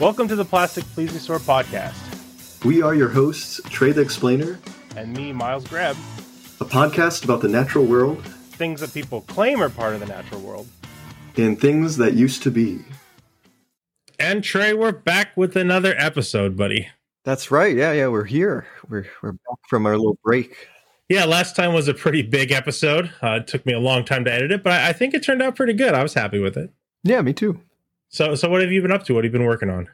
Welcome to the Plastic Plesiosaur podcast. We are your hosts, Trey the Explainer, and me, Miles Greb. A podcast about the natural world, things that people claim are part of the natural world, and things that used to be. And Trey, we're back with another episode, buddy. That's right. Yeah, yeah, we're here. We're we're back from our little break. Yeah, last time was a pretty big episode. Uh, it took me a long time to edit it, but I, I think it turned out pretty good. I was happy with it. Yeah, me too. So, so what have you been up to? What have you been working on?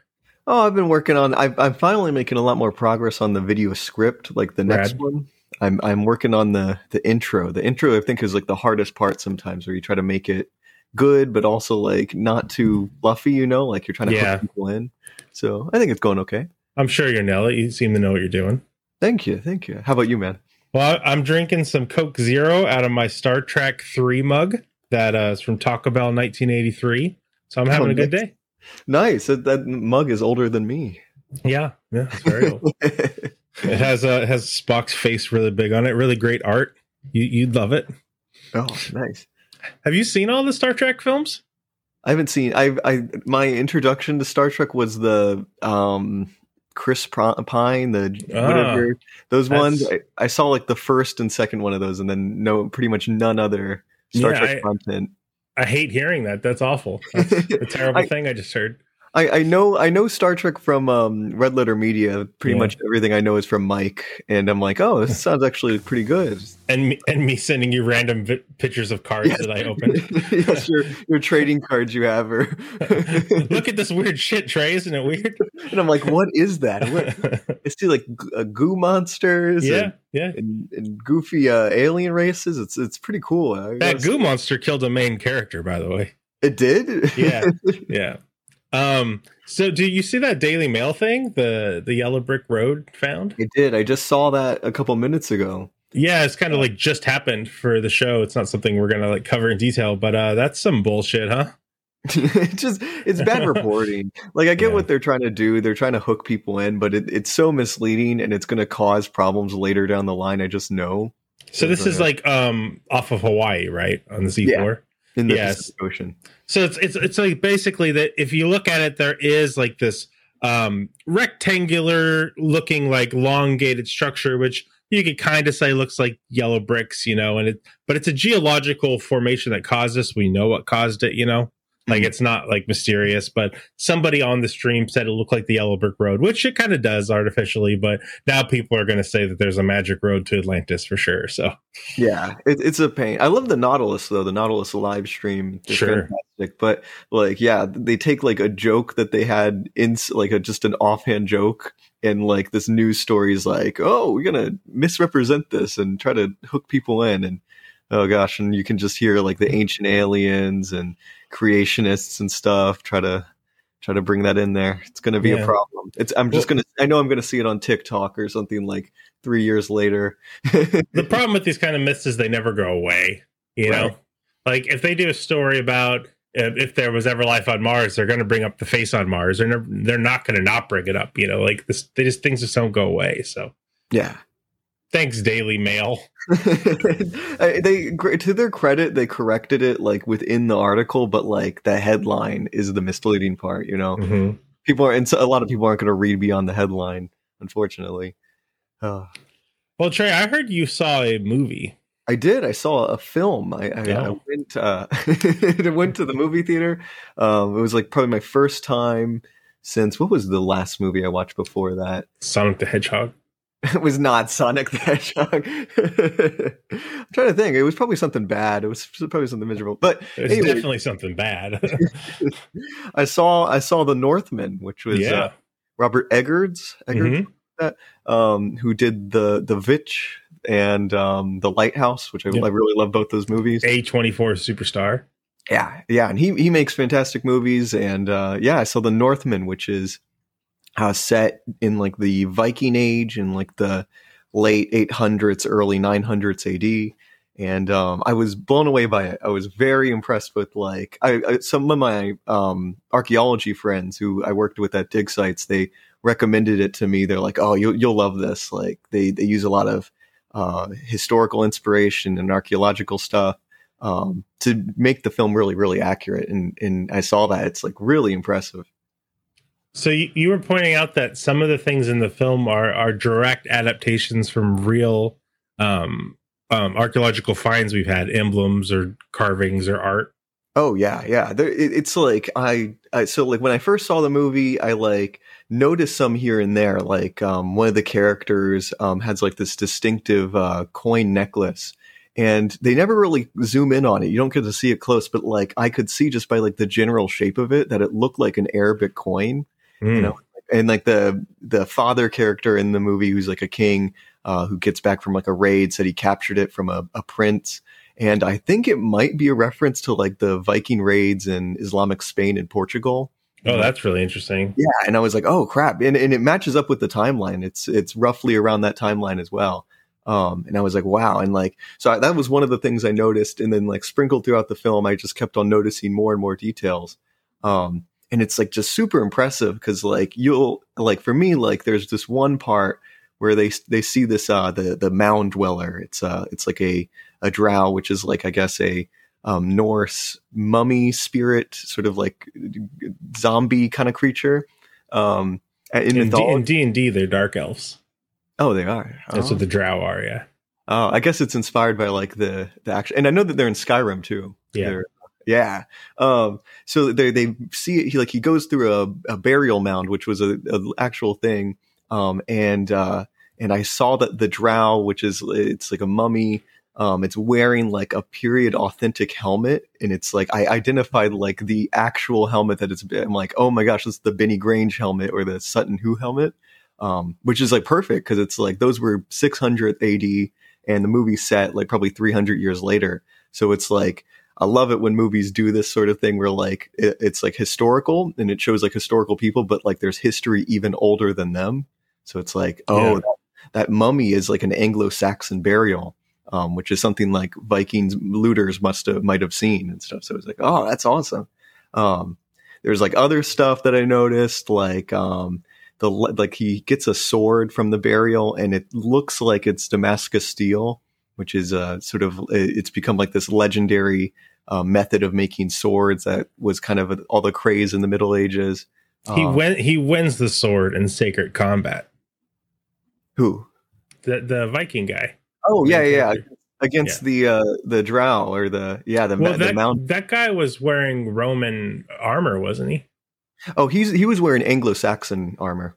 Oh, I've been working on. i am finally making a lot more progress on the video script, like the next one. I'm I'm working on the the intro. The intro, I think, is like the hardest part sometimes, where you try to make it good, but also like not too fluffy. You know, like you're trying to yeah. hook people in. So I think it's going okay. I'm sure you're it. You seem to know what you're doing. Thank you, thank you. How about you, man? Well, I'm drinking some Coke Zero out of my Star Trek Three mug that uh, is from Taco Bell 1983. So I'm having oh, a good day. Nice. That, that, mug is older than me. Yeah, yeah, it's very old. it has uh, has Spock's face really big on it. Really great art. You you'd love it. Oh, nice. Have you seen all the Star Trek films? I haven't seen. I I my introduction to Star Trek was the um Chris Pine, the ah, whatever those ones. I, I, saw like the first and second one of those, and then no, pretty much none other Star yeah, Trek I, content. I hate hearing that. That's awful. That's a terrible I, thing I just heard. I, I know I know Star Trek from um, Red Letter Media. Pretty yeah. much everything I know is from Mike, and I'm like, oh, this sounds actually pretty good. And me, and me sending you random vi- pictures of cards yes. that I opened. yes, your your trading cards you have. Or look at this weird shit, Trey. Isn't it weird? And I'm like, what is that? What? I see like uh, goo monsters. Yeah, and, yeah, and, and goofy uh, alien races. It's it's pretty cool. that goo monster killed a main character, by the way. It did. yeah, yeah. Um, so do you see that Daily Mail thing? The the yellow brick road found? I did. I just saw that a couple minutes ago. Yeah, it's kind of like just happened for the show. It's not something we're gonna like cover in detail, but uh that's some bullshit, huh? it's just it's bad reporting. like I get yeah. what they're trying to do. They're trying to hook people in, but it, it's so misleading and it's going to cause problems later down the line. I just know. So this is like um off of Hawaii, right? On the seafloor. Yeah in the yes. Pacific Ocean. So it's it's it's like basically that if you look at it, there is like this um rectangular looking like elongated structure, which you could kind of say looks like yellow bricks, you know, and it but it's a geological formation that caused this. We know what caused it, you know. Like mm-hmm. it's not like mysterious, but somebody on the stream said it looked like the Yellow Brick Road, which it kind of does artificially. But now people are going to say that there's a magic road to Atlantis for sure. So yeah, it, it's a pain. I love the Nautilus though. The Nautilus live stream, is sure. fantastic. But like, yeah, they take like a joke that they had in like a just an offhand joke, and like this news story is like, oh, we're gonna misrepresent this and try to hook people in and oh gosh, and you can just hear like the ancient aliens and creationists and stuff try to try to bring that in there. It's going to be yeah. a problem. It's I'm just well, going to I know I'm going to see it on TikTok or something like 3 years later. the problem with these kind of myths is they never go away, you right. know. Like if they do a story about uh, if there was ever life on Mars, they're going to bring up the face on Mars. They're never, they're not going to not bring it up, you know. Like this, they just things just don't go away. So yeah, Thanks, Daily Mail. they to their credit, they corrected it like within the article, but like the headline is the misleading part. You know, mm-hmm. people are, and so a lot of people aren't going to read beyond the headline, unfortunately. Uh, well, Trey, I heard you saw a movie. I did. I saw a film. I, I, oh. I went. Uh, I went to the movie theater. Um, it was like probably my first time since what was the last movie I watched before that? Sonic the Hedgehog. It was not Sonic the Hedgehog. I'm trying to think. It was probably something bad. It was probably something miserable. But it was anyway, definitely something bad. I saw I saw the Northman, which was yeah. uh, Robert Eggers, Eggers mm-hmm. that, um, who did the the Vitch and um, the Lighthouse, which I, I really love both those movies. A twenty four superstar. Yeah, yeah, and he he makes fantastic movies, and uh, yeah, I saw the Northman, which is uh, set in like the Viking Age in like the late 800s, early 900s AD. And um, I was blown away by it. I was very impressed with like I, I, some of my um, archaeology friends who I worked with at dig sites. They recommended it to me. They're like, "Oh, you'll you'll love this." Like they they use a lot of uh, historical inspiration and archaeological stuff um, to make the film really really accurate. And and I saw that it's like really impressive. So you, you were pointing out that some of the things in the film are are direct adaptations from real um, um, archaeological finds we've had, emblems or carvings or art. Oh yeah, yeah. There, it, it's like I, I so like when I first saw the movie, I like noticed some here and there. Like um, one of the characters um, has like this distinctive uh, coin necklace, and they never really zoom in on it. You don't get to see it close, but like I could see just by like the general shape of it that it looked like an Arabic coin. Mm. You know, and like the the father character in the movie who's like a king uh, who gets back from like a raid said he captured it from a, a prince. And i think it might be a reference to like the viking raids in islamic spain and portugal. Oh, that's really interesting. yeah and i was like oh crap. And, and it matches up with the timeline. It's it's roughly around that timeline as well. Um, and i was like wow. And like so I, that was one of the things i noticed. And then like sprinkled throughout the film i just kept on noticing more and more details. Um, and it's like just super impressive because like you'll like for me like there's this one part where they they see this uh the the mound dweller it's uh it's like a a draugr which is like i guess a um norse mummy spirit sort of like zombie kind of creature um in In D- in d&d they're dark elves. oh they are That's oh. what the Drow are. Yeah. Oh, I guess it's inspired by like the the action, and I know that they're in Skyrim too. Yeah. They're- yeah. Um, so they they see it. He like he goes through a, a burial mound, which was a, a actual thing. Um, and uh, and I saw that the Draugr, which is it's like a mummy. Um, it's wearing like a period authentic helmet, and it's like I identified like the actual helmet that it's. I'm like, oh my gosh, this is the Benty Grange helmet or the Sutton Hoo helmet, um, which is like perfect because it's like those were 600 AD, and the movie set like probably 300 years later. So it's like I love it when movies do this sort of thing where like it, it's like historical and it shows like historical people, but like there's history even older than them. So it's like, oh, Yeah. that, that mummy is like an Anglo-Saxon burial, um, which is something like Vikings looters must have might have seen and stuff. So it's like, oh, that's awesome. Um, there's like other stuff that I noticed, like um, the like he gets a sword from the burial and it looks like it's Damascus steel, which is uh, sort of it's become like this legendary uh, method of making swords that was kind of all the craze in the Middle Ages. He win- He wins the sword in sacred combat. who? The the Viking guy. Oh yeah, yeah, yeah. against the uh, the Draugr or the yeah the, Well, ma- the that, mount. that guy was wearing Roman armor, wasn't he? Oh, he's he was wearing Anglo-Saxon armor.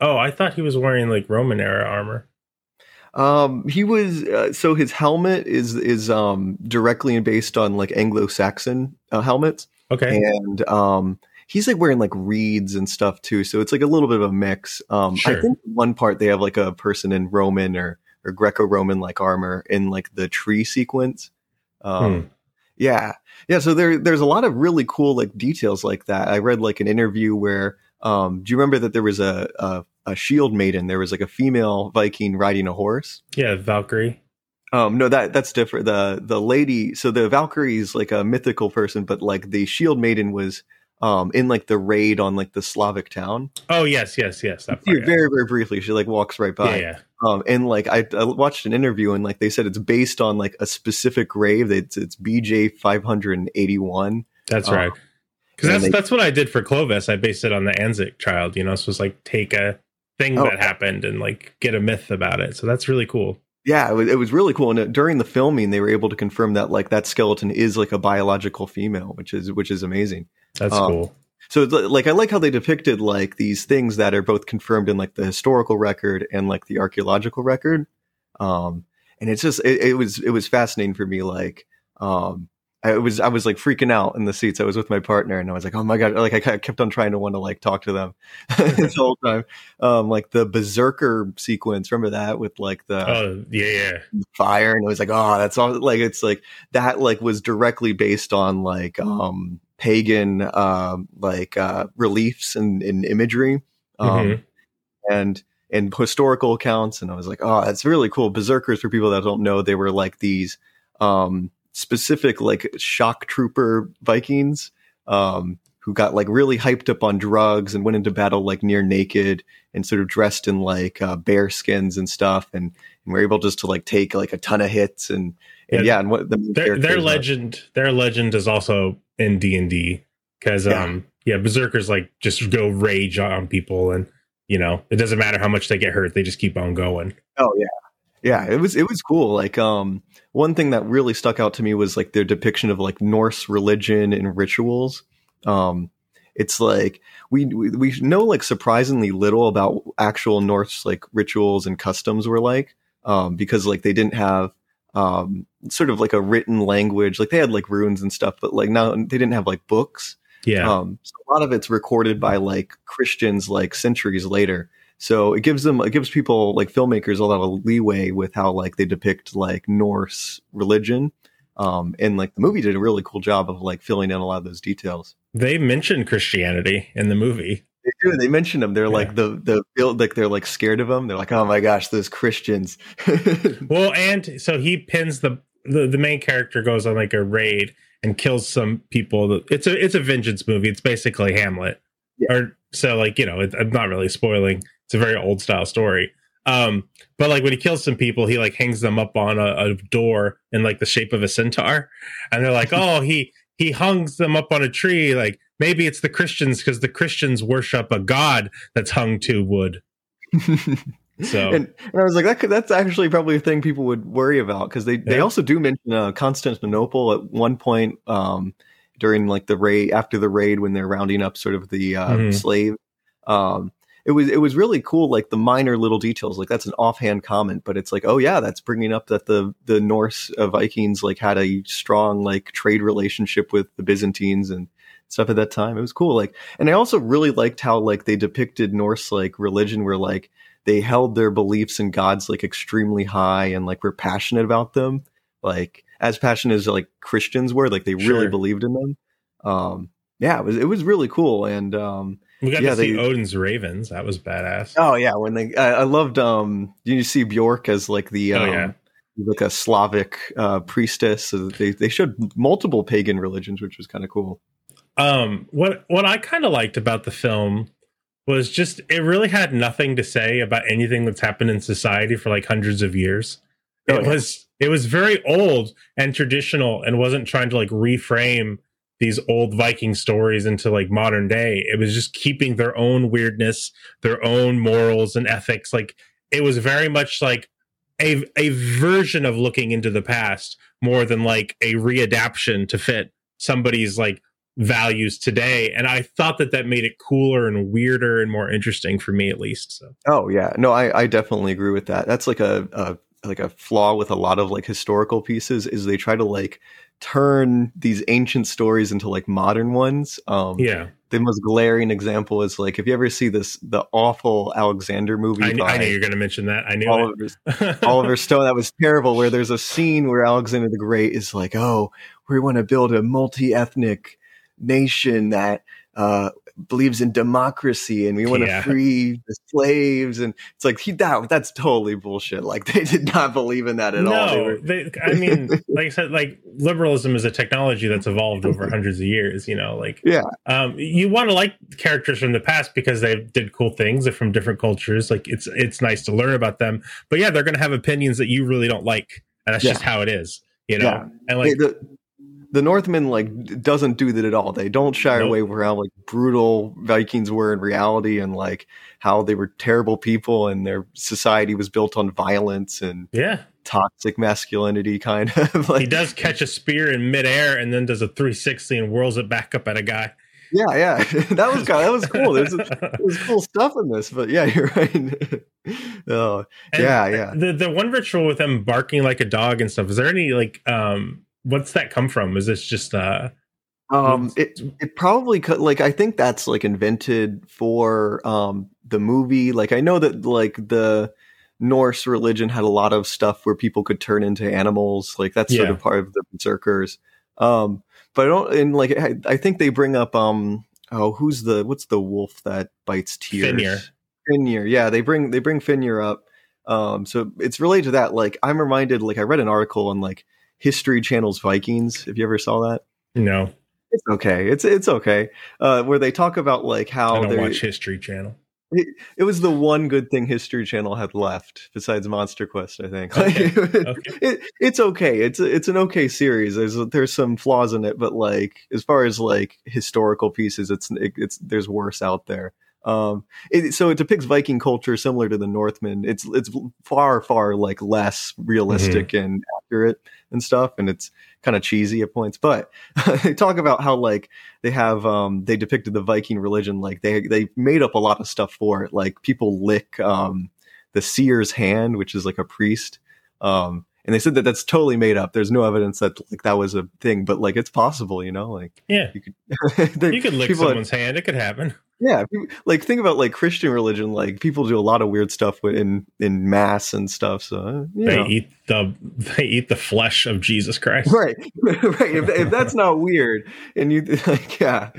Oh, I thought he was wearing like Roman era armor. Um, he was uh, so his helmet is is um directly based on like Anglo-Saxon uh, helmets, Okay. and um he's like wearing like reeds and stuff too. So it's like a little bit of a mix. Um, I think one part they have like a person in Roman or or Greco-Roman like armor in like the tree sequence. Um, Hmm. yeah, yeah. So there there's a lot of really cool like details like that. I read like an interview where um, do you remember that there was a, a a shield maiden? There was like a female Viking riding a horse. Yeah, Valkyrie. Um, no, that that's different. The the lady, so the Valkyrie is like a mythical person, but like the Shield Maiden was um in like the raid on like the Slavic town. Oh yes, yes, yes. That part, her very very briefly. She like walks right by. yeah, yeah. Um, and like I, I watched an interview and like they said it's based on like a specific grave. It's it's BJ five hundred and eighty one. That's Oh. right. Because that's they- that's what I did for Clovis. I based it on the Anzick child. You know, so it's like take a thing Oh. that happened and like get a myth about it. So that's really cool. Yeah, it was, it was really cool. And uh, during the filming, they were able to confirm that like that skeleton is like a biological female, which is which is amazing. That's Um, cool. So like I like how they depicted like these things that are both confirmed in like the historical record and like the archaeological record. Um, and it's just it, it was it was fascinating for me. Like um, I was I was like freaking out in the seats. I was with my partner and I was like, oh my god! Like I kept on trying to want to like talk to them the whole time. Um, like the berserker sequence. Remember that with like the oh yeah, yeah. fire and it was like oh that's all like it's like that like was directly based on like um pagan um like uh reliefs and, and imagery um Mhm. and and historical accounts and i was like oh that's really cool berserkers for people that don't know they were like these um specific like shock trooper vikings um who got like really hyped up on drugs and went into battle like near naked and sort of dressed in like uh, bear skins and stuff and and were able just to like take like a ton of hits and and Yeah. yeah, and what the Their their characters are. legend their legend is also in D and D because Yeah. um yeah berserkers like just go rage on people and you know it doesn't matter how much they get hurt they just keep on going Oh yeah. Yeah, it was it was cool. Like um one thing that really stuck out to me was like their depiction of like Norse religion and rituals. Um it's like we we, know like surprisingly little about actual Norse like rituals and customs were like um because like they didn't have um sort of like a written language. Like they had like runes and stuff, but like now they didn't have like books. yeah Um, so a lot of it's recorded by like Christians like centuries later. So it gives them it gives people like filmmakers a lot of leeway with how like they depict like Norse religion. Um, and like the movie did a really cool job of like filling in a lot of those details. they mentioned christianity in the movie They do. They mention them. They're Yeah. like the the build like they're like scared of them. They're like, oh my gosh, those Christians. well and so he pins the the, the main character goes on like a raid and kills some people it's a it's a vengeance movie it's basically hamlet Yeah. or so like you know it, i'm not really spoiling it's a very old style story. Um but like when he kills some people he like hangs them up on a, a door in like the shape of a centaur. And they're like oh he he hungs them up on a tree. Like maybe it's the christians because the christians worship a god that's hung to wood. So and, and I was like, that could, that's actually probably a thing people would worry about because they, they also do mention uh, Constantinople at one point um, during like the raid after the raid when they're rounding up sort of the uh, Mhm. slave. Um, it was it was really cool, like the minor little details. Like that's an offhand comment, but it's like, oh yeah, that's bringing up that the the Norse uh, Vikings like had a strong like trade relationship with the Byzantines and stuff at that time. It was cool. Like, and I also really liked how like they depicted Norse like religion, where like they held their beliefs in gods like extremely high and like were passionate about them like as passionate as like christians were like they really Sure. believed in them um yeah it was it was really cool and um we got yeah, to see they- odin's ravens. That was badass. Oh yeah when they i, I loved um you see bjork as like the Oh, um, yeah. like a slavic uh priestess? So they they showed multiple pagan religions which was kind of cool. Um what what i kind of liked about the film was just it really had nothing to say about anything that's happened in society for like hundreds of years. Oh, it yeah. was it was very old and traditional and wasn't trying to like reframe these old viking stories into like modern day. It was just keeping their own weirdness their own morals and ethics. Like it was very much like a a version of looking into the past more than like a readaptation to fit somebody's like values today. And i thought that that made it cooler and weirder and more interesting for me at least so. Oh yeah, no, I, I definitely agree with that. That's like a, a like a flaw with a lot of like historical pieces is they try to like turn these ancient stories into like modern ones. Um, yeah The most glaring example is like if you ever see this the awful Alexander movie I, kn- by I knew you were going to mention that i knew Oliver, it Oliver Stone that was terrible. Where there's a scene where Alexander the Great is like, "Oh, we want to build a multi-ethnic nation that uh, believes in democracy, and we want to Yeah. free the slaves." And it's like he that that's totally bullshit. Like they did not believe in that at all. They no, were, they, I mean, like I said, like liberalism is a technology that's evolved over hundreds of years. You know, like Yeah. um, you want to like characters from the past because they did cool things. They're from different cultures. Like it's it's nice to learn about them. But yeah, they're going to have opinions that you really don't like, and that's Yeah. just how it is. You know, Yeah. and like the the Northmen like doesn't do that at all. They don't shy Nope. away from how like brutal Vikings were in reality, and like how they were terrible people, and their society was built on violence and yeah, toxic masculinity, kind of. like he does catch a spear in midair and then does a 360 and whirls it back up at a guy. Yeah, yeah, that was kind that was cool. There's there's cool stuff in this, but yeah, you're right. oh, And yeah, yeah. The the one ritual with them barking like a dog and stuff. Is there any like um what's that come from? Is this just uh Um, it it probably could like I think that's like invented for um the movie. Like I know that like the Norse religion had a lot of stuff where people could turn into animals. Like that's sort of part of the berserkers. Um, but I don't and like I, I think they bring up um oh who's the what's the wolf that bites Tyr's? Fenrir. Fenrir. Yeah, they bring they bring Fenrir up. Um, so it's related to that. Like I'm reminded. Like I read an article on like History Channel's Vikings. If you ever saw that. no? It's okay. It's it's okay. Uh, where they talk about like I how don't they're watch History Channel. It, it was the one good thing History Channel had left besides Monster Quest. I think Okay. Like, Okay. it, it's okay. It's it's an okay series. There's there's some flaws in it, but like as far as like historical pieces, it's it, it's there's worse out there. Um, it, so it depicts Viking culture similar to the Northmen. It's it's far far like less realistic and accurate and stuff, and it's kind of cheesy at points. But they talk about how like they have um they depicted the Viking religion like they they made up a lot of stuff for it. Like people lick um the seer's hand, which is like a priest. Um, and they said that that's totally made up. There's no evidence that like that was a thing, but like it's possible, you know, like Yeah. you could they- You could lick someone's hand. It could happen. Yeah, like think about like Christian religion. Like people do a lot of weird stuff with, in in mass and stuff. So uh, They know. eat the they eat the flesh of Jesus Christ. right, right. If, if that's not weird, and you like, yeah,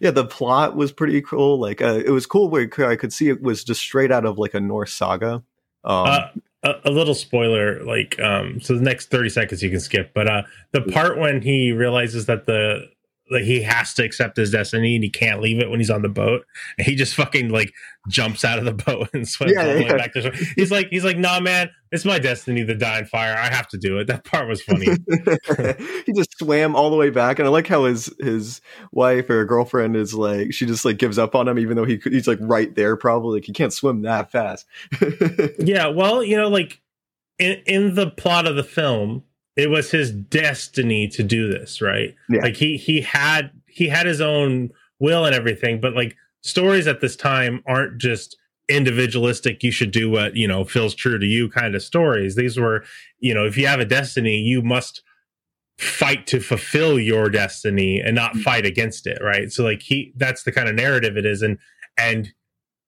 yeah. The plot was pretty cool. Like uh, it was cool where I could see it was just straight out of like a Norse saga. Um, Uh, a, a little spoiler, like um, so the next thirty seconds you can skip, but uh, the part when he realizes that the like he has to accept his destiny and he can't leave it when he's on the boat, and he just fucking like jumps out of the boat and swims Yeah, all the way back to shore. He's like, he's like, nah, man, it's my destiny to die in fire. I have to do it. That part was funny. he just swam all the way back, and I like how his his wife or girlfriend is like she just like gives up on him, even though he he's like right there, probably like he can't swim that fast. Yeah, well, you know, like in in the plot of the film, it was his destiny to do this, right? Yeah. Like he he had he had his own will and everything, but like stories at this time aren't just individualistic you should do what you know feels true to you kind of stories these were you know if you have a destiny you must fight to fulfill your destiny and not mm-hmm. fight against it right so like he that's the kind of narrative it is and and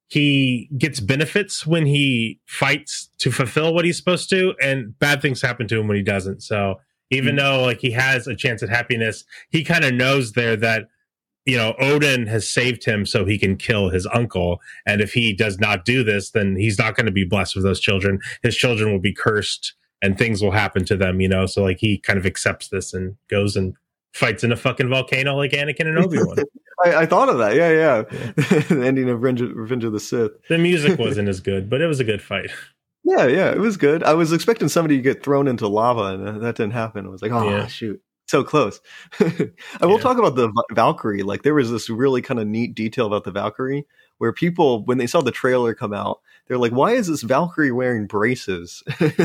he gets benefits when he fights to fulfill what he's supposed to and bad things happen to him when he doesn't. So even Mm. though like he has a chance at happiness he kind of knows there that you know odin has saved him so he can kill his uncle and if he does not do this then he's not going to be blessed with those children. His children will be cursed and things will happen to them you know? So like he kind of accepts this and goes and fights in a fucking volcano like anakin and obi-wan I, I thought of that. Yeah, yeah. the ending of Revenge, Revenge of the Sith. the music wasn't as good but it was a good fight Yeah, yeah, it was good. I was expecting somebody to get thrown into lava, and that didn't happen. I was like, oh Yeah. shoot, so close. I will Yeah. talk about the Valkyrie. Like there was this really kind of neat detail about the Valkyrie, where people, when they saw the trailer come out, they're like, "Why is this Valkyrie wearing braces?"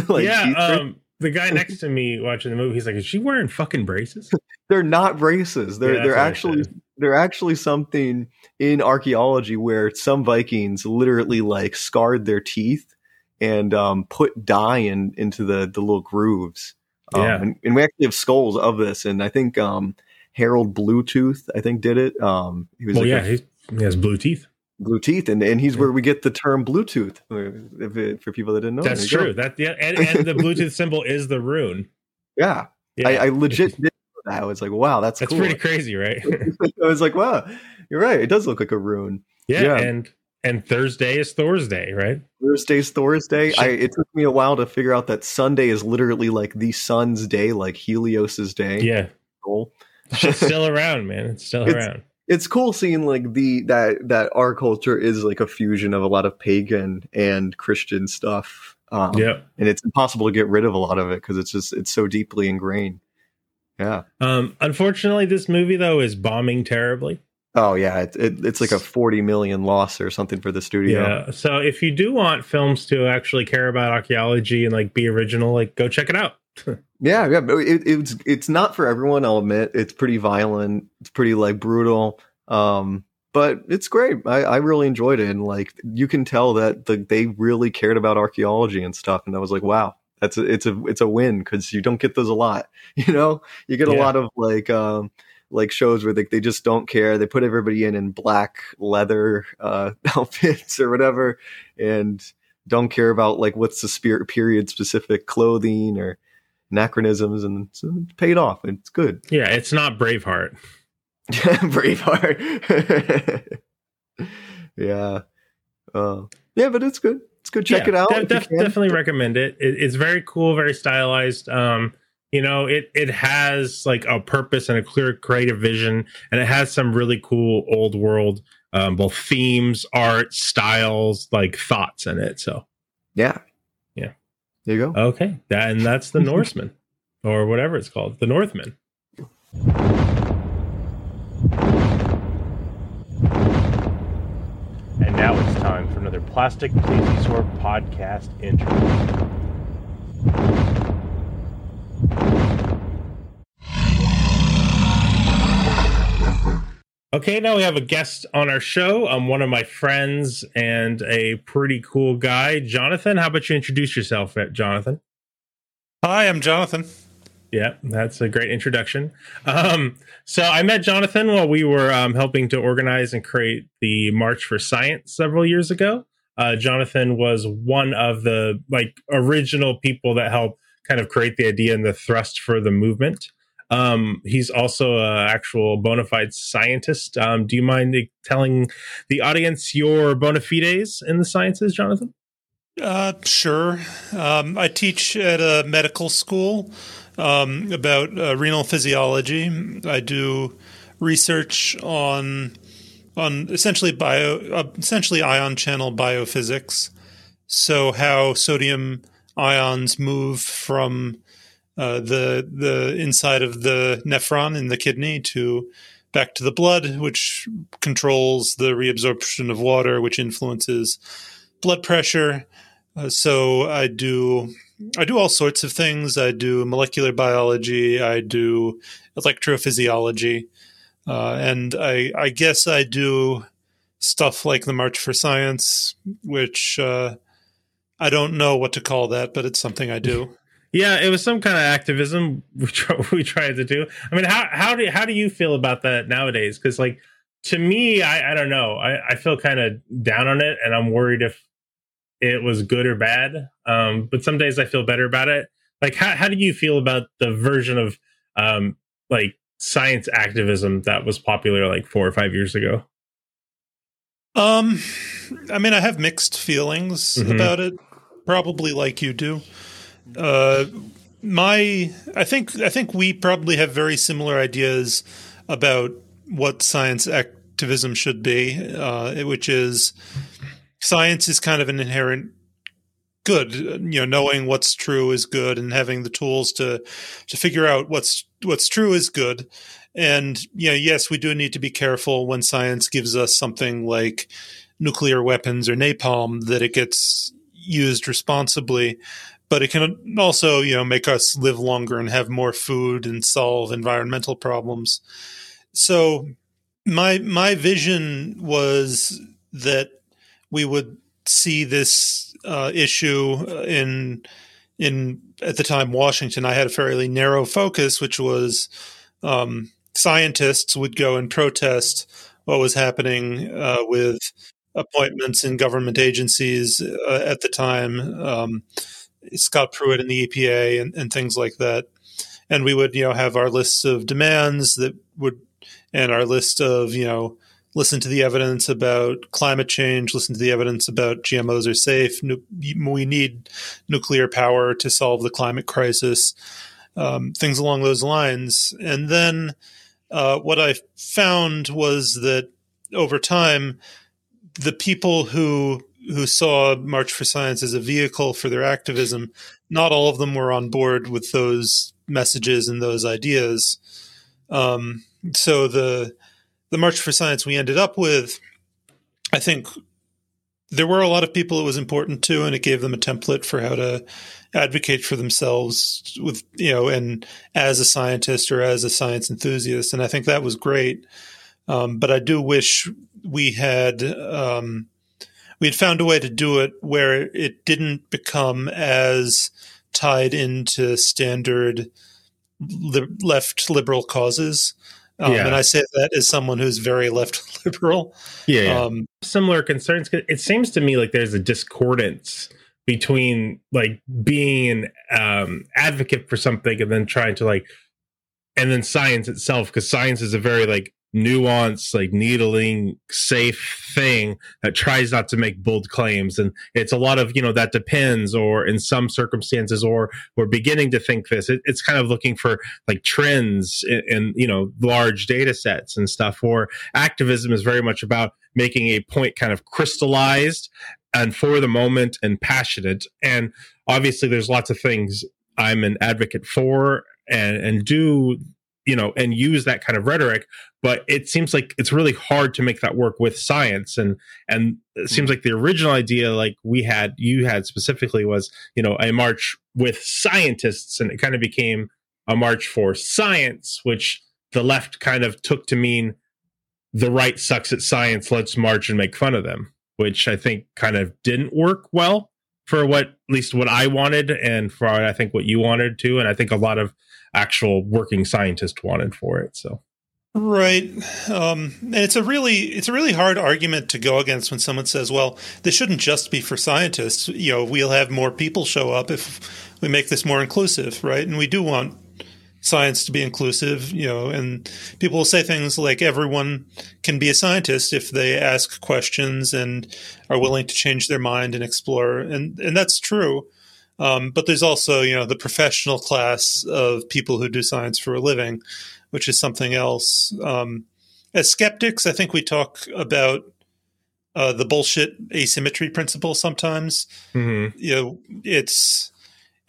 like, yeah um the guy next to me watching the movie he's like is she wearing fucking braces they're not braces. They're Yeah, they're actually they're actually something in archaeology where some Vikings literally like scarred their teeth and um, put dye in into the the little grooves. Um, Yeah. and, and we actually have skulls of this, and I think um, Harold Bluetooth I think did it. Um, he was well like yeah a he, he has blue teeth blue teeth, and and he's Yeah. where we get the term Bluetooth. Uh, if it, for people that didn't know, that's true go. that yeah and, and the bluetooth symbol is the rune Yeah, yeah I, I legit did that. I was like, wow, that's that's cool. pretty crazy right I was like, wow, you're right. It does look like a rune. yeah, Yeah. and and thursday is thor's day right Thursday's Thursday. I, it took me a while to figure out that Sunday is literally like the sun's day, like Helios's day. yeah Cool. Shit's still around, man. It's still It's- around. It's cool seeing like the that that our culture is like a fusion of a lot of pagan and Christian stuff. Um, Yep. and it's impossible to get rid of a lot of it because it's just it's so deeply ingrained. Yeah. Um, unfortunately, this movie though is bombing terribly. Oh yeah. It, it, it's like a forty million loss or something for the studio. Yeah. So if you do want films to actually care about archaeology and like be original, like go check it out. Yeah, yeah, it, it's it's not for everyone. I'll admit it's pretty violent. It's pretty like brutal. Um, but it's great. I, I really enjoyed it, and like you can tell that the, they really cared about archaeology and stuff. And I was like, wow, that's a, it's a it's a win because you don't get those a lot. You know, you get a Yeah. lot of like um like shows where they they just don't care. They put everybody in in black leather uh, outfits or whatever, and don't care about like what's the spirit period specific clothing or anachronisms and so it's paid off it's good Yeah, it's not Braveheart. braveheart yeah uh, yeah but it's good it's good check Yeah, it out de- if def- definitely recommend it. it. It's very cool, very stylized. Um, you know it it has like a purpose and a clear creative vision and it has some really cool old world um, both themes art styles like thoughts in it so Yeah. Yeah. There you go. okay that, and that's the norseman or whatever it's called the northman And now it's time for another Plastic Plesiosaur podcast intro. Okay, now we have a guest on our show. Um, one of my friends and a pretty cool guy, Jonathan. How about you introduce yourself, uh, Jonathan? Hi, I'm Jonathan. Yeah, that's a great introduction. Um, so I met Jonathan while we were um, helping to organize and create the March for Science several years ago. Uh, Jonathan was one of the like original people that helped kind of create the idea and the thrust for the movement. Um, he's also an actual bona fide scientist. Um, do you mind telling the audience your bona fides in the sciences, Jonathan? Uh, sure. Um, I teach at a medical school um, about uh, renal physiology. I do research on on essentially bio, uh, essentially ion channel biophysics. So how sodium ions move from uh, the the inside of the nephron in the kidney to back to the blood, which controls the reabsorption of water, which influences blood pressure. Uh, so I do I do all sorts of things. I do molecular biology. I do electrophysiology, uh, and I I guess I do stuff like the March for Science, which uh, I don't know what to call that, but it's something I do. Yeah, it was some kind of activism we try, we tried to do. I mean, how how do how do you feel about that nowadays? Because like to me, I I don't know. I I feel kind of down on it, and I'm worried if it was good or bad. Um, but some days I feel better about it. Like, how how do you feel about the version of um like science activism that was popular like four or five years ago? Um, I mean, I have mixed feelings Mhm. about it. Probably like you do. Uh, my, I think, I think we probably have very similar ideas about what science activism should be, uh, which is science is kind of an inherent good. You know, knowing what's true is good, and having the tools to to figure out what's what's true is good. And yeah, yes, we do need to be careful when science gives us something like nuclear weapons or napalm that it gets used responsibly. But it can also, you know, make us live longer and have more food and solve environmental problems. So my my vision was that we would see this uh, issue in in at the time Washington. I had a fairly narrow focus, which was um, scientists would go and protest what was happening uh, with appointments in government agencies uh, at the time. Um, Scott Pruitt in the EPA and, and things like that. And we would, you know, have our list of demands that would, and our list of, you know, listen to the evidence about climate change, listen to the evidence about GMOs are safe. Nu- we need nuclear power to solve the climate crisis, um, things along those lines. And then uh, what I found was that over time, the people who who saw March for Science as a vehicle for their activism, not all of them were on board with those messages and those ideas. Um, so the the March for Science we ended up with, I think there were a lot of people it was important to, and it gave them a template for how to advocate for themselves with you know, and as a scientist or as a science enthusiast, and I think that was great. Um, but I do wish we had um, we had found a way to do it where it didn't become as tied into standard li- left liberal causes. Um, Yeah. And I say that as someone who's very left liberal. Yeah, yeah. Um, similar concerns 'cause it seems to me like there's a discordance between like being an um advocate for something and then trying to like and then science itself because science is a very like nuanced, like needling, safe thing that tries not to make bold claims. And it's a lot of, you know, that depends, or in some circumstances, or we're beginning to think this. It, it's kind of looking for like trends in, in, you know, large data sets and stuff. Or activism is very much about making a point kind of crystallized and for the moment and passionate. And obviously, there's lots of things I'm an advocate for and, and do you know and use that kind of rhetoric but it seems like it's really hard to make that work with science. And and it seems mm. like the original idea like we had you had specifically was you know a march with scientists and it kind of became a march for science which the left kind of took to mean the right sucks at science let's march and make fun of them which i think kind of didn't work well for what at least what i wanted and for i think what you wanted too. And i think a lot of actual working scientist wanted for it. So Right, um, and it's a really it's a really hard argument to go against when someone says, "Well, this shouldn't just be for scientists." You know, we'll have more people show up if we make this more inclusive, right? And we do want science to be inclusive, you know. And people will say things like, "Everyone can be a scientist if they ask questions and are willing to change their mind and explore," and and that's true. Um, but there's also, you know, the professional class of people who do science for a living, which is something else. Um, as skeptics, I think we talk about uh, the bullshit asymmetry principle sometimes. mm-hmm. You know, it's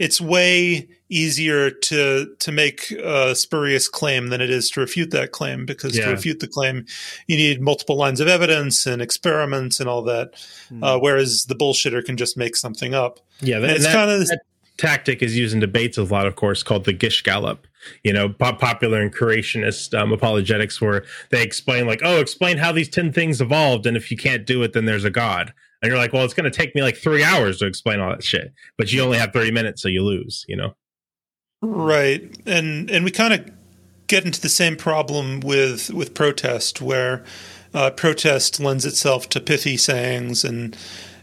it's way easier to to make a spurious claim than it is to refute that claim because Yeah. to refute the claim you need multiple lines of evidence and experiments and all that Hmm. uh, whereas the bullshitter can just make something up yeah, and that, it's kind of that tactic is used in debates a lot, of course, called the Gish Gallop. You know, pop- popular and creationist um, apologetics, where they explain like, "Oh, explain how these ten things evolved, and if you can't do it, then there's a god." And you're like, "Well, it's going to take me like three hours to explain all that shit, but you only have thirty minutes, so you lose." You know? Right, and and we kind of get into the same problem with with protest, where uh, protest lends itself to pithy sayings and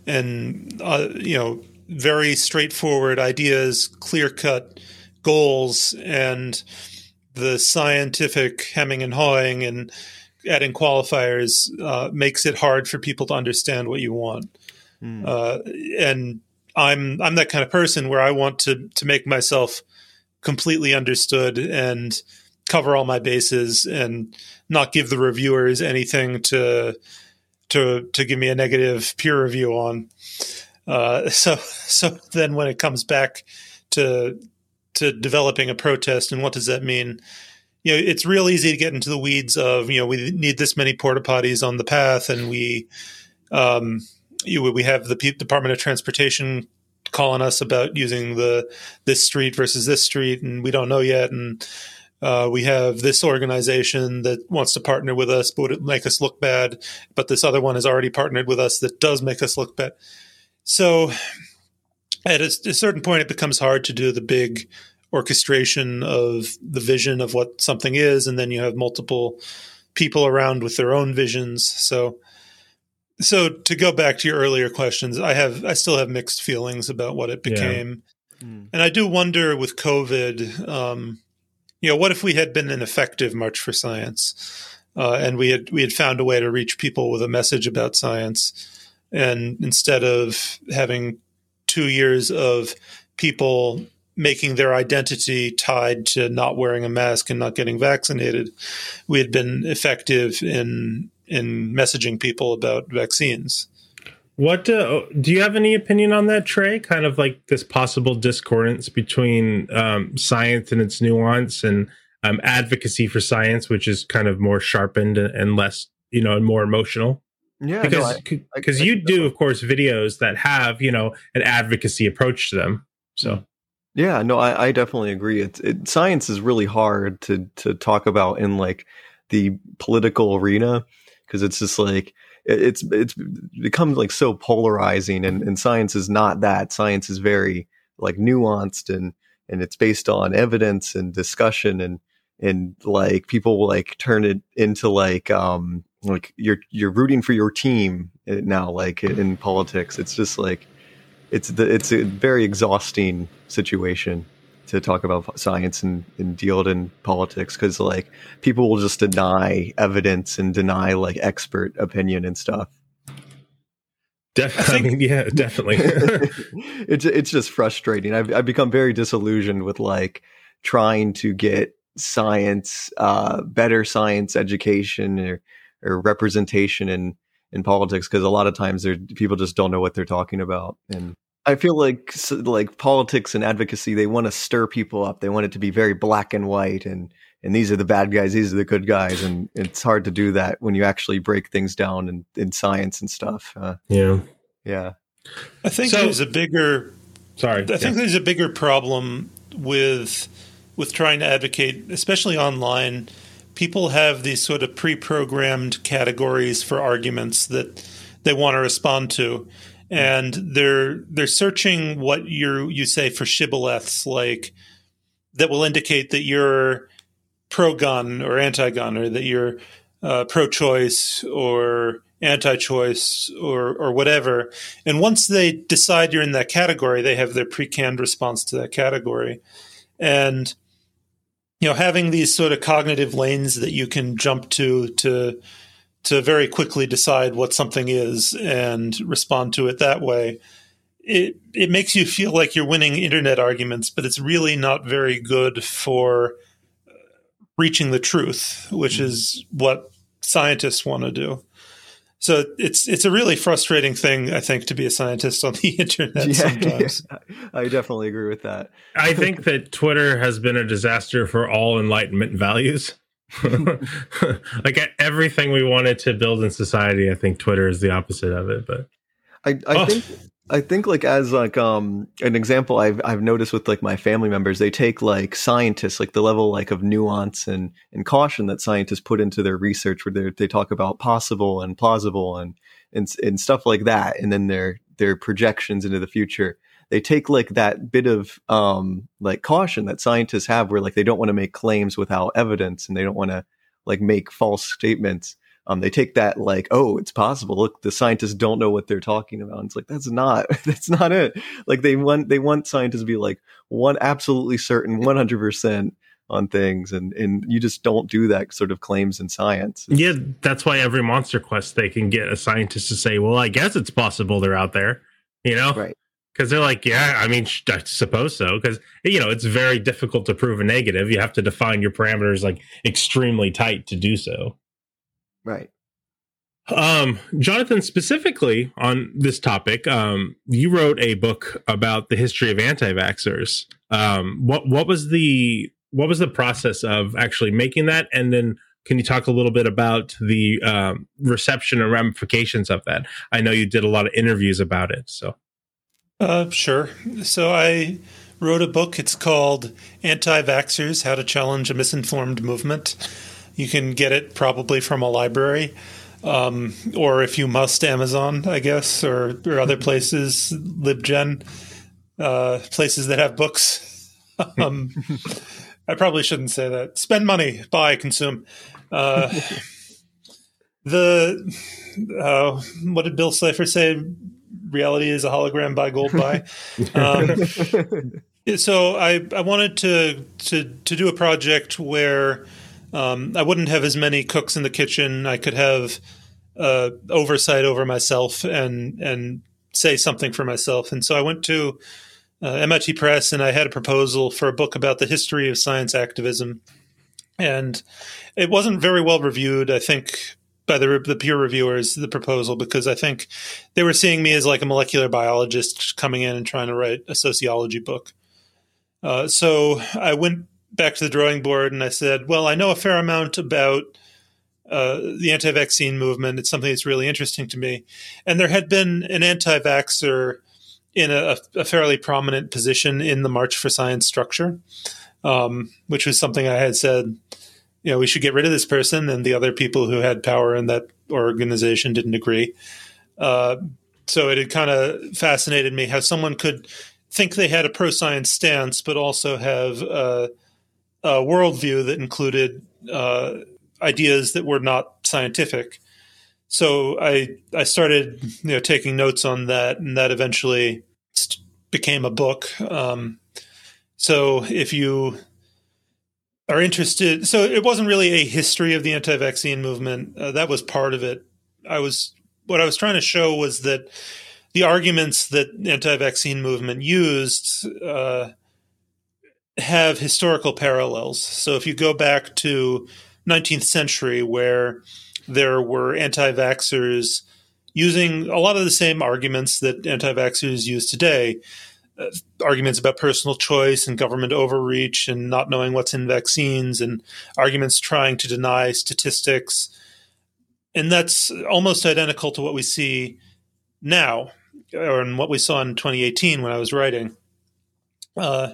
and uh, you know very straightforward ideas, clear cut goals, and the scientific hemming and hawing and adding qualifiers uh, makes it hard for people to understand what you want. Hmm. Uh, and I'm I'm that kind of person where I want to to make myself completely understood and cover all my bases and not give the reviewers anything to to to give me a negative peer review on. Uh, so so then when it comes back to to developing a protest and what does that mean? You know, it's real easy to get into the weeds of you know we need this many porta potties on the path and we um, you, we have the P- Department of Transportation calling us about using the this street versus this street, and we don't know yet. And uh, we have this organization that wants to partner with us, but would make us look bad. But this other one has already partnered with us that does make us look bad. So at a, a certain point, it becomes hard to do the big orchestration of the vision of what something is, and then you have multiple people around with their own visions. So so to go back to your earlier questions, I have I still have mixed feelings about what it Yeah. became, Hmm. and I do wonder with COVID, um, you know, what if we had been an effective March for Science, uh, and we had we had found a way to reach people with a message about science, and instead of having two years of people making their identity tied to not wearing a mask and not getting vaccinated, we had been effective in in messaging people about vaccines. What uh, do you have any opinion on that, Trey? Kind of like this possible discordance between um, science and its nuance and um, advocacy for science, which is kind of more sharpened and, and less, you know, and more emotional. Yeah, Because I- I- because I you think do, of course, videos that have you know an advocacy approach to them. So Yeah, no, I, I definitely agree. It's it, science is really hard to to talk about in like the political arena because it's just like it, it's it's become like so polarizing, and, and science is not that. Science is very like nuanced and and it's based on evidence and discussion and and like people like turn it into like um like you're you're rooting for your team eh, now like in politics. It's just like it's the it's a very exhausting situation to talk about science and, and deal it in politics because like people will just deny evidence and deny like expert opinion and stuff. Definitely, I, mean, yeah, definitely. it's it's just frustrating. I've I've become very disillusioned with like trying to get science, uh, better science education or or representation in in politics because a lot of times there people just don't know what they're talking about and I feel like like politics and advocacy they want to stir people up. They want it to be very black and white and and these are the bad guys, these are the good guys, and it's hard to do that when you actually break things down in, in science and stuff. Uh, yeah, yeah. I think so, there's a bigger. Sorry, I think there's a bigger problem with with trying to advocate, especially online. People have these sort of pre-programmed categories for arguments that they want to respond to. And they're they're searching what you you say for shibboleths like that will indicate that you're pro-gun or anti-gun or that you're uh, pro-choice or anti-choice or or whatever. And once they decide you're in that category they have their pre-canned response to that category. And you know having these sort of cognitive lanes that you can jump to to to very quickly decide what something is and respond to it that way. It it makes you feel like you're winning internet arguments, but it's really not very good for uh, reaching the truth, which mm-hmm. is what scientists want to do. So it's it's a really frustrating thing, I think, to be a scientist on the internet yeah, sometimes. I definitely agree with that. I think that Twitter has been a disaster for all enlightenment values. like everything we wanted to build in society, I think Twitter is the opposite of it. But I, I oh. think I think like as like um an example I've I've noticed with like my family members, they take like scientists, like the level like of nuance and and caution that scientists put into their research where they they talk about possible and plausible and and and stuff like that, and then their their projections into the future. They take like that bit of um like caution that scientists have where like they don't want to make claims without evidence and they don't want to like make false statements um, they take that like, oh, it's possible. Look, the scientists don't know what they're talking about. And it's like that's not that's not it. Like they want they want scientists to be like one absolutely certain, one hundred percent on things, and and you just don't do that sort of claims in science. Yeah, that's why every monster quest they can get a scientist to say, well, I guess it's possible they're out there. You know, right? because they're like, yeah, I mean, I suppose so. Because you know, it's very difficult to prove a negative. You have to define your parameters like extremely tight to do so. Right. Um, Jonathan, specifically on this topic, um, you wrote a book about the history of anti-vaxxers. Um, what what was the what was the process of actually making that, and then can you talk a little bit about the um, reception and ramifications of that? I know you did a lot of interviews about it, so. Uh, sure. So I wrote a book. It's called Anti Vaxxers How to Challenge a Misinformed Movement. You can get it probably from a library, um, or if you must, Amazon, I guess, or, or other places, LibGen, uh, places that have books. um, I probably shouldn't say that. Spend money, buy, consume. Uh, the uh, what did Bill Cipher say? reality is a hologram buy gold bye. Um, so I, I wanted to, to to do a project where um, I wouldn't have as many cooks in the kitchen. I could have uh, oversight over myself and and say something for myself. And so I went to uh, MIT Press and I had a proposal for a book about the history of science activism. And it wasn't very well reviewed. I think by the, the peer reviewers the proposal because I think they were seeing me as like a molecular biologist coming in and trying to write a sociology book. Uh, so I went back to the drawing board and I said, well, I know a fair amount about uh, the anti vaccine movement. It's something that's really interesting to me. And there had been an anti vaxxer in a, a, fairly prominent position in the March for Science structure, um, which was something I had said you know, we should get rid of this person, and the other people who had power in that organization didn't agree. Uh, so it had kind of fascinated me how someone could think they had a pro science stance, but also have a, a worldview that included uh, ideas that were not scientific. So I I started you know taking notes on that, and that eventually became a book. Um, so if you are interested, so it wasn't really a history of the anti-vaccine movement. Uh, that was part of it. I was what I was trying to show was that the arguments that anti-vaccine movement used uh, have historical parallels. So if you go back to 19th century, where there were anti-vaxxers using a lot of the same arguments that anti-vaxxers use today, uh, arguments about personal choice and government overreach and not knowing what's in vaccines, and arguments trying to deny statistics. And that's almost identical to what we see now, or what we saw in 2018 when I was writing. Uh,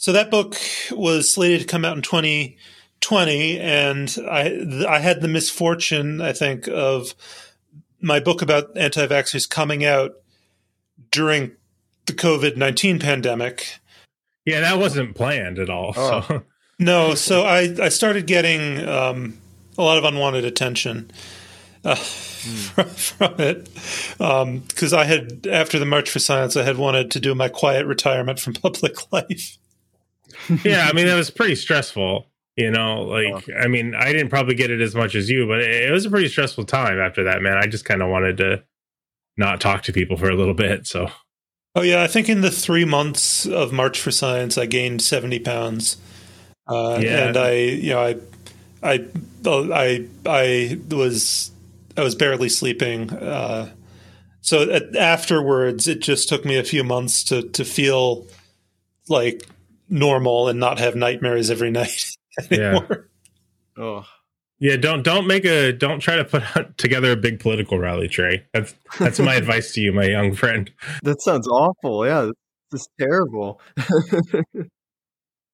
so that book was slated to come out in 2020, and I I had the misfortune, I think, of my book about anti-vaxxers coming out during the COVID nineteen pandemic. Yeah, that wasn't planned at all. Oh. So. No, so I I started getting um, a lot of unwanted attention. Uh, mm. from, it because um, I had after the March for Science I had wanted to do my quiet retirement from public life yeah, I mean that was pretty stressful. You know, like I mean, I didn't probably get it as much as you, but it, it was a pretty stressful time after that. Man, I just kind of wanted to not talk to people for a little bit. So, oh yeah, I think in the three months of March for Science, I gained seventy pounds. Uh, yeah. and I, you know, I, I, I, I was, I was barely sleeping. Uh, so at, afterwards, it just took me a few months to to feel like normal and not have nightmares every night anymore. Yeah. Oh. Yeah, don't don't make a don't try to put together a big political rally, Trey. That's that's my advice to you, my young friend. That sounds awful. Yeah, this is terrible.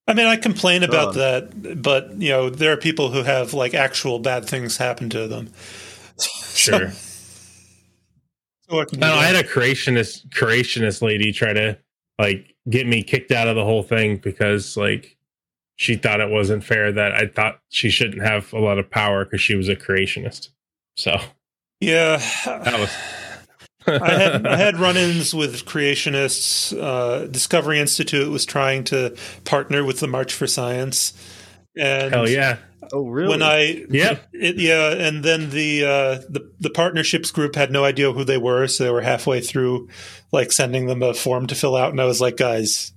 I mean, I complain about that, but you know, there are people who have like actual bad things happen to them. Sure. so no, I had a creationist creationist lady try to like get me kicked out of the whole thing because like she thought it wasn't fair that I thought she shouldn't have a lot of power because she was a creationist. So yeah, that was. I had I had run-ins with creationists. Uh, Discovery Institute was trying to partner with the March for Science, and hell yeah, Oh, really? When I yeah it, yeah, and then the uh, the the partnerships group had no idea who they were, so they were halfway through like sending them a form to fill out, and I was like, guys,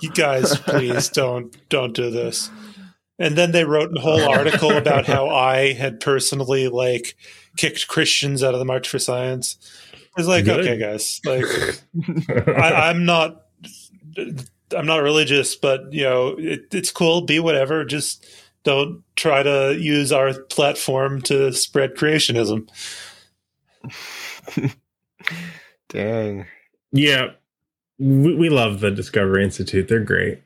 you guys, please don't don't do this. And then they wrote a whole article about how I had personally like kicked Christians out of the March for Science. I was like, Good. okay, guys, like I, I'm not. I'm not religious, but you know, it, it's cool. Be whatever. Just don't try to use our platform to spread creationism. Dang. Yeah. We, we love the Discovery Institute. They're great.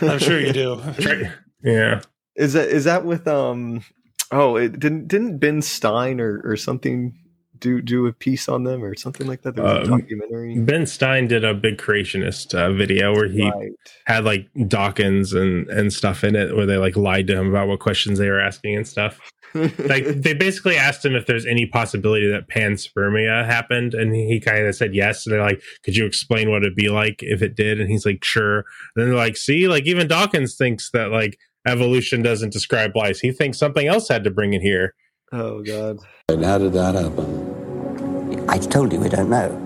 I'm sure you do. yeah. Is that is that with um oh it didn't didn't Ben Stein or, or something do do a piece on them or something like that? There was a um, documentary. Ben Stein did a big creationist uh, video where he right. had like Dawkins and and stuff in it, where they like lied to him about what questions they were asking and stuff. Like they basically asked him if there's any possibility that panspermia happened, and he kind of said yes. And they're like, "Could you explain what it'd be like if it did?" And he's like, "Sure." And then they're like, "See, like even Dawkins thinks that like evolution doesn't describe life. He thinks something else had to bring it here." Oh God! And how did that happen? I told you we don't know.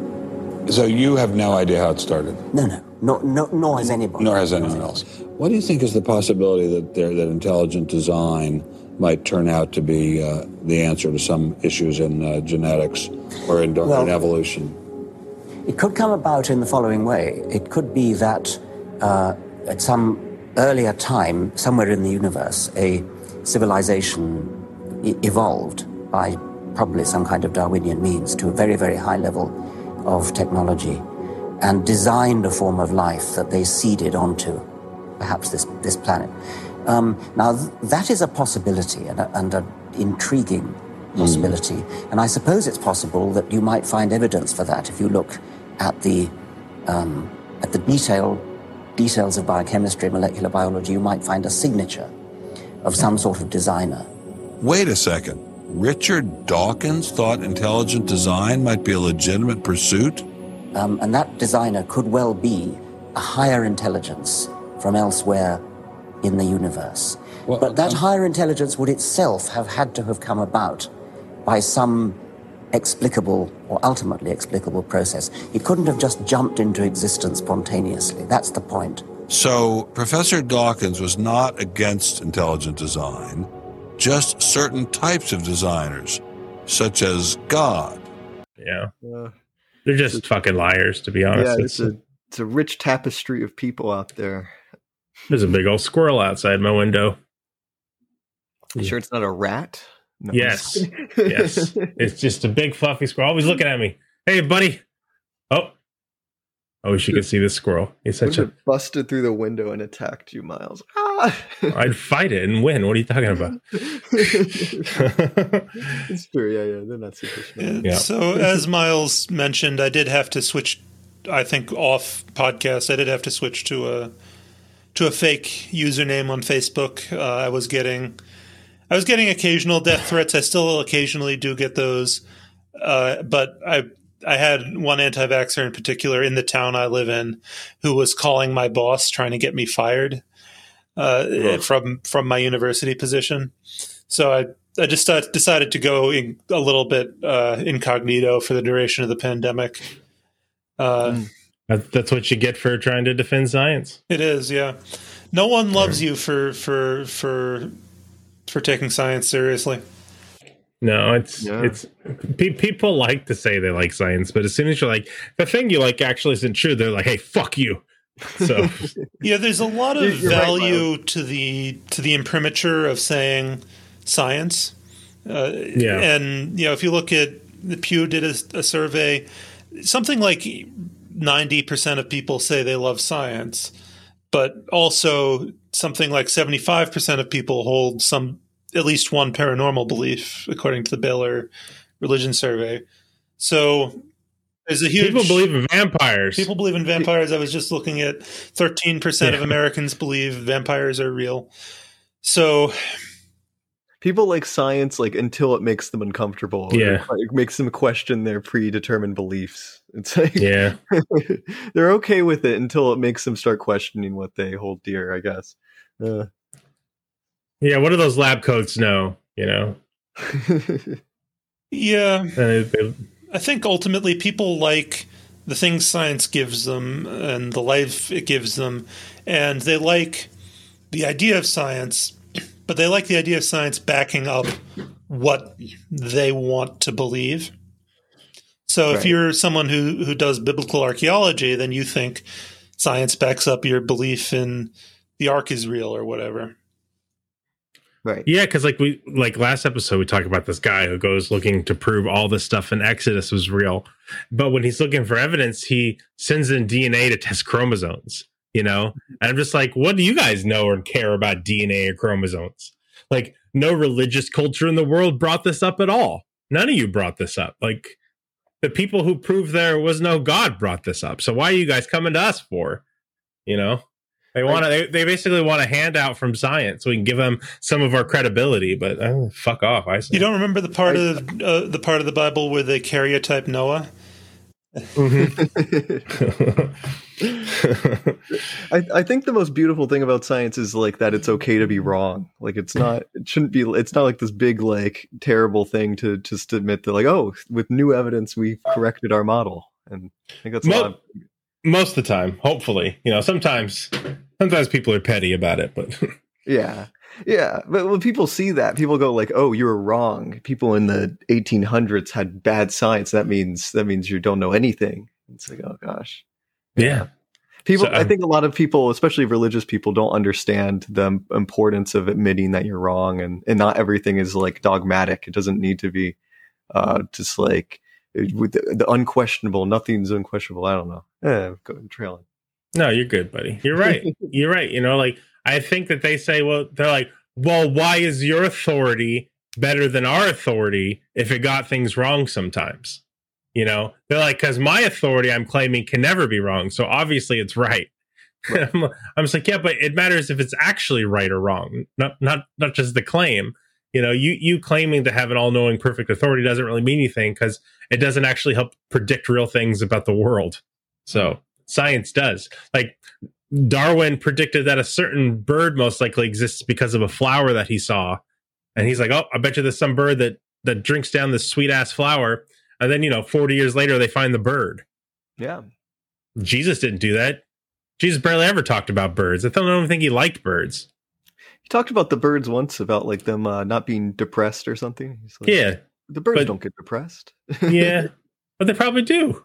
So you have no idea how it started? No, no, no, no nor has anybody. Nor has anyone else. What do you think is the possibility that there, that intelligent design might turn out to be uh, the answer to some issues in uh, genetics or in, well, in, evolution? It could come about in the following way. It could be that uh, at some earlier time, somewhere in the universe, a civilization evolved by probably some kind of Darwinian means to a very, very high level of technology and designed a form of life that they seeded onto perhaps this, this planet. Um, now, that is a possibility and, a, and an intriguing possibility. Mm. And I suppose it's possible that you might find evidence for that if you look at the, um, at the detail, details of biochemistry, molecular biology. You might find a signature of some sort of designer Wait a second. Richard Dawkins thought intelligent design might be a legitimate pursuit? Um, and that designer could well be a higher intelligence from elsewhere in the universe. Well, but that um, higher intelligence would itself have had to have come about by some explicable or ultimately explicable process. It couldn't have just jumped into existence spontaneously. That's the point. So Professor Dawkins was not against intelligent design, just certain types of designers, such as God. Yeah. Uh, They're just fucking liars, to be honest. yeah, It's- it's a it's a rich tapestry of people out there. There's a big old squirrel outside my window. You sure it's not a rat? No, Yes. I'm just kidding. Yes. It's just a big fluffy squirrel always looking at me. Hey, buddy. Oh. I wish you could see this squirrel. He's such a. busted through the window and attacked you, Miles? Ah! I'd fight it and win. What are you talking about? it's true. Yeah, yeah. They're not super smart. Yeah. So, as Miles mentioned, I did have to switch. I think off podcast, I did have to switch to a to a fake username on Facebook. Uh, I was getting, I was getting occasional death threats. I still occasionally do get those, uh, but I I had one anti-vaxxer in particular in the town I live in who was calling my boss trying to get me fired uh, from from my university position. So I I just uh, decided to go in, a little bit uh, incognito for the duration of the pandemic. Uh, That, that's what you get for trying to defend science. It is, yeah. No one loves you for for for for taking science seriously. No, it's Yeah. it's pe- people like to say they like science, but as soon as you're like the thing you like actually isn't true, they're like, "Hey, fuck you." So Yeah, there's a lot of You're- you're right, value to the to the imprimatur of saying science. Uh, Yeah. and you know, if you look at the Pew did a, a survey, something like ninety percent of people say they love science, but also something like seventy five percent of people hold some at least one paranormal belief, according to the Baylor Religion Survey. So there's a huge people believe in vampires. People believe in vampires. I was just looking at 13% of Americans believe vampires are real. So, People like science like until it makes them uncomfortable. or Yeah. it makes them question their predetermined beliefs. It's like yeah, they're okay with it until it makes them start questioning what they hold dear. I guess. Uh, yeah. What do those lab coats know? You know, yeah, And they- they- I think ultimately people like the things science gives them and the life it gives them. And they like the idea of science, but they like the idea of science backing up what they want to believe. So if you're someone who, who does biblical archaeology, then you think science backs up your belief in the ark is real or whatever. right. yeah, because like we like last episode we talked about this guy who goes looking to prove all this stuff in Exodus was real, but when he's looking for evidence, he sends in DNA to test chromosomes. You know, and I'm just like, what do you guys know or care about DNA or chromosomes? Like, no religious culture in the world brought this up at all. None of you brought this up. Like, the people who proved there was no God brought this up. So why are you guys coming to us for? You know, they want to. They, they basically want a handout from science so we can give them some of our credibility. But uh, fuck off, I say. You don't remember the part of uh, the part of the Bible where they karyotype Noah? Mm-hmm. I, I think the most beautiful thing about science is like that it's okay to be wrong. Like it's not it shouldn't be it's not like this big like terrible thing to just admit that like oh with new evidence we've corrected our model and I think that's lot of- Most of the time, hopefully, you know. Sometimes, sometimes people are petty about it, but yeah yeah but when people see that people go like oh you were wrong people in the 1800s had bad science that means that means you don't know anything it's like oh gosh yeah, People, So, I um, think a lot of people, especially religious people, don't understand the importance of admitting that you're wrong, and and not everything is like dogmatic. It doesn't need to be uh, just like with the, the unquestionable. Nothing's unquestionable. I don't know. Eh, go trailing. No, you're good, buddy. You're right. you're right. You know, like I think that they say, well, they're like, well, why is your authority better than our authority if it got things wrong sometimes? You know, they're like, because my authority I'm claiming can never be wrong. So obviously it's right. I'm, I'm just like, yeah, but it matters if it's actually right or wrong, not not not just the claim. You know, you you claiming to have an all knowing perfect authority doesn't really mean anything because it doesn't actually help predict real things about the world. So science does. Like Darwin predicted that a certain bird most likely exists because of a flower that he saw. And he's like, Oh, I bet you there's some bird that that drinks down this sweet ass flower. And then, you know, 40 years later they find the bird. Yeah. Jesus didn't do that. Jesus barely ever talked about birds. I don't even think he liked birds. He talked about the birds once about like them uh, not being depressed or something. He's like, Yeah. The birds but- don't get depressed. Yeah. but they probably do.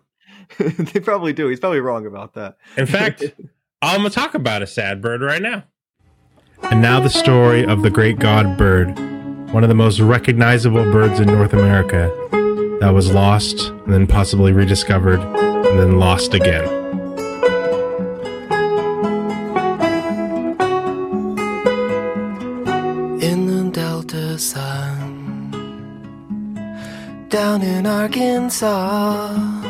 they probably do. He's probably wrong about that. In fact, I'm going to talk about a sad bird right now. And now the story of the great god bird, one of the most recognizable birds in North America that was lost and then possibly rediscovered and then lost again. in the Delta Sun, down in Arkansas.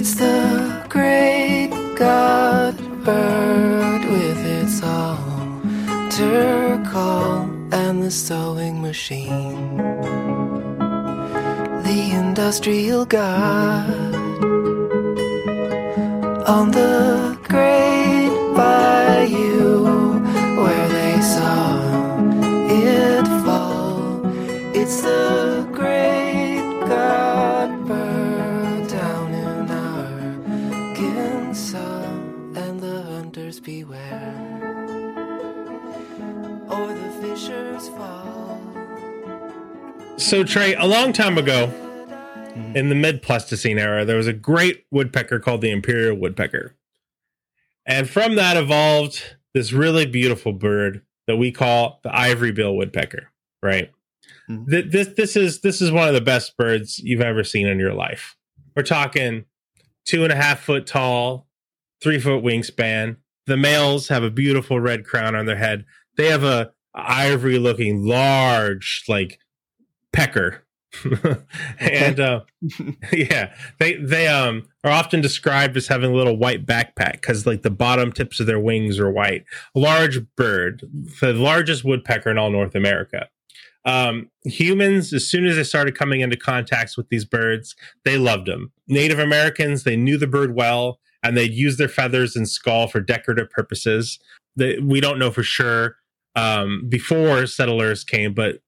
It's the great god bird with its altar call and the sewing machine. The industrial god on the great bayou where they saw it fall. It's the So, Trey, a long time ago in the mid Pleistocene era, there was a great woodpecker called the imperial woodpecker. And from that evolved this really beautiful bird that we call the ivory bill woodpecker, right? Mhm. This, this is this is one of the best birds you've ever seen in your life. We're talking two and a half foot tall, three foot wingspan. The males have a beautiful red crown on their head. They have a ivory looking large, like pecker. and uh, yeah, they they um are often described as having a little white backpack because like the bottom tips of their wings are white. A large bird, the largest woodpecker in all North America. Um, humans, as soon as they started coming into contacts with these birds, they loved them. Native Americans, they knew the bird well, and they'd use their feathers and skull for decorative purposes. They, we don't know for sure um, before settlers came, but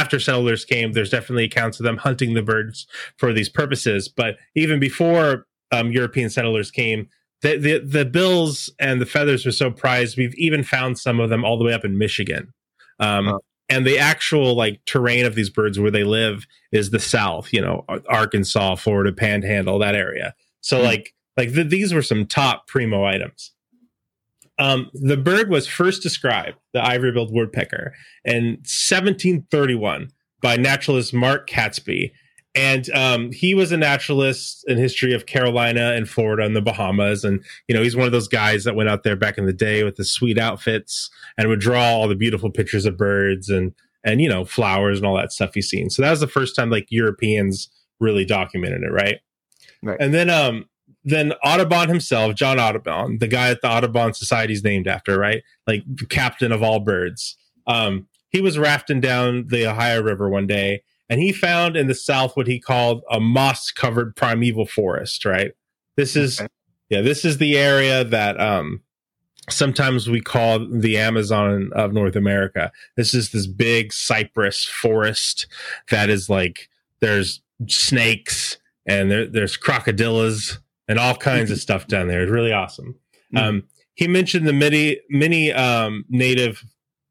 after settlers came, there's definitely accounts of them hunting the birds for these purposes. But even before um, European settlers came, the, the the bills and the feathers were so prized. We've even found some of them all the way up in Michigan. Um. And the actual like terrain of these birds where they live is the South, you know, Arkansas, Florida, Panhandle, that area. So Hmm. like like th- these were some top primo items. Um, the bird was first described, the ivory-billed woodpecker, in 1731 by naturalist Mark Catesby. And um, he was a naturalist in history of Carolina and Florida and the Bahamas. And, you know, he's one of those guys that went out there back in the day with the sweet outfits and would draw all the beautiful pictures of birds and, and, you know, flowers and all that stuff he's seen. So that was the first time like Europeans really documented it, right? Right. And then, um, then Audubon himself, John Audubon, the guy that the Audubon Society is named after, right? Like the captain of all birds. Um, he was rafting down the Ohio River one day and he found in the south what he called a moss covered primeval forest, right? This is Okay. yeah, this is the area that um sometimes we call the Amazon of North America. This is this big cypress forest that is like there's snakes and there, there's crocodillas and all kinds of stuff down there. It's really awesome. Mm. Um, he mentioned the many many um, native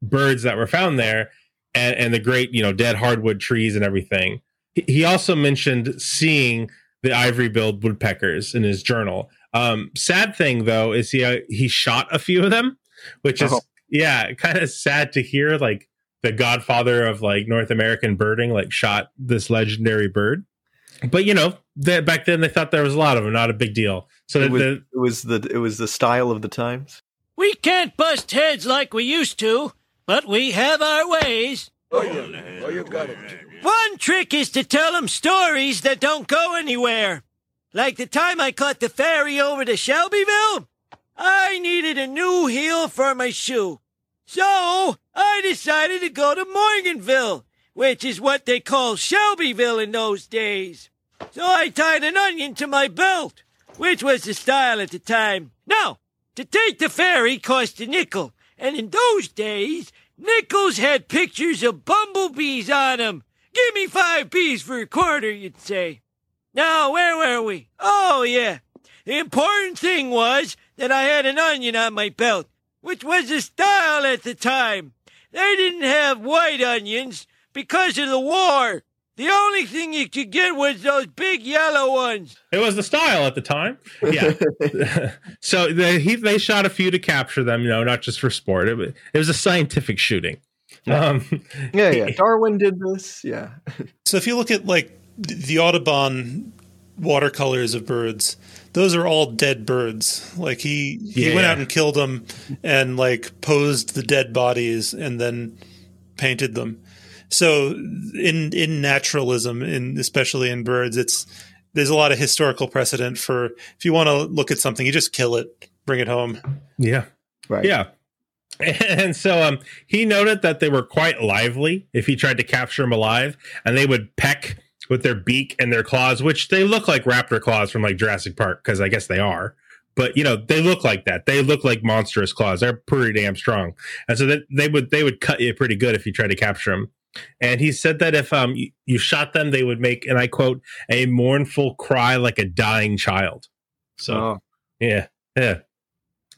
birds that were found there and, and the great you know dead hardwood trees and everything. He, he also mentioned seeing the ivory-billed woodpeckers in his journal. Um, sad thing though is he uh, he shot a few of them, which is Oh. yeah kind of sad to hear. Like the godfather of like North American birding like shot this legendary bird. But you know, that back then they thought there was a lot of them, not a big deal. So It was, the, it was the it was the style of the times. We can't bust heads like we used to, but we have our ways. Oh, yeah. oh you got it. One trick is to tell them stories that don't go anywhere. Like the time I caught the ferry over to Shelbyville. I needed a new heel for my shoe. So I decided to go to Morganville, which is what they call Shelbyville in those days. So I tied an onion to my belt, which was the style at the time. Now, to take the ferry cost a nickel, and in those days, nickels had pictures of bumblebees on 'em. Give me five bees for a quarter, you'd say. Now, where were we? Oh, yeah. The important thing was that I had an onion on my belt, which was the style at the time. They didn't have white onions because of the war. The only thing you could get was those big yellow ones. It was the style at the time. Yeah. so they he, they shot a few to capture them, you know, not just for sport. It, was- it was a scientific shooting. Um, Yeah, yeah. Darwin did this. Yeah. So if you look at like the Audubon watercolors of birds, those are all dead birds. Like he he Yeah, went out and killed them and like posed the dead bodies and then painted them. So in in naturalism, in especially in birds, it's there's a lot of historical precedent for if you want to look at something, you just kill it, bring it home. yeah. Right. Yeah. And so um, he noted that they were quite lively if he tried to capture them alive, and they would peck with their beak and their claws, which they look like raptor claws from like Jurassic Park, because I guess they are. But you know, they look like that. They look like monstrous claws. They're pretty damn strong, and so that they would they would cut you pretty good if you tried to capture them. And he said that if um you, you shot them, they would make, and I quote, a mournful cry like a dying child. So Oh. yeah, yeah.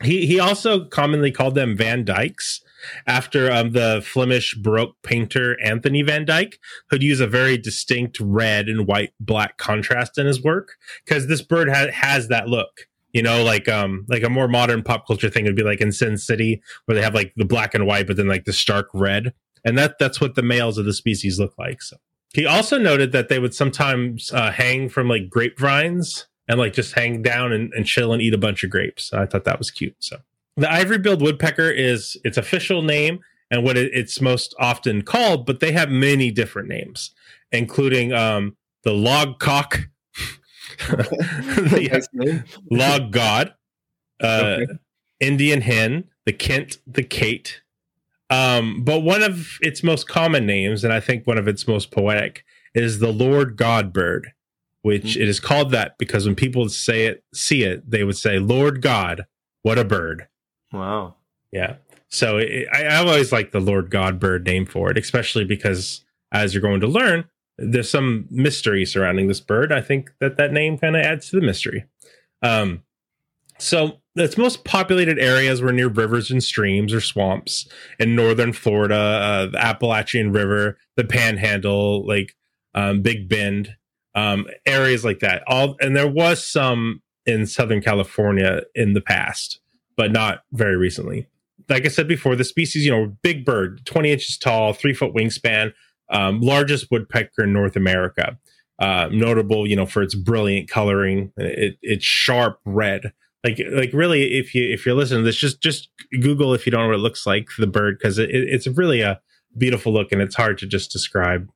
He he also commonly called them Van Dykes after um, the Flemish Baroque painter Anthony Van Dyck, who'd use a very distinct red and white black contrast in his work because this bird ha- has that look. You know, like um like a more modern pop culture thing would be like in Sin City where they have like the black and white, but then like the stark red, and that that's what the males of the species look like. So he also noted that they would sometimes uh, hang from like grapevines and like just hang down and, and chill and eat a bunch of grapes. I thought that was cute. So the ivory-billed woodpecker is its official name and what it, it's most often called, but they have many different names, including um, the logcock, the log god, uh, Okay. Indian hen, the Kent, the Kate. Um, but one of its most common names, and I think one of its most poetic, is the Lord God bird, which it is called that because when people say it, see it, they would say, "Lord God, what a bird!" Wow. Yeah. So it, I, I always like the Lord God bird name for it, especially because as you're going to learn, there's some mystery surrounding this bird. I think that that name kind of adds to the mystery. Um, so its most populated areas were near rivers and streams or swamps in northern Florida, uh, the Appalachian River, the Panhandle, like um, Big Bend, um, areas like that. All and there was some in Southern California in the past, but not very recently. Like I said before, the species, you know, big bird, 20 inches tall, three foot wingspan, um, largest woodpecker in North America. Uh, notable, you know, for its brilliant coloring, it, it's sharp red. Like, like really, if you if you're listening to this, just just Google if you don't know what it looks like the bird because it, it's really a beautiful look and it's hard to just describe.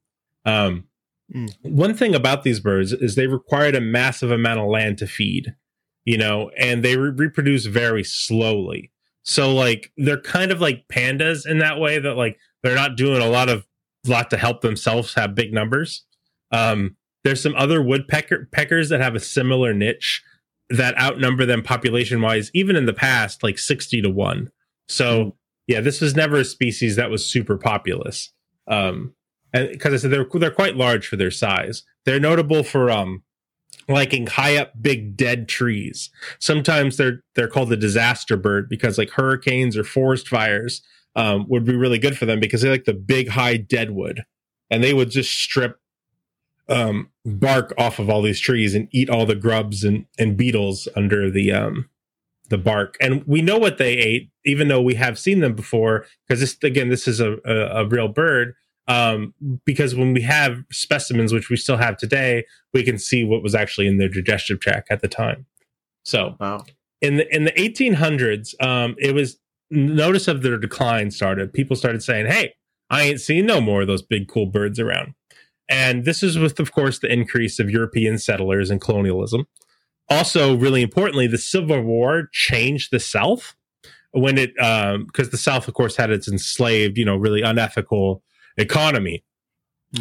Um, Mm. One thing about these birds is they required a massive amount of land to feed, you know, and they re- reproduce very slowly. So like they're kind of like pandas in that way that like they're not doing a lot of lot to help themselves have big numbers. Um, there's some other woodpecker peckers that have a similar niche that outnumber them population wise, even in the past, like 60 to 1. So, yeah, this was never a species that was super populous. Um, and because I said they're they're quite large for their size. They're notable for um liking high up big dead trees. Sometimes they're they're called the disaster bird because like hurricanes or forest fires um, would be really good for them because they like the big high dead wood, and they would just strip um, bark off of all these trees and eat all the grubs and, and beetles under the um, the bark. And we know what they ate, even though we have seen them before, because this again, this is a, a, a real bird. Um, because when we have specimens, which we still have today, we can see what was actually in their digestive tract at the time. So Wow. in the in the 1800s, um, it was notice of their decline started. People started saying, "Hey, I ain't seen no more of those big cool birds around." And this is with, of course, the increase of European settlers and colonialism. Also, really importantly, the Civil War changed the South when it because the South, of course, had its enslaved, you know, really unethical economy.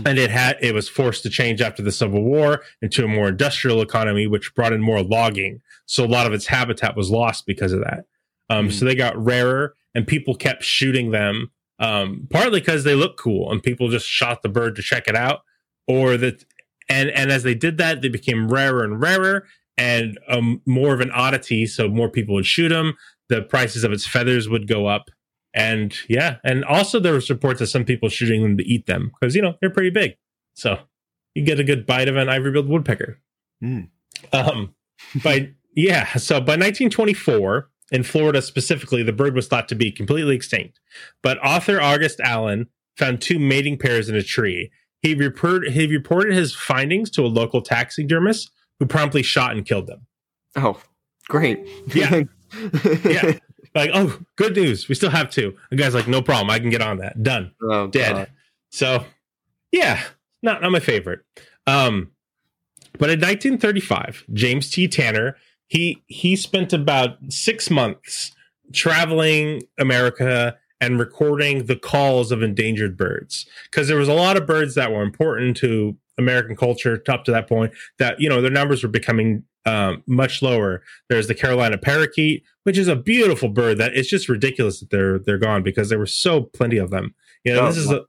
And it had it was forced to change after the Civil War into a more industrial economy, which brought in more logging. So a lot of its habitat was lost because of that. Um, Mm. So they got rarer, and people kept shooting them, um, partly because they look cool, and people just shot the bird to check it out, or that, and and as they did that, they became rarer and rarer, and um, more of an oddity. So more people would shoot them. The prices of its feathers would go up, and yeah, and also there was reports of some people shooting them to eat them because you know they're pretty big, so you get a good bite of an ivory-billed woodpecker. Mm. Um, by yeah, so by 1924 in Florida specifically, the bird was thought to be completely extinct. But author August Allen found two mating pairs in a tree. He reported he reported his findings to a local taxidermist, who promptly shot and killed them. Oh, great. Yeah. Yeah. Like, oh, good news, we still have two. The guy's like, no problem, I can get on that. Done Oh, dead. God. So, yeah, not not my favorite. Um, but in 1935, James T. Tanner he he spent about six months traveling America and recording the calls of endangered birds because there was a lot of birds that were important to American culture up to that point that you know their numbers were becoming um, much lower. There's the Carolina parakeet, which is a beautiful bird that it's just ridiculous that they're they're gone because there were so plenty of them. You know, Oh, this is a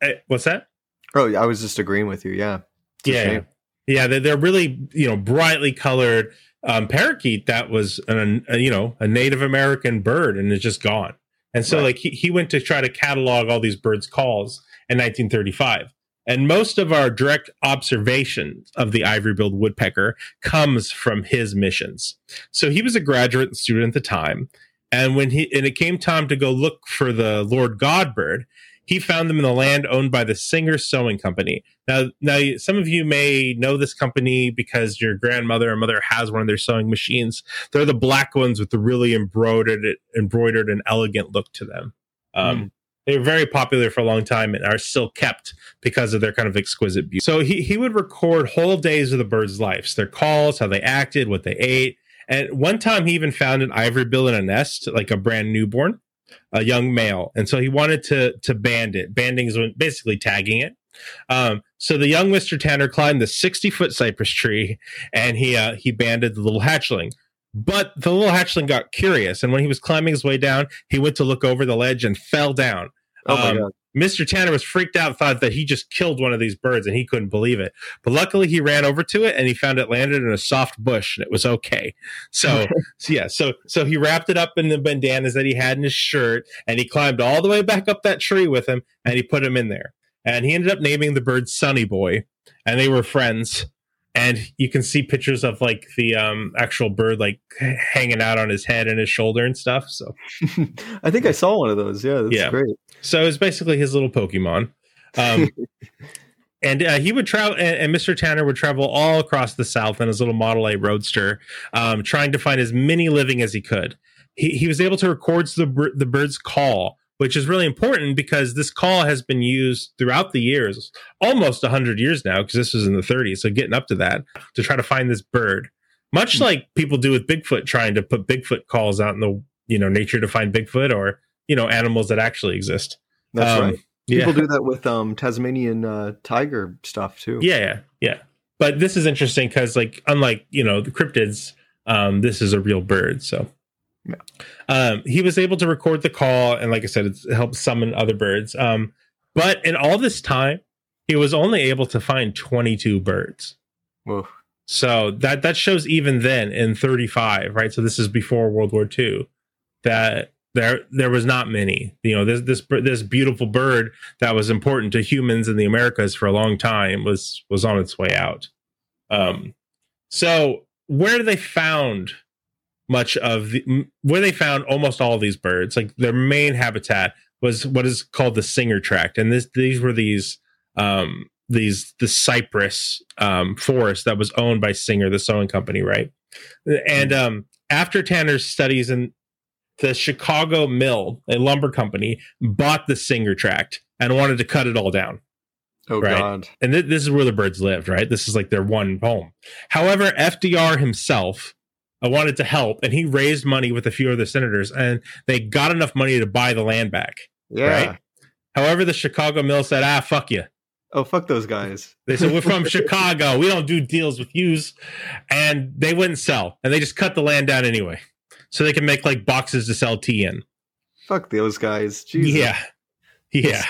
eh, what's that? Oh, I was just agreeing with you. Yeah. It's yeah, yeah, they're, they're really you know brightly colored um, parakeet that was an a, you know a Native American bird and it's just gone. And so Right. like he, he went to try to catalog all these birds' calls in 1935. And most of our direct observations of the ivory-billed woodpecker comes from his missions. So he was a graduate student at the time, and when he and it came time to go look for the Lord God bird, he found them in the land owned by the Singer Sewing Company. Now, now some of you may know this company because your grandmother or mother has one of their sewing machines. They're the black ones with the really embroidered, embroidered and elegant look to them. Um, They were very popular for a long time and are still kept because of their kind of exquisite beauty. So he, he would record whole days of the birds' lives, their calls, how they acted, what they ate. And one time he even found an ivory bill in a nest, like a brand newborn, a young male. And so he wanted to to band it. Banding is basically tagging it. Um, so the young Mr. Tanner climbed the 60 foot cypress tree and he uh, he banded the little hatchling. But the little hatchling got curious, and when he was climbing his way down, he went to look over the ledge and fell down. Oh my Um, god. Mr. Tanner was freaked out, thought that he just killed one of these birds, and he couldn't believe it. But luckily, he ran over to it and he found it landed in a soft bush, and it was okay. So, so yeah, so so he wrapped it up in the bandanas that he had in his shirt, and he climbed all the way back up that tree with him, and he put him in there. And he ended up naming the bird Sonny Boy, and they were friends. And you can see pictures of like the um, actual bird like hanging out on his head and his shoulder and stuff. So I think I saw one of those. Yeah, that's Yeah. great. so it's basically his little Pokemon. Um, and uh, he would travel, and, and Mr. Tanner would travel all across the South in his little Model A Roadster, um, trying to find as many living as he could. He, he was able to record the the bird's call, which is really important because this call has been used throughout the years, almost hundred years now, because this was in the 30s. So getting up to that to try to find this bird, much like people do with Bigfoot, trying to put Bigfoot calls out in the you know nature to find Bigfoot or you know animals that actually exist. That's Um, right. People do that with um, Tasmanian uh, tiger stuff too. Yeah, yeah, yeah. But this is interesting because, like, unlike you know the cryptids, um, this is a real bird. So, Yeah. um, he was able to record the call, and like I said, it helped summon other birds. Um, but in all this time, he was only able to find twenty-two birds. Whoa. So that that shows even then in 35, right? So this is before World War II. That there there was not many. You know, this this this beautiful bird that was important to humans in the Americas for a long time was was on its way out. Um, so where they found much of the where they found almost all these birds, like their main habitat was what is called the Singer Tract, and this these were these um these the cypress um forest that was owned by Singer, the sewing company, right? And um after Tanner's studies in the Chicago Mill, a lumber company, bought the Singer Tract and wanted to cut it all down Oh Right. god. and th- this is where the birds lived, right? This is like their one home. However, FDR himself uh, wanted to help, and he raised money with a few other senators, and they got enough money to buy the land back. Yeah. Right. However, the Chicago Mill said, "Ah, fuck you. Oh fuck those guys. They said, We're from Chicago. We don't do deals with yous. And they wouldn't sell. And they just cut the land down anyway. So they can make like boxes to sell tea in. Fuck those guys. Jesus. Yeah. Yeah.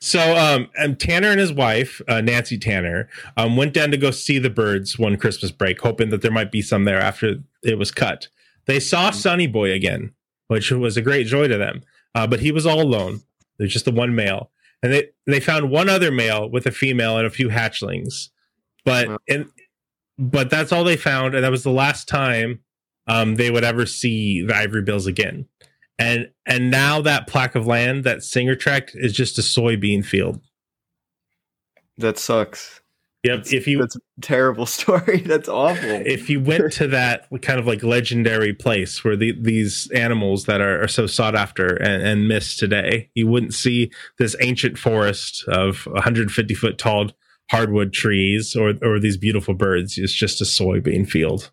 So um and Tanner and his wife, uh, Nancy Tanner, um, went down to go see the birds one Christmas break, hoping that there might be some there after it was cut. They saw Sonny Boy again, which was a great joy to them. Uh, but he was all alone. There's just the one male. And they, they found one other male with a female and a few hatchlings. But Wow. and but that's all they found, and that was the last time um, they would ever see the Ivory Bills again. And and now that plaque of land, that Singer Tract, is just a soybean field. That sucks. Yep. That's- if you That's a terrible story. That's awful. if you went to that kind of like legendary place where the, these animals that are, are so sought after and, and missed today, you wouldn't see this ancient forest of 150 foot tall hardwood trees or or these beautiful birds. It's just a soybean field.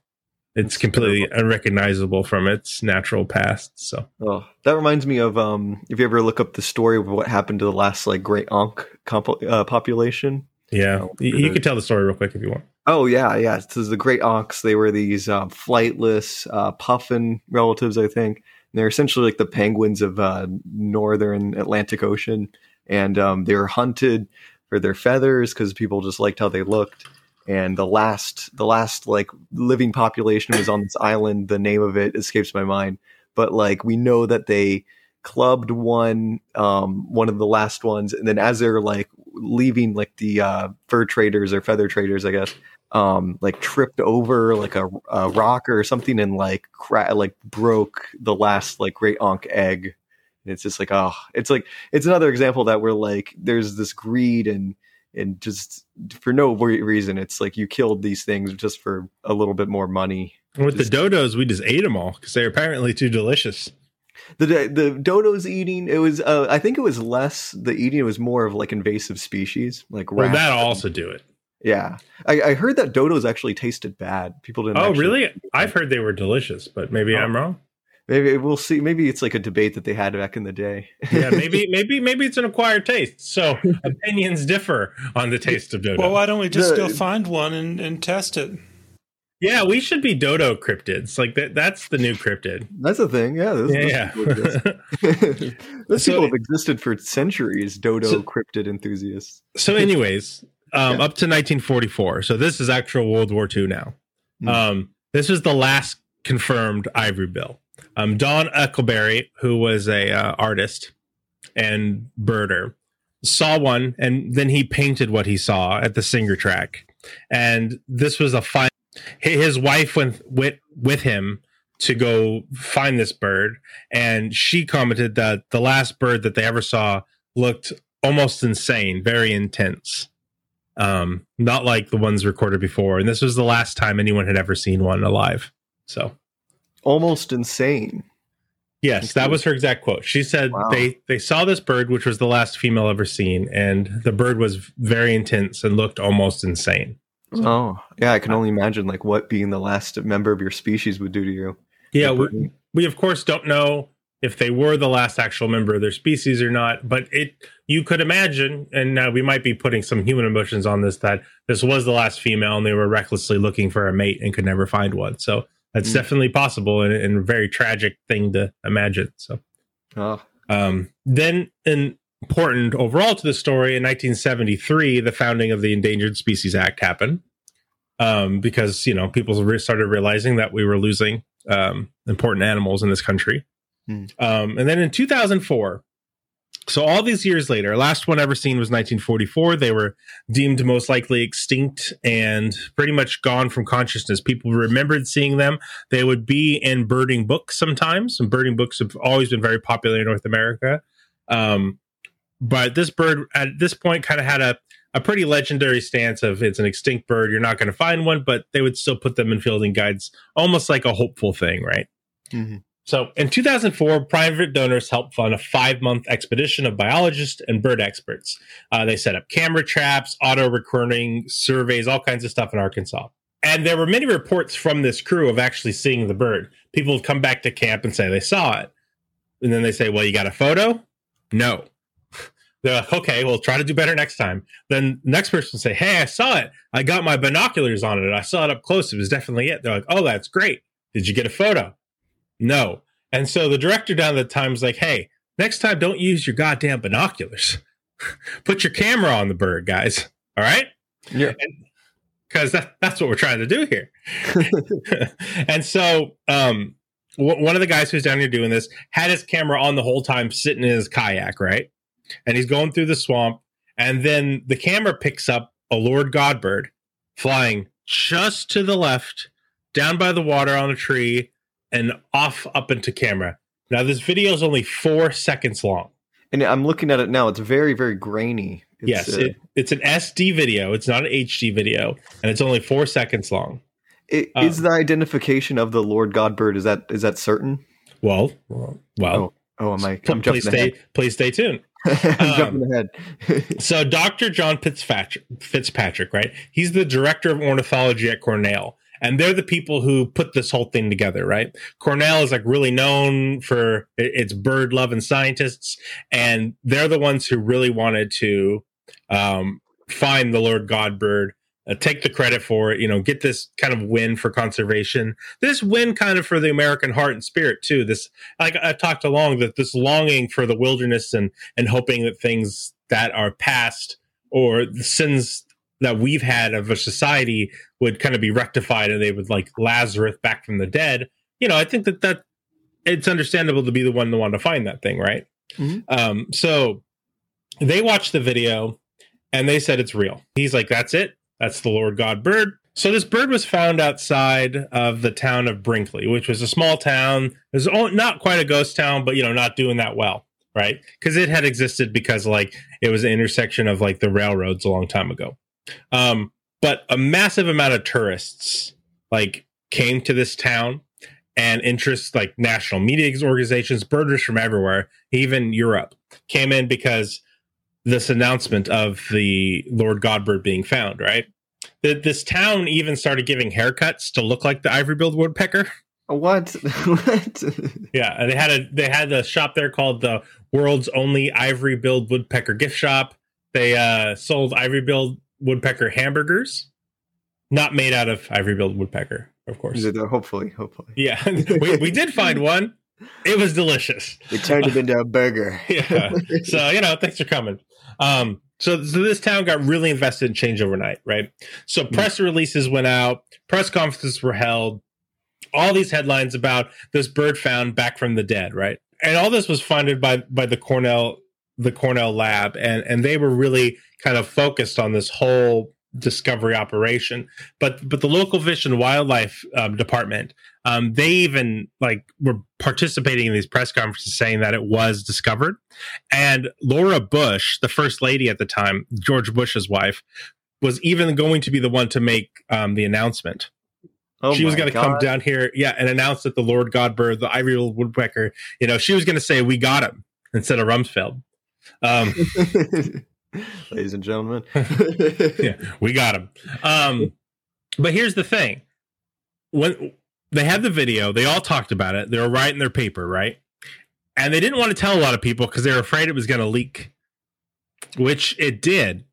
It's completely unrecognizable from its natural past. So Oh, that reminds me of um. If you ever look up the story of what happened to the last like great Ankh compo- uh, population. yeah, Oh, you, you could tell the story real quick if you want. Oh yeah, yeah. So the great Ankhs, they were these uh, flightless uh, puffin relatives, I think. And they're essentially like the penguins of uh, northern Atlantic Ocean, and um, they were hunted for their feathers because people just liked how they looked. And the last, the last like living population was on this island. The name of it escapes my mind, but like we know that they clubbed one, um, one of the last ones, and then as they're like leaving, like the uh, fur traders or feather traders, I guess, um, like tripped over like a, a rock or something and like cra- like broke the last like great onk egg. And it's just like, oh, it's like it's another example that where like there's this greed and and just for no reason, it's like you killed these things just for a little bit more money. With Just- the dodos, we just ate them all because they're apparently too delicious. The the dodos eating it was uh, I think it was less the eating it was more of like invasive species like Well, that'll also do it. yeah I, I heard that dodos actually tasted bad people didn't Oh, really? I've heard they were delicious, but maybe Oh. I'm wrong. Maybe we'll see maybe it's like a debate that they had back in the day yeah, maybe, maybe, maybe it's an acquired taste. So opinions differ on the taste of dodo. Well, why don't we just The- go find one and, and test it? yeah, we should be dodo cryptids. Like that. That's the new cryptid. that's a thing yeah those, those Yeah. people exist. those So- people have existed for centuries dodo So- cryptid enthusiasts so, anyways, um, Yeah. up to 1944. So this is actual World War II now. Hmm. Um, this is the last confirmed ivory bill. Um, Don Eckelberry, who was a uh, artist and birder, saw one, and then he painted what he saw at the Singer Tract. And this was a fine. His wife went with with him to go find this bird, and she commented that the last bird that they ever saw looked almost insane, very intense. Um, not like the ones recorded before. And this was the last time anyone had ever seen one alive. So almost insane yes, that was her exact quote. She said Wow. they they saw this bird, which was the last female ever seen, and the bird was very intense and looked almost insane. oh yeah i can only imagine like what being the last member of your species would do to you Yeah, we, we of course don't know if they were the last actual member of their species or not, but it you could imagine, and now we might be putting some human emotions on this that this was the last female and they were recklessly looking for a mate and could never find one. So that's Mm. definitely possible and, and a very tragic thing to imagine. So oh um, then important overall to the story in 1973 the founding of the endangered species act happened um, because you know people re- started realizing that we were losing um, important animals in this country Hmm. um, and then in 2004 so all these years later last one ever seen was 1944 they were deemed most likely extinct and pretty much gone from consciousness people remembered seeing them they would be in birding books sometimes and birding books have always been very popular in north america um, but this bird at this point kind of had a, a pretty legendary stance of it's an extinct bird. You're not going to find one, but they would still put them in fielding guides, almost like a hopeful thing, right? Mhm. So in 2004, private donors helped fund a five month expedition of biologists and bird experts. Uh, they set up camera traps, auto recording, surveys, all kinds of stuff in Arkansas. And there were many reports from this crew of actually seeing the bird. People would come back to camp and say they saw it. And then they say, Well, you got a photo? No. They're like, okay, we'll try to do better next time. Then the next person say, hey, I saw it. I got my binoculars on it. I saw it up close. It was definitely it. They're like, oh, that's great. Did you get a photo? No. And so the director down at the time was like, hey, next time don't use your goddamn binoculars. Put your camera on the bird, guys. All right? Yeah. Because that, that's what we're trying to do here. and so um, w- one of the guys who's down here doing this had his camera on the whole time sitting in his kayak, right? And he's going through the swamp. And then the camera picks up a Lord Godbird flying just to the left, down by the water on a tree, and off up into camera. Now, this video is only four seconds long. And I'm looking at it now. It's very, very grainy. It's, yes, uh, it, it's an SD video. It's not an HD video, and it's only four seconds long. i- um, is the identification of the Lord Godbird is that is that certain? Well, well, well Oh, am I? I'm please jumping stay, ahead. please stay tuned. I'm um, jumping ahead. So, Dr. John Fitzpatrick, Fitzpatrick, right? He's the director of ornithology at Cornell, and they're the people who put this whole thing together, right? Cornell is like really known for its bird loving scientists, and they're the ones who really wanted to um, find the Lord Godbird, uh, take the credit for it, you know, get this kind of win for conservation. This win kind of for the American heart and spirit too. This, like I talked along, that this longing for the wilderness and and hoping that things that are past or the sins that we've had of a society would kind of be rectified and they would like Lazarus back from the dead. You know, I think that that it's understandable to be the one to want to find that thing, right? Mhm. Um, so they watched the video and they said it's real. He's like, that's it. That's the Lord God bird. So this bird was found outside of the town of Brinkley, which was a small town. It was not quite a ghost town, but you know, not doing that well, right? Because it had existed because like it was an intersection of like the railroads a long time ago. Um, but a massive amount of tourists like came to this town and interests like national media organizations, birders from everywhere, even Europe, came in because this announcement of the Lord Godbird being found, right? That this town even started giving haircuts to look like the ivory-billed woodpecker. what? what? Yeah, and they had a they had a shop there called the world's only ivory-billed woodpecker gift shop. They uh, sold ivory-billed woodpecker hamburgers, not made out of ivory-billed woodpecker, of course. It there? Hopefully, hopefully. Yeah, we, we did find one. It was delicious. They turned it into a burger. Yeah. So, you know, thanks for coming. Um, so, so this town got really invested in change overnight, right? So press releases went out, press conferences were held, all these headlines about this bird found back from the dead, right? And all this was funded by by the Cornell the Cornell lab and and they were really kind of focused on this whole discovery operation. But but the local fish and wildlife um, department um, they even like were participating in these press conferences saying that it was discovered. And laura bush the first lady at the time george bush's wife was even going to be the one to make um, the announcement. Oh she was going to come down here yeah and announce that the lord godbird the ivory woodpecker you know she was going to say we got him instead of rumsfeld um, Ladies and gentlemen. yeah, we got him. Um, but here's the thing: when they had the video, they all talked about it. They were writing their paper, right? And they didn't want to tell a lot of people because they were afraid it was going to leak, which it did.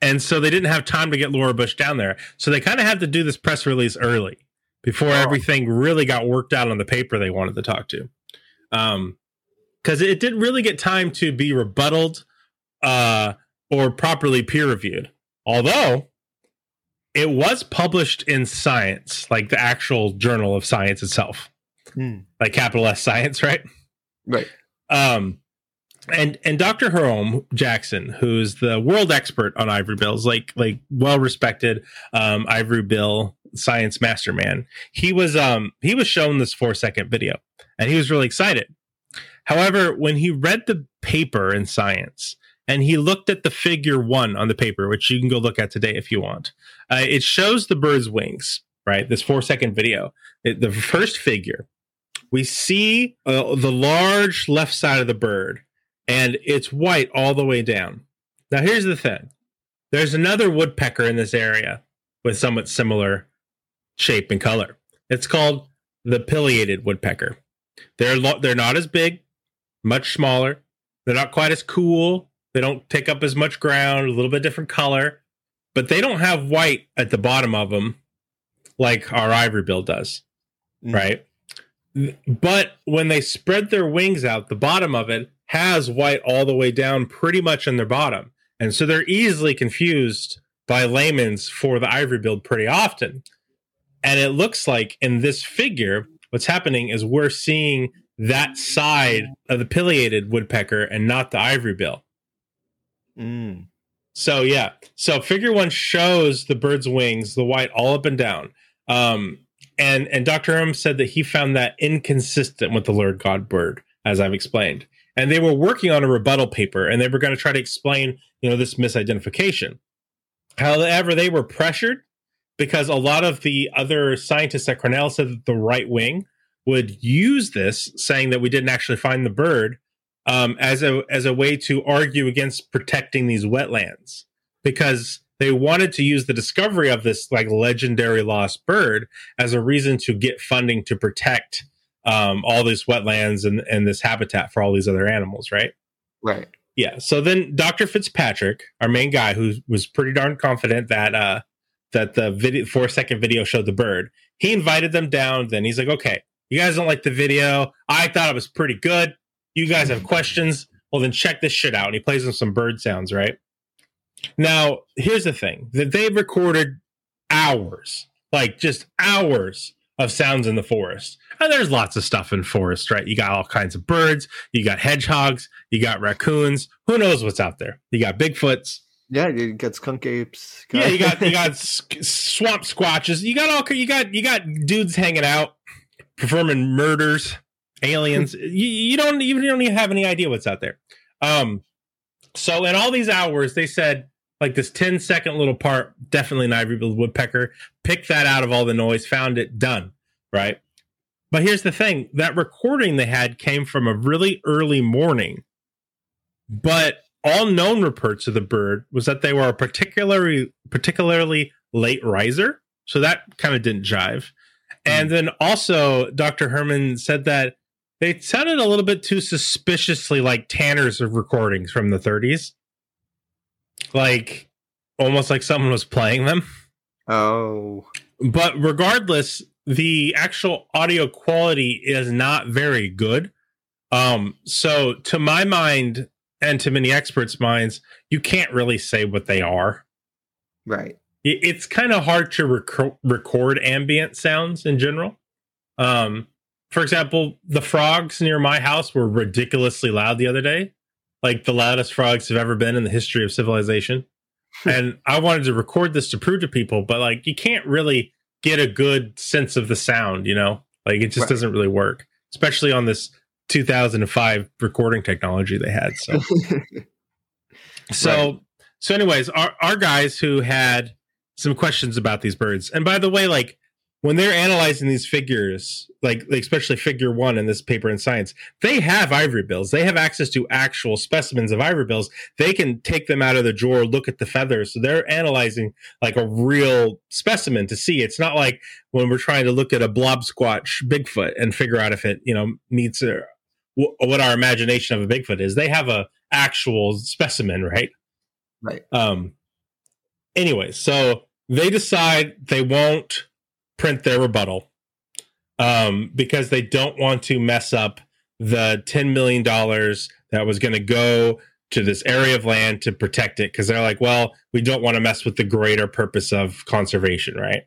And so they didn't have time to get Laura Bush down there. So they kind of had to do this press release early before Oh. everything really got worked out on the paper they wanted to talk to. Um, because it didn't really get time to be rebutted uh, or properly peer reviewed. Although it was published in Science, like the actual journal of science itself, Hmm. like capital S Science, right? Right. Um, and and Dr. Jerome Jackson, who's the world expert on ivory bills, like like well respected um, ivory bill science masterman, he was um he was shown this four second video, and he was really excited. However, when he read the paper in Science and he looked at the figure one on the paper, which you can go look at today if you want, uh, it shows the bird's wings. Right, this four second video, it, the first figure, we see uh, the large left side of the bird and it's white all the way down. Now, here's the thing there's another woodpecker in this area with somewhat similar shape and color. It's called the pileated woodpecker. They're, lo- they're not as big, much smaller. They're not quite as cool. They don't take up as much ground, a little bit different color, but they don't have white at the bottom of them like our ivory bill does, Mm. right? But when they spread their wings out, the bottom of it has white all the way down pretty much on their bottom. And so they're easily confused by layman's for the ivory bill pretty often. And it looks like in this figure, what's happening is we're seeing that side of the pileated woodpecker and not the ivory bill. Mm. So yeah, so figure one shows the bird's wings, the white all up and down. Um, and and Dr. Herm said that he found that inconsistent with the Lord God bird, as I've explained. And they were working on a rebuttal paper, and they were going to try to explain, you know, this misidentification. However, they were pressured because a lot of the other scientists at Cornell said that the right wing would use this, saying that we didn't actually find the bird, um, as a as a way to argue against protecting these wetlands because they wanted to use the discovery of this like legendary lost bird as a reason to get funding to protect um, all these wetlands and, and this habitat for all these other animals, right? Right. Yeah. So then Dr. Fitzpatrick, our main guy, who was pretty darn confident that uh that the video four second video showed the bird, he invited them down. Then he's like, okay, you guys don't like the video. I thought it was pretty good. You guys have questions. Well, then check this shit out. And he plays them some bird sounds, right? Now, here's the thing that they've recorded hours, like just hours of sounds in the forest. And there's lots of stuff in forest, right? You got all kinds of birds, you got hedgehogs, you got raccoons. Who knows what's out there? You got Bigfoots. Yeah, you got skunk apes. Yeah, you got you got swamp squatches. You got all you got you got dudes hanging out performing murders, aliens. you, you don't you don't even have any idea what's out there. Um, so in all these hours, they said like this 10 second little part, definitely an ivory-billed woodpecker. Pick that out of all the noise, found it, done. Right. But here's the thing: that recording they had came from a really early morning, but all known reports of the bird was that they were a particularly particularly late riser. So that kind of didn't jive. And then also, Dr. Herman said that they sounded a little bit too suspiciously like Tanner's of recordings from the 30s. Like almost like someone was playing them. Oh. But regardless, the actual audio quality is not very good. Um, so to my mind and to many experts' minds, you can't really say what they are. Right. It- It's kind of hard to rec- record ambient sounds in general. Um, for example, the frogs near my house were ridiculously loud the other day, like the loudest frogs have ever been in the history of civilization. and I wanted to record this to prove to people, but like you can't really get a good sense of the sound, you know? Like it just Right. doesn't really work, especially on this 2005 recording technology they had. So so Right. so anyways, our our guys who had some questions about these birds. And by the way, like when they're analyzing these figures, like like especially figure one in this paper in science, they have ivory bills. They have access to actual specimens of ivory bills. They can take them out of the drawer, look at the feathers. So they're analyzing like a real specimen to see. It's not like when we're trying to look at a blob squatch Bigfoot and figure out if it, you know, meets what our imagination of a Bigfoot is. They have a actual specimen, right? Right. Um. Anyway, so they decide they won't print their rebuttal, um, because they don't want to mess up the ten million dollars that was going to go to this area of land to protect it. Because they're like, well, we don't want to mess with the greater purpose of conservation, right?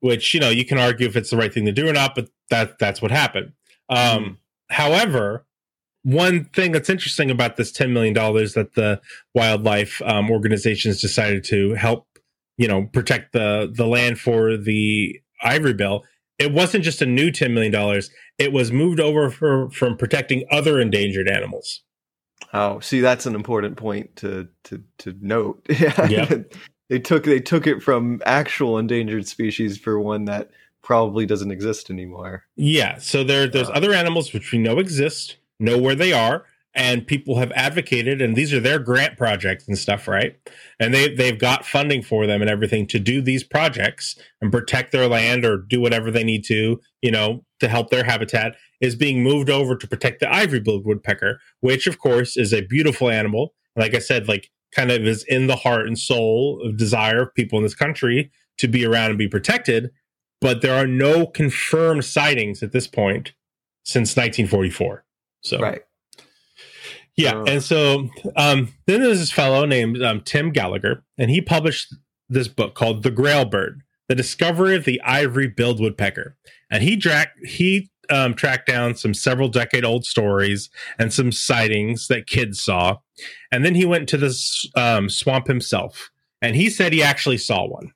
Which you know you can argue if it's the right thing to do or not, but that that's what happened. Um, However, one thing that's interesting about this $10 million that the wildlife um, organizations decided to help, you know, protect the, the land for the ivory bill, it wasn't just a new $10 million. It was moved over for, from protecting other endangered animals. Oh, see, that's an important point to to to note. Yeah, they took they took it from actual endangered species for one that probably doesn't exist anymore. Yeah. So there, there's Uh. other animals which we know exist, know where they are. And people have advocated and these are their grant projects and stuff right? And they they've got funding for them and everything to do these projects and protect their land or do whatever they need to you know to help their habitat is being moved over to protect the ivory-billed woodpecker which of course is a beautiful animal. Like i said like kind of is in the heart and soul of desire of people in this country to be around and be protected but there are no confirmed sightings at this point since 1944 so. Right. Yeah, Oh. and so um, then there's this fellow named um, Tim Gallagher, and he published this book called "The Grail Bird: The Discovery of the Ivory-billed Woodpecker." And he tracked he um, tracked down some several decade old stories and some sightings that kids saw, and then he went to this um, swamp himself, and he said he actually saw one.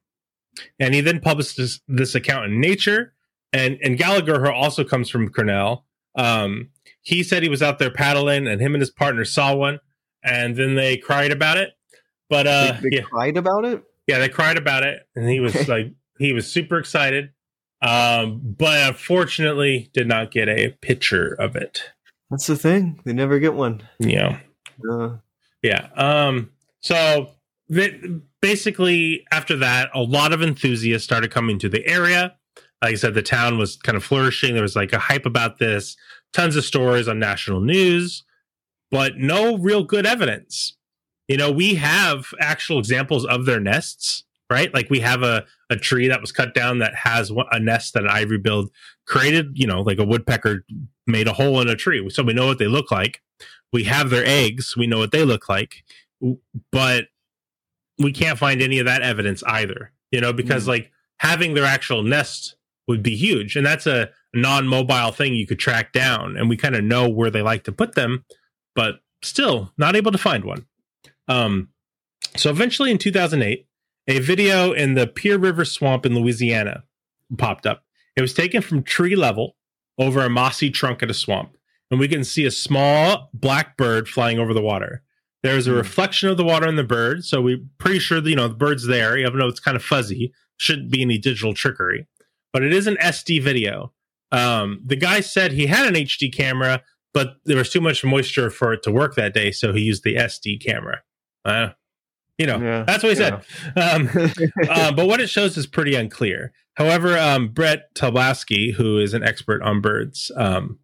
And he then published this, this account in Nature, and and Gallagher who also comes from Cornell. Um, he said he was out there paddling and him and his partner saw one and then they cried about it. But uh they, they yeah, cried about it. yeah they cried about it and he was like he was super excited. Um but unfortunately did not get a picture of it. That's the thing. They never get one. Yeah, Uh, yeah. Um so basically after that a lot of enthusiasts started coming to the area like i said the town was kind of flourishing. There was like a hype about this tons of stories on national news but no real good evidence. You know we have actual examples of their nests right? Like we have a, a tree that was cut down that has a nest that an ivory build created you know like a woodpecker made a hole in a tree. So we know what they look like. We have their eggs. We know what they look like. But we can't find any of that evidence either you know because hmm. like having their actual nest would be huge. And that's a non-mobile thing you could track down. And we kind of know where they like to put them but still not able to find one. Um so eventually in 2008 a video in the Pearl River swamp in Louisiana popped up. It was taken from tree level over a mossy trunk at a swamp and we can see a small black bird flying over the water. There's a reflection of the water in the bird, so we're pretty sure that, you know the bird's there, even though it's kind of fuzzy. Shouldn't be any digital trickery, but it is an SD video. Um, the guy said he had an HD camera, but there was too much moisture for it to work that day, so he used the SD camera. Uh, you know, Yeah, that's what he said. Um, uh, but what it shows is pretty unclear. However, um, Bret Tobalske, who is an expert on birds, um,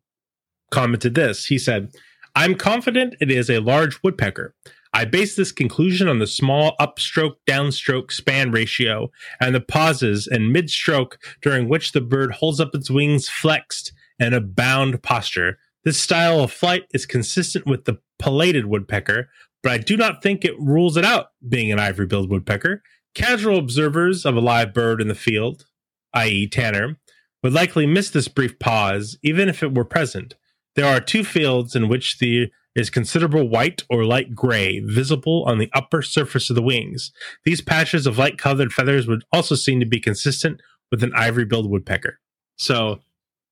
commented this. He said, I'm confident it is a large woodpecker. I base this conclusion on the small upstroke downstroke span ratio and the pauses and mid stroke during which the bird holds up its wings flexed in a bound posture. This style of flight is consistent with the pileated woodpecker, but I do not think it rules it out being an ivory billed woodpecker. Casual observers of a live bird in the field, i.e., Tanner, would likely miss this brief pause, even if it were present. There are two fields in which there is considerable white or light gray visible on the upper surface of the wings. These patches of light colored feathers would also seem to be consistent with an ivory billed woodpecker. So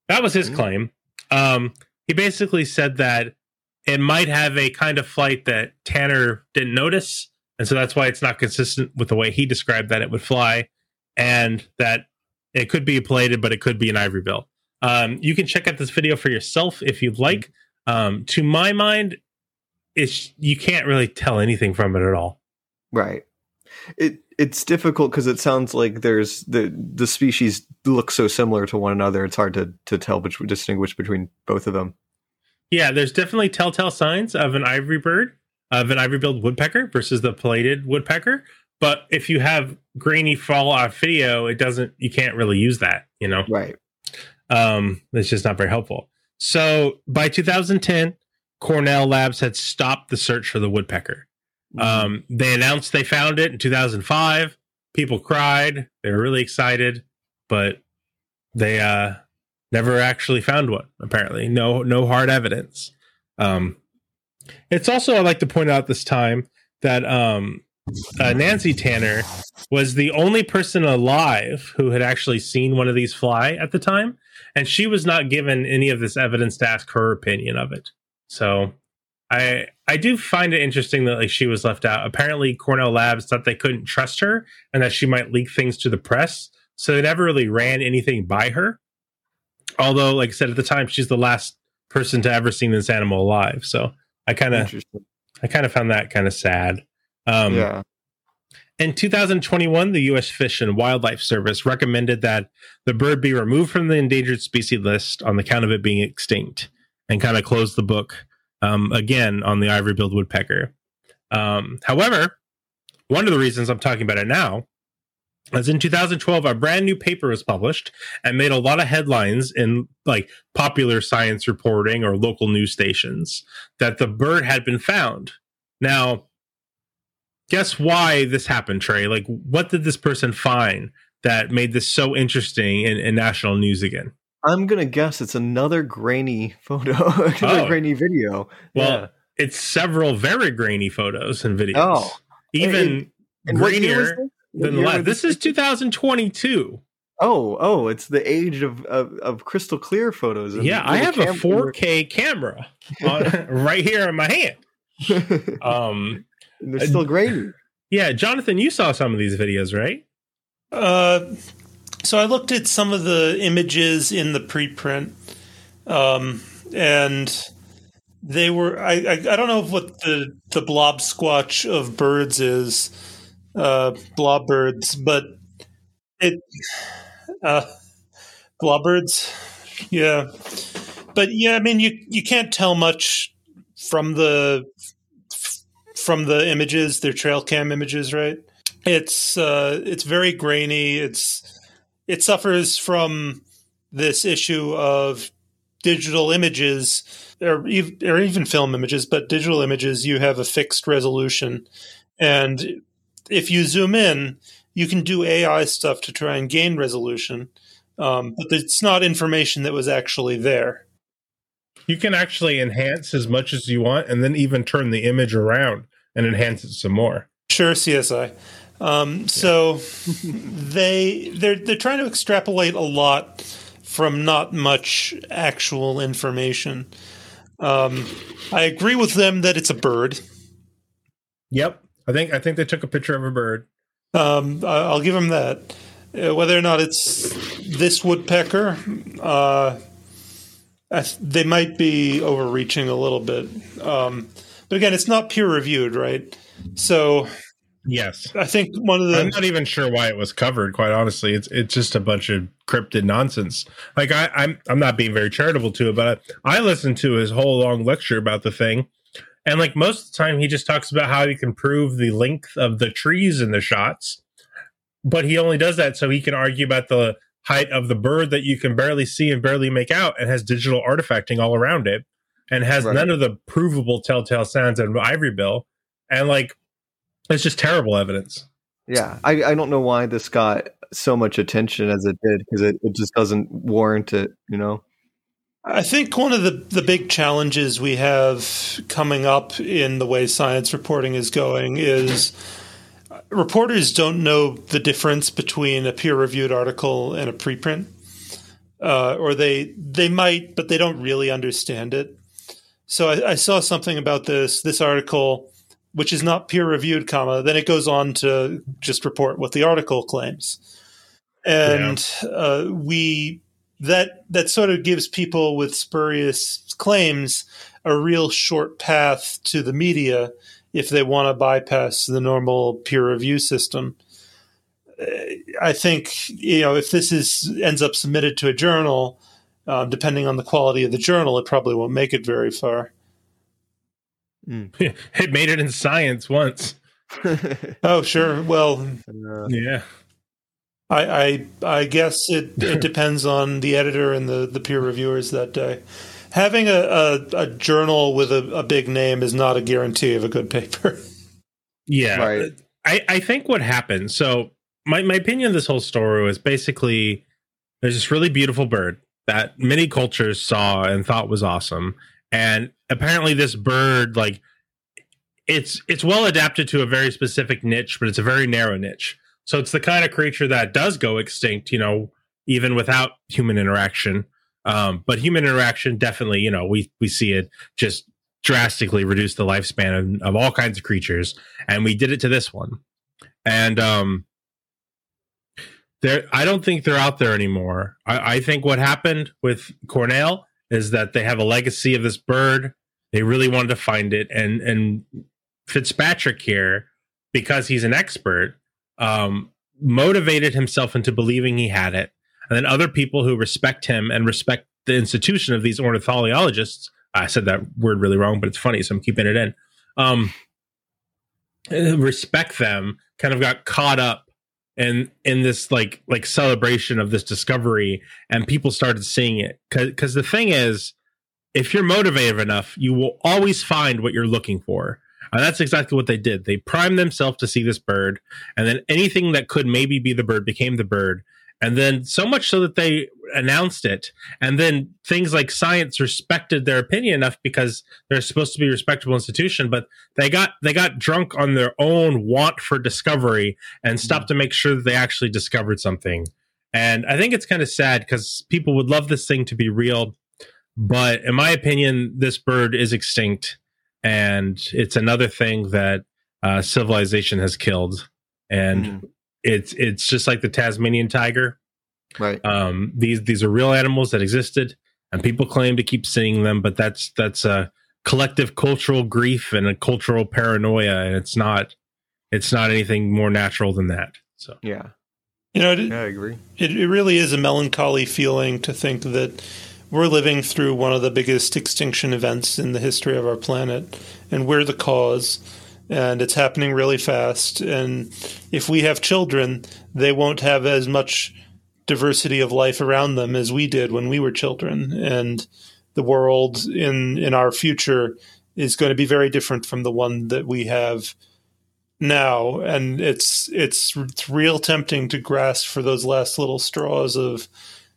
that was his claim. Um, he basically said that it might have a kind of flight that Tanner didn't notice. And so that's why it's not consistent with the way he described that it would fly, and that it could be plated, but it could be an ivory bill. Um, you can check out this video for yourself if you'd like. Um, to my mind, it's you can't really tell anything from it at all. Right. It it's difficult because it sounds like there's the the species look so similar to one another. It's hard to to tell between distinguish between both of them. Yeah, there's definitely telltale signs of an ivory bird, of an ivory billed woodpecker versus the plated woodpecker. But if you have grainy fall off video, it doesn't. You can't really use that. You know. Right. um, it's just not very helpful. So by 2010, Cornell Labs had stopped the search for the woodpecker. Um, they announced they found it in 2005. People cried. They were really excited, but they uh, never actually found one. Apparently, no no hard evidence. Um, it's also I'd like to point out this time that um, uh, Nancy Tanner was the only person alive who had actually seen one of these fly at the time, and she was not given any of this evidence to ask her opinion of it. So I I do find it interesting that like she was left out. Apparently, Cornell Labs thought they couldn't trust her and that she might leak things to the press, so they never really ran anything by her. Although, like I said at the time, she's the last person to ever seen this animal alive. So I kind of I kind of found that kind of sad. Um, yeah. In 2021, the U.S. Fish and Wildlife Service recommended that the bird be removed from the endangered species list on the count of it being extinct, and kind of closed the book um, again on the ivory-billed woodpecker. Um, however, one of the reasons I'm talking about it now is in 2012, a brand new paper was published and made a lot of headlines in like popular science reporting or local news stations that the bird had been found. Now, guess why this happened, Trey? Like, what did this person find that made this so interesting in, in national news again? I'm gonna guess it's another grainy photo, another Oh. grainy video. Well, yeah. it's several very grainy photos and videos. Oh. even what grainier this? Than the last. This is 2022. Oh, oh, it's the age of of, of crystal clear photos. and Yeah, I have little a 4K camera on, right here in my hand. Um, and they're still grainy. yeah, Jonathan, you saw some of these videos, right? Uh, so I looked at some of the images in the preprint, um, and they were. I, I I don't know what the the blob squatch of birds is, uh, blob birds, but it uh, blob birds, yeah. But yeah, I mean you you can't tell much from the from the images. They're trail cam images, right? it's uh, it's very grainy. It's it suffers from this issue of digital images or, or even film images, but digital images you have a fixed resolution, and if you zoom in, you can do AI stuff to try and gain resolution, um, but it's not information that was actually there. You can actually enhance as much as you want and then even turn the image around and enhance it some more. Sure, CSI. Um, so they they're they're trying to extrapolate a lot from not much actual information. Um, I agree with them that it's a bird. Yep. I think I think they took a picture of a bird. Um, I- I'll give them that. Uh, whether or not it's this woodpecker, uh, they might be overreaching a little bit. But again, it's not peer reviewed, right? So Yes. I think one of the I'm not even sure why it was covered. Quite honestly, it's it's just a bunch of cryptid nonsense. Like I, I'm I'm not being very charitable to it, but I, I listened to his whole long lecture about the thing, and like most of the time, he just talks about how he can prove the length of the trees in the shots, but he only does that so he can argue about the height of the bird that you can barely see and barely make out, and has digital artifacting all around it, and has Right. none of the provable telltale signs of ivory bill, and like it's just terrible evidence. Yeah, I, I don't know why this got so much attention as it did because it, it just doesn't warrant it. You know. I think one of the, the big challenges we have coming up in the way science reporting is going is reporters don't know the difference between a peer reviewed article and a preprint. Uh, or they they might, but they don't really understand it. So I, I saw something about this this article, which is not peer reviewed, comma. Then it goes on to just report what the article claims, and uh, we that that sort of gives people with spurious claims a real short path to the media if they want to bypass the normal peer review system. Uh, I think you know if this is ends up submitted to a journal, uh, depending on the quality of the journal, it probably won't make it very far. it made it in science once. Oh, sure. Well, Uh, Yeah. I I, I guess it, it depends on the editor and the, the peer reviewers that day. Having a, a, a journal with a, a big name is not a guarantee of a good paper. Yeah. Right. I, I think what happened, so my, my opinion of this whole story was basically there's this really beautiful bird that many cultures saw and thought was awesome. And apparently this bird, like it's it's well adapted to a very specific niche, but it's a very narrow niche. So it's the kind of creature that does go extinct, you know, even without human interaction. Um, but human interaction definitely, you know, we we see it just drastically reduce the lifespan of, of all kinds of creatures, and we did it to this one. And um, I don't think they're out there anymore. I, I think what happened with Cornell is that they have a legacy of this bird They really wanted to find it, and and Fitzpatrick here, because he's an expert, um, motivated himself into believing he had it, and then other people who respect him and respect the institution of these ornithologists. I said that word really wrong, but it's funny, so I'm keeping it in. Um, respect them kind of got caught up in in this like like celebration of this discovery and people started seeing it. Because the thing is if you're motivated enough you will always find what you're looking for. And that's exactly what they did. They primed themselves to see this bird and then anything that could maybe be the bird became the bird and then so much so that they announced it. And then things like science respected their opinion enough because they're supposed to be a respectable institution but they got they got drunk on their own want for discovery and stopped to make sure that they actually discovered something. And i think it's kind of sad because people would love this thing to be real but in my opinion this bird is extinct and it's another thing that uh, civilization has killed. And Mhm. It's it's just like the tasmanian tiger Right. um, these these are real animals that existed, and people claim to keep seeing them, but that's that's a collective cultural grief and a cultural paranoia, and it's not it's not anything more natural than that. So yeah. You know, it, Yeah, I agree. it, it really is a melancholy feeling to think that we're living through one of the biggest extinction events in the history of our planet, and we're the cause. And it's happening really fast. And if we have children, they won't have as much diversity of life around them as we did when we were children. And the world in in our future is going to be very different from the one that we have now and it's it's it's real tempting to grasp for those last little straws of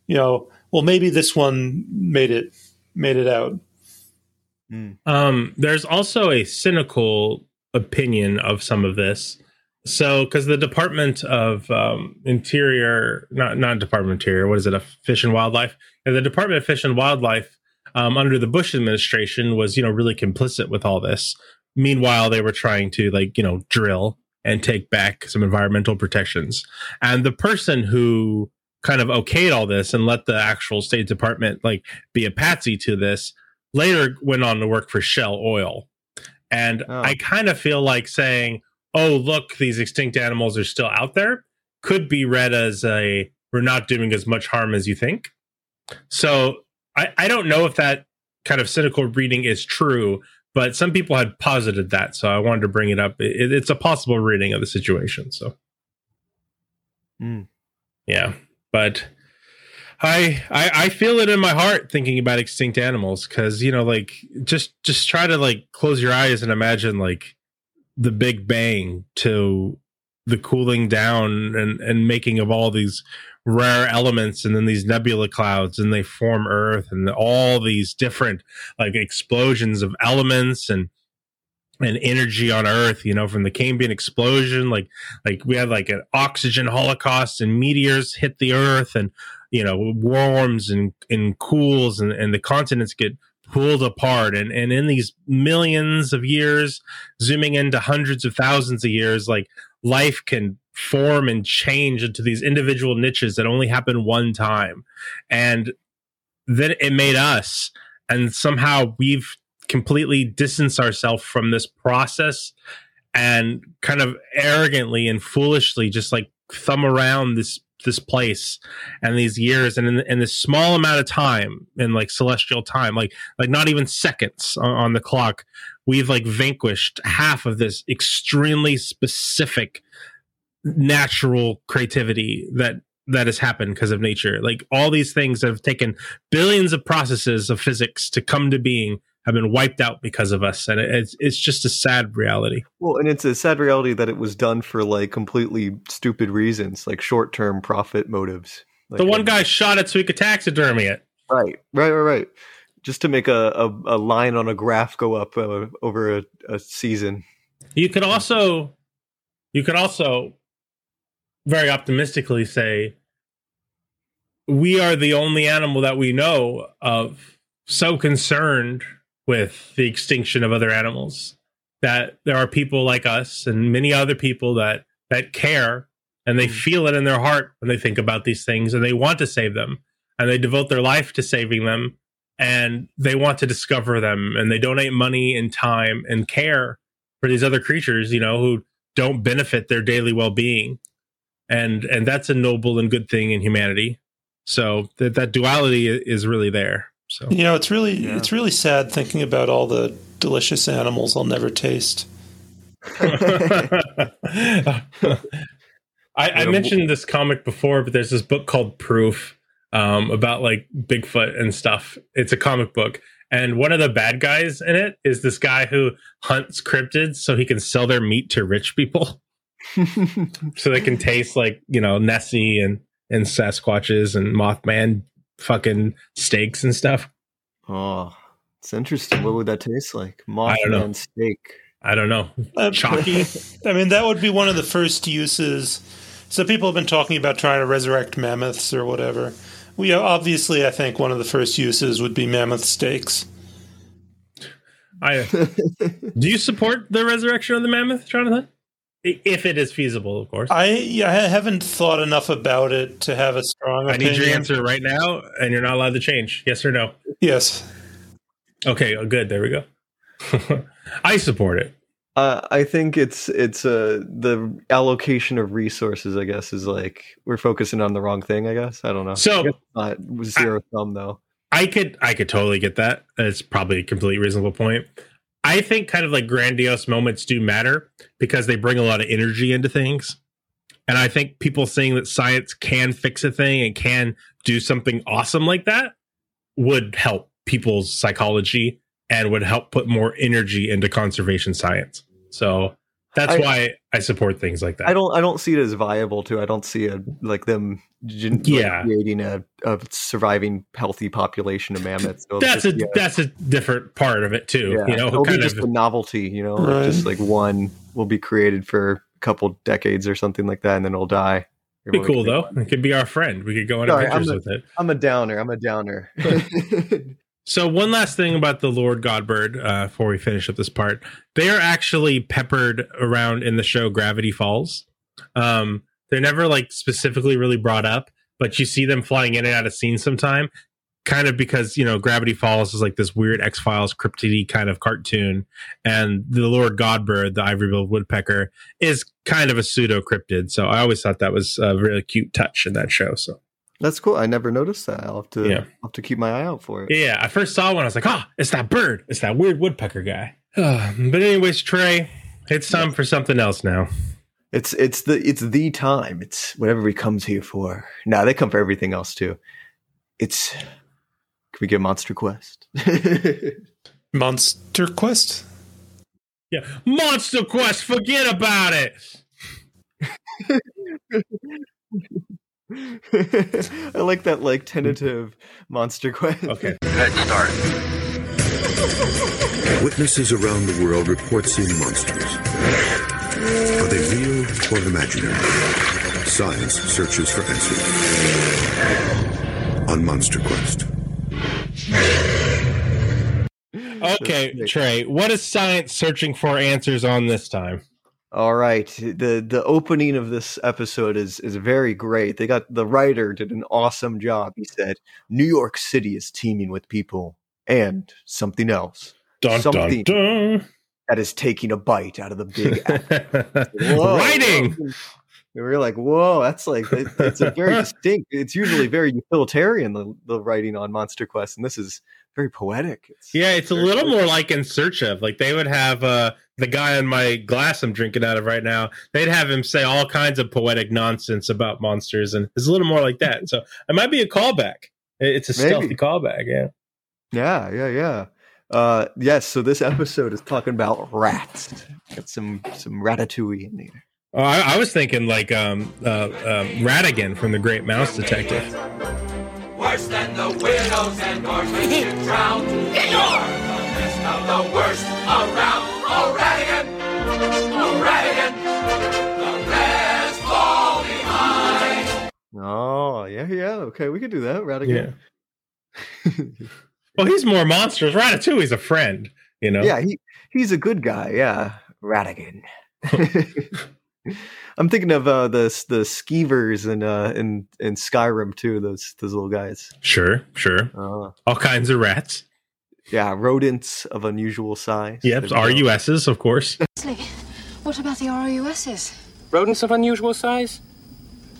you know well maybe this one made it made it out Um, there's also a cynical opinion of some of this. So, because the Department of um, Interior, not not Department of Interior, what is it? A Fish and Wildlife. Yeah, the Department of Fish and Wildlife um, under the Bush administration was, you know, really complicit with all this. Meanwhile, they were trying to like, you know, drill and take back some environmental protections. And the person who kind of okayed all this and let the actual State Department like be a patsy to this later went on to work for Shell Oil. And Oh. I kind of feel like saying, oh, look, these extinct animals are still out there could be read as a we're not doing as much harm as you think. So I, I don't know if that kind of cynical reading is true, but some people had posited that. So I wanted to bring it up. It, it's a possible reading of the situation. So Mm. yeah, but I, I I feel it in my heart thinking about extinct animals because you know like just just try to like close your eyes and imagine like the Big Bang to the cooling down and and making of all these rare elements and then these nebula clouds and they form Earth and all these different like explosions of elements and and energy on Earth. You know, from the Cambrian explosion, like like we had like an oxygen holocaust and meteors hit the Earth and you know warms and and cools and, and the continents get pulled apart. And and in these millions of years zooming into hundreds of thousands of years like life can form and change into these individual niches that only happen one time. And then it made us and somehow we've completely distanced ourselves from this process and kind of arrogantly and foolishly just like thumb around this this place and these years and in, in this small amount of time in like celestial time like like not even seconds on, on the clock we've like vanquished half of this extremely specific natural creativity that that has happened because of nature. Like all these things have taken billions of processes of physics to come to being have been wiped out because of us and it's it's just a sad reality Well, and it's a sad reality that it was done for like completely stupid reasons, like short-term profit motives. Like, the one guy shot it so he could taxidermy it right, right, right, right, just to make a, a, a line on a graph go up uh, over a, a season. You could also, you could also, very optimistically say, we are the only animal that we know of so concerned with the extinction of other animals that there are people like us and many other people that that care and they hmm. feel it in their heart when they think about these things and they want to save them and they devote their life to saving them and they want to discover them and they donate money and time and care for these other creatures, you know, who don't benefit their daily well-being. And and that's a noble and good thing in humanity. So that that duality is really there. So You know, it's really Yeah. it's really sad thinking about all the delicious animals I'll never taste. I, I mentioned this comic before, but there's this book called Proof um, about like Bigfoot and stuff. It's a comic book, and one of the bad guys in it is this guy who hunts cryptids so he can sell their meat to rich people, so they can taste like you know Nessie and and Sasquatches and Mothman fucking steaks and stuff. oh, it's interesting. What would that taste like? I. Mothman steak. I don't know, Uh, chalky. I mean, that would be one of the first uses. So people have been talking about trying to resurrect mammoths or whatever. We obviously, I think one of the first uses would be mammoth steaks. I do you support the resurrection of the mammoth, Jonathan? I- If it is feasible, of course. I, yeah, I haven't thought enough about it to have a strong. I need your answer right now, and you're not allowed to change. Yes or no? Yes. Okay, oh, good. There we go. I support it. Uh, I think it's it's uh, the allocation of resources. I guess is like we're focusing on the wrong thing. I guess I don't know. So Uh, zero thumb though. I could I could totally get that. It's probably a completely reasonable point. I think kind of like grandiose moments do matter because they bring a lot of energy into things. And I think people saying that science can fix a thing and can do something awesome like that would help people's psychology and would help put more energy into conservation science. So that's I- why I support things like that. I don't I don't see it as viable too. I don't see a like them gen- like, Yeah. creating a, a surviving healthy population of mammoths. It'll that's a just be that's a different part of it too. yeah, You know, it'll be kind just of a novelty. You know, Right. just like one will be created for a couple decades or something like that, and then it'll die. be cool though. one. It could be our friend. We could go on Sorry, adventures I'm with it. I'm a downer. I'm a downer. So one last thing about the Lord Godbird uh, before we finish up this part, they are actually peppered around in the show Gravity Falls. Um, they're never like specifically really brought up, but you see them flying in and out of scenes sometime, kind of because you know Gravity Falls is like this weird X Files cryptidy kind of cartoon, and the Lord Godbird, the ivory-billed woodpecker, is kind of a pseudo cryptid. So I always thought that was a really cute touch in that show. So That's cool. I never noticed that. I'll have to Yeah. I'll have to keep my eye out for it. Yeah, I first saw one. I was like, "Ah, it's that bird. It's that weird woodpecker guy." but anyways, Trey, it's time for something else now. It's it's the it's the time. It's whatever everybody comes here for. Nah, they come for everything else too. It's can we get Monster Quest? Monster Quest? Yeah, Monster Quest. Forget about it. I like that like tentative Monster Quest. Okay. Head start. Witnesses around the world report seeing monsters. Are they real or imaginary? Science searches for answers. On Monster Quest. Okay, Trey. What is science searching for answers on this time? All right. The the opening of this episode is is very great. They got the writer did an awesome job. He said, New York City is teeming with people and something else. Dun, Something. dun, That is taking a bite out of the big Writing. We were like, whoa, that's like it- it's a very distinct. It's usually very utilitarian the, the writing on Monster Quest, and this is very poetic. It's, Yeah, it's a little poetic. more like in search of. Like they would have uh the guy in my glass I'm drinking out of right now. They'd have him say all kinds of poetic nonsense about monsters, and it's a little more like that. So it might be a callback. It's a Maybe. stealthy callback. Yeah. Yeah, yeah, yeah. Uh, yes. So this episode is talking about rats. Got some some ratatouille in there. Oh, I, I was thinking like um uh um, Ratigan from the Great Mouse Detective. Worse than the widows and orphans get drowned. You're the best of the worst Oh, yeah, yeah. Okay, we could do that. Ratigan. Well, he's more monsters. Ratatouille's a friend. You know. Yeah, he he's a good guy. Yeah, Ratigan. I'm thinking of uh, the the skeevers in uh, in in Skyrim too. Those those little guys. Sure, sure. Uh, All kinds of rats. yeah, rodents of unusual size. Yep, There we. RUSs, of course. What about the ROUSs? Rodents of unusual size?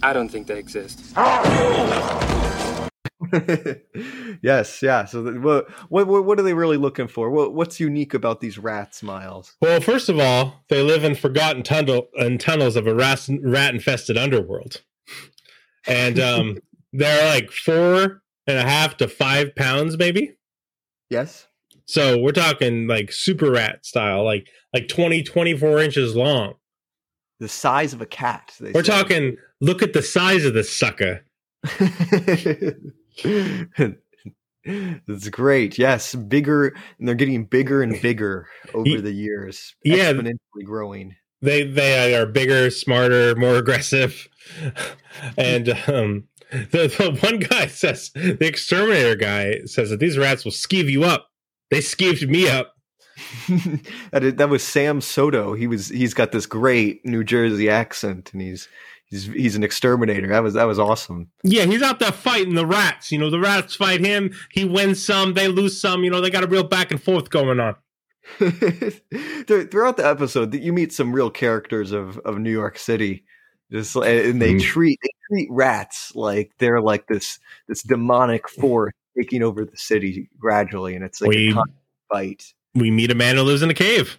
I don't think they exist. yes, yeah. So, the, what, what what what are they really looking for? What what's unique about these rats, Miles? Well, first of all, they live in forgotten tunnel in tunnels of a rat infested underworld, and um, they're like four and a half to five pounds, maybe. Yes. So we're talking like super rat style, like like 20, 24 inches long. The size of a cat. They We're say. talking. Look at the size of this sucker. It's great. Yes, bigger, and they're getting bigger and bigger over the years. yeah. exponentially growing. They they are bigger, smarter, more aggressive, and um, the, the one guy says the exterminator guy says that these rats will skeeve you up. They skeeved me up. that was Sam Soto. He was he's got this great New Jersey accent, and he's he's he's an exterminator. That was that was awesome. Yeah, he's out there fighting the rats. You know, the rats fight him. He wins some, they lose some. You know, they got a real back and forth going on. Throughout the episode, that you meet some real characters of of New York City. Just and and they Mhm. treat they treat rats like they're like this this demonic force taking over the city gradually, and it's like We- a fight. We meet a man who lives in a cave.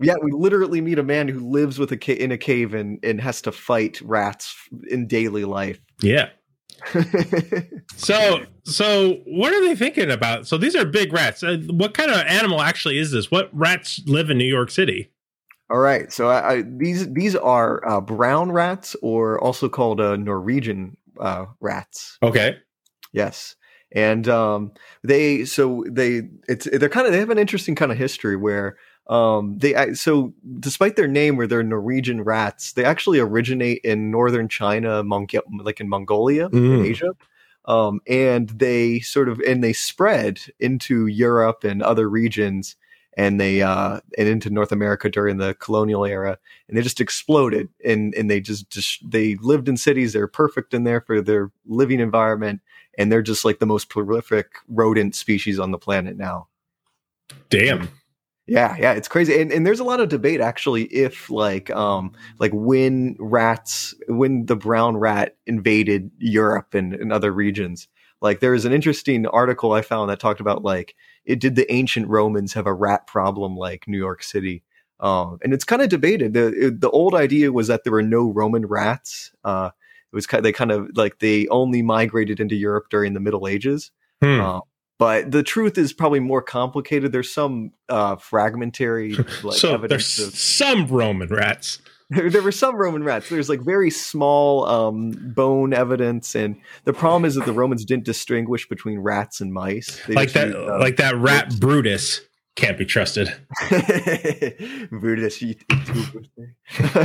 Yeah, we literally meet a man who lives with a ca- in a cave and, and has to fight rats in daily life. Yeah. So, so what are they thinking about? So these are big rats. Uh, what kind of animal actually is this? What rats live in New York City? All right, so I, I, these these are uh, brown rats, or also called uh, Norwegian uh, rats. Okay. Yes, and um, they so they it's they're kind of they have an interesting kind of history where um, they so despite their name where they're Norwegian rats, they actually originate in northern China, Mong- like in Mongolia, in Mm. Asia. Um, and they sort of and they spread into Europe and other regions and they uh and into North America during the colonial era and they just exploded and and they just just they lived in cities they're perfect in there for their living environment and they're just like the most prolific rodent species on the planet now Damn. Yeah yeah it's crazy and and there's a lot of debate actually if like um like when rats when the brown rat invaded Europe and, and other regions. Like there is an interesting article I found that talked about like it did the ancient Romans have a rat problem like New York City? Um and it's kind of debated. The it- the old idea was that there were no Roman rats uh it was kind they kind of like they only migrated into Europe during the Middle Ages. Hmm. uh, but the truth is probably more complicated. There's some uh, fragmentary like so evidence there's of some Roman rats. there, there were some Roman rats. There's like very small um, bone evidence, and the problem is that the Romans didn't distinguish between rats and mice. They like that, used, uh, like that rat Brutus can't be trusted. Brutus,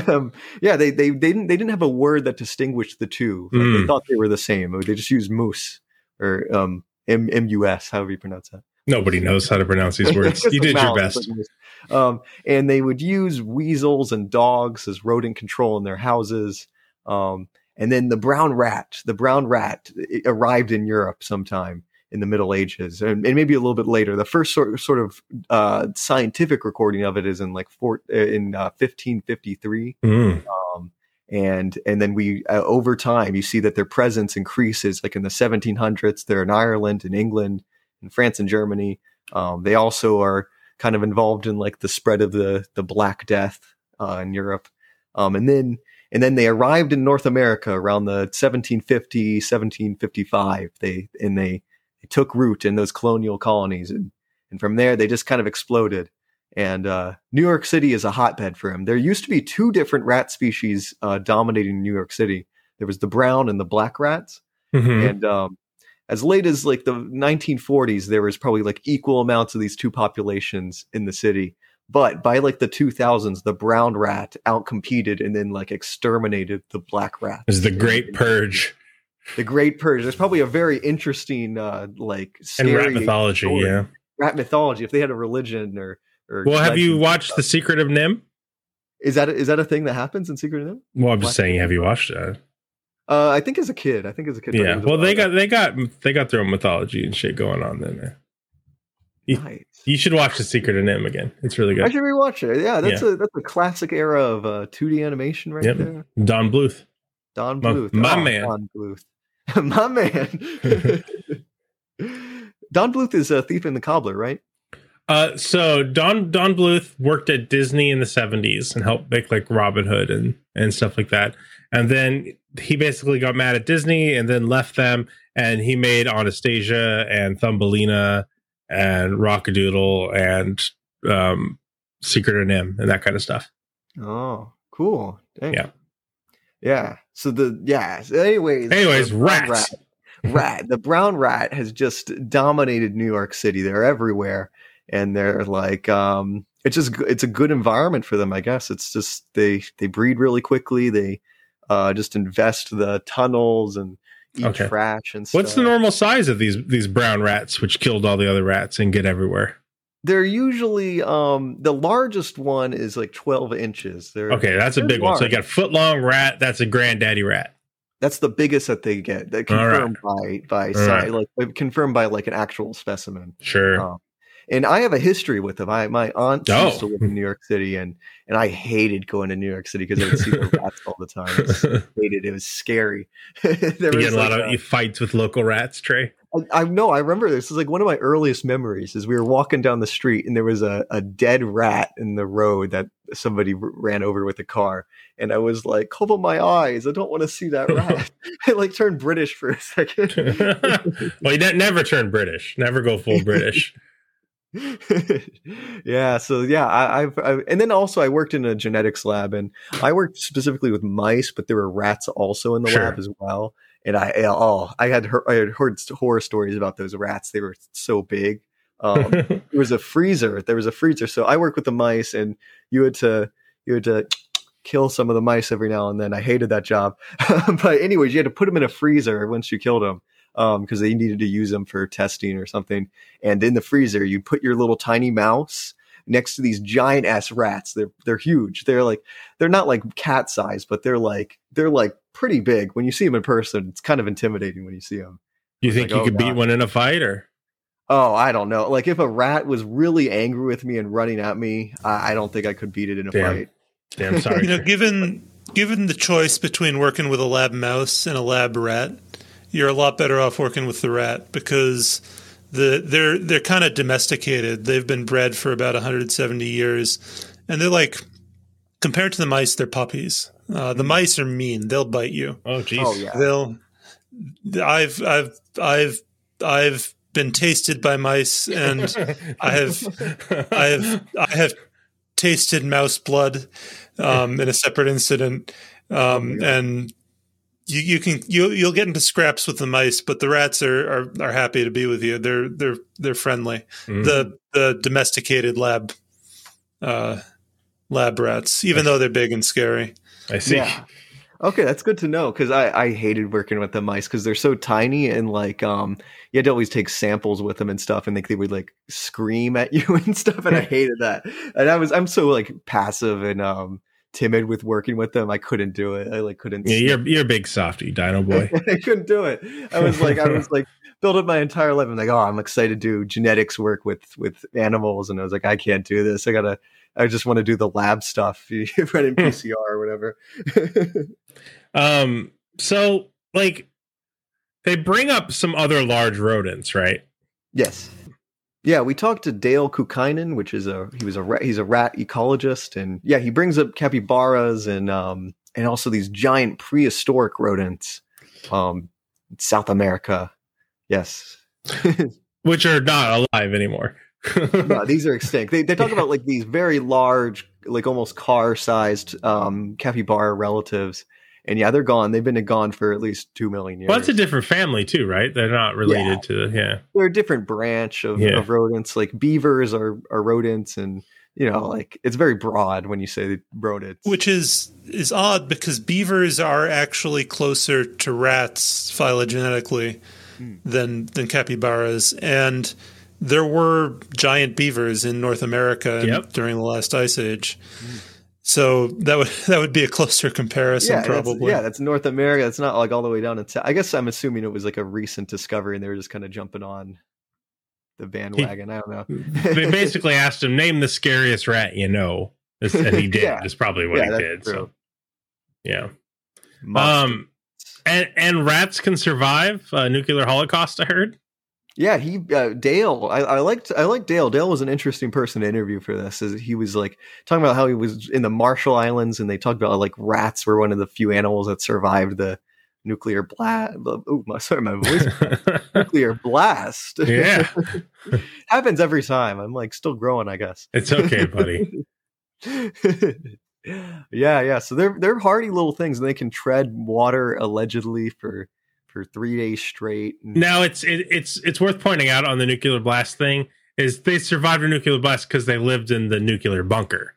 um, yeah, they, they they didn't they didn't have a word that distinguished the two. Like, They Mm. thought they were the same. They just used mus or um, M M U S, however you pronounce that. Nobody knows how to pronounce these words. You did your best. Um, and they would use weasels and dogs as rodent control in their houses. Um, and then the brown rat, the brown rat arrived in Europe sometime in the Middle Ages, and, and maybe a little bit later. The first sort sort of uh, scientific recording of it is in like four, uh, in uh, 1553 Mm. um, and and then we uh, over time you see that their presence increases like in the 1700s they're in ireland and england and france and germany. Um, they also are kind of involved in like the spread of the the black death uh, in europe. Um, and then and then they arrived in north america around the 1750 1755 they and they, they took root in those colonial colonies and and from there they just kind of exploded and uh, New York City is a hotbed for him. There used to be two different rat species uh, dominating New York City. There was the brown and the black rats, Mhm. and um, as late as like the 1940s, there was probably like equal amounts of these two populations in the city. But by like the 2000s, the brown rat outcompeted and then like exterminated the black rat. Is the Great Purge The Great Purge. There's probably a very interesting uh, like and rat mythology? story. Yeah. rat mythology. If they had a religion or Well, have you watched The Secret of NIMH? Is that is that a thing that happens in Secret of NIMH? Well, I'm just saying, have you watched that? Uh, I think as a kid. I think as a kid. Yeah. Well, they got they got they got their own mythology and shit going on then. man. You, Nice. you should watch The Secret of NIMH again. It's really good. I should rewatch it. Yeah, that's Yeah. a that's a classic era of uh, 2D animation right Yep. there. Don Bluth. Don My- Bluth, my Oh, man. Don Bluth, my man. Don Bluth is a thief in the cobbler, right? Uh, so Don Don Bluth worked at Disney in the '70s and helped make like Robin Hood and and stuff like that. And then he basically got mad at Disney and then left them. And he made Anastasia and Thumbelina and Rock-a-Doodle and um, Secret of NIMH and that kind of stuff. Oh, cool. Dang. Yeah. Yeah. So the yeah. So anyways. Anyways, rats. Rat, rat. The brown rat has just dominated New York City. They're everywhere, and they're like, um, it's just it's a good environment for them. I guess it's just they they breed really quickly. They uh, just invest the tunnels and eat Okay. trash and stuff. What's the normal size of these these brown rats, which killed all the other rats and get everywhere? They're usually um the largest one is like twelve inches. They're Okay, that's a big one. So you got a foot long rat. That's a granddaddy rat. That's the biggest that they get. That All right. confirmed by by right. like confirmed by like an actual specimen. Sure. Um, and I have a history with them. I my aunt Oh. used to live in New York City, and and I hated going to New York City because I would see the rats all the time. I hated it. It was scary. there you was get a lot like of fights with local rats, Trey. I, I know. I remember this. is like one of my earliest memories. Is we were walking down the street and there was a, a dead rat in the road that somebody r- ran over with a car, and I was like, "Cover my eyes! I don't want to see that rat." I like turned British for a second. well, you ne- never turn British. Never go full British. yeah. So yeah, I, I've, I've and then also I worked in a genetics lab, and I worked specifically with mice, but there were rats also in the Sure. lab as well. And I oh I had heard, I had heard horror stories about those rats. They were so big. Um, there was a freezer. There was a freezer. So I worked with the mice, and you had to you had to kill some of the mice every now and then. I hated that job, but anyways, you had to put them in a freezer once you killed them Um, because they needed to use them for testing or something. And in the freezer, you put your little tiny mouse next to these giant ass rats. They're they're huge. They're like they're not like cat size, but they're like they're like pretty big. When you see them in person, it's kind of intimidating when you see them. You think like, you oh, could beat one in a fight, or Oh, I don't know. Like if a rat was really angry with me and running at me, I, I don't think I could beat it in a Damn. fight. damn sorry. You know, given given the choice between working with a lab mouse and a lab rat, you're a lot better off working with the rat because the they're they're kind of domesticated. They've been bred for about 170 years, and they're like compared to the mice, they're puppies. Uh, the mice are mean; they'll bite you. oh, jeez. Oh yeah. They'll. I've I've I've I've been tasted by mice, and I have I have I have tasted mouse blood um, in a separate incident, um, and you, you can you you'll get into scraps with the mice, but the rats are, are are happy to be with you. They're they're they're friendly. Mhm. The the domesticated lab uh, lab rats, even though they're big and scary. I see. Yeah. Okay, that's good to know because I, I hated working with the mice because they're so tiny and like um you had to always take samples with them and stuff and like they would like scream at you and stuff and I hated that and I was I'm so like passive and um timid with working with them I couldn't do it I like couldn't Yeah, you're you're a big softy, Dino boy. I couldn't do it I was like I was like built up my entire life I'm like oh I'm excited to do genetics work with with animals and I was like I can't do this I gotta I just want to do the lab stuff running PCR or whatever. Um, so like they bring up some other large rodents, right? Yes. Yeah, we talked to Dale Kaukeinen, which is a he was a rat, he's a rat ecologist, and yeah, he brings up capybaras and um and also these giant prehistoric rodents, um, South America. Yes, Which are not alive anymore. no, these are extinct. They they talk about like these very large, like almost car sized um capybara relatives, and yeah, they're gone. They've been gone for at least two million years. Well, it's a different family too, right? They're not related to the yeah. they're a different branch of, Yeah. of rodents. Like beavers are, are rodents, and you know, like it's very broad when you say rodents. which is is odd because beavers are actually closer to rats phylogenetically hmm. than than capybaras, and there were giant beavers in North America Yep. during the last ice age. Hmm. So that would that would be a closer comparison, yeah, that's, probably. yeah, that's North America. It's not like all the way down to. I guess I'm assuming it was like a recent discovery, and they were just kind of jumping on the bandwagon. I don't know. they basically asked him name the scariest rat you know, and he did. Yeah. Is probably what Yeah, he that's did. true. So yeah. Monster. Um, and and rats can survive a nuclear holocaust. I heard. Yeah, he uh, Dale. I, I liked I liked Dale. Dale was an interesting person to interview for this. As he was like talking about how he was in the Marshall Islands, and they talked about like rats were one of the few animals that survived the nuclear blast. Oh, my sorry, my voice. nuclear blast. Yeah. happens every time. I'm like still growing, I guess. It's okay, buddy. yeah, yeah. So they're they're hardy little things, and they can tread water allegedly for for three days straight. Now it's it, it's it's worth pointing out on the nuclear blast thing is they survived a nuclear blast because they lived in the nuclear bunker.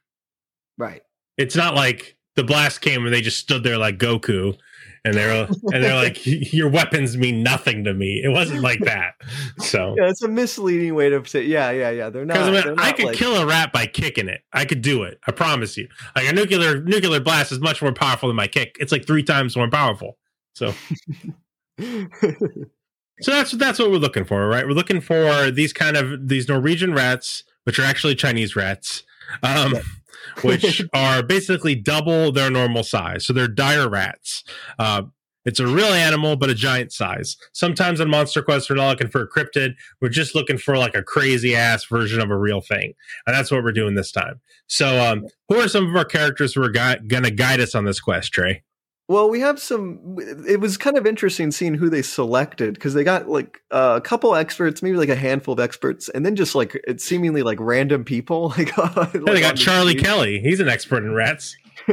right. It's not like the blast came and they just stood there like Goku, and they're and they're like your weapons mean nothing to me. It wasn't like that. So Yeah, it's a misleading way to say. Yeah, yeah, yeah. They're not. I, they're mean, I could like- kill a rat by kicking it. I could do it. I promise you. Like a nuclear nuclear blast is much more powerful than my kick. It's like three times more powerful. So so that's that's what we're looking for, right? We're looking for these kind of these Norwegian rats, which are actually Chinese rats, um, which are basically double their normal size. So they're dire rats. Uh, it's a real animal, but a giant size. Sometimes on Monster Quest, we're not looking for a cryptid. We're just looking for like a crazy ass version of a real thing, and that's what we're doing this time. So, um, who are some of our characters who are gui- going to guide us on this quest, Trey? Well, we have some. It was kind of interesting seeing who they selected because they got like uh, a couple experts, maybe like a handful of experts, and then just like it's seemingly like random people. Like, like Yeah, they got the Charlie street. Kelly. He's an expert in rats.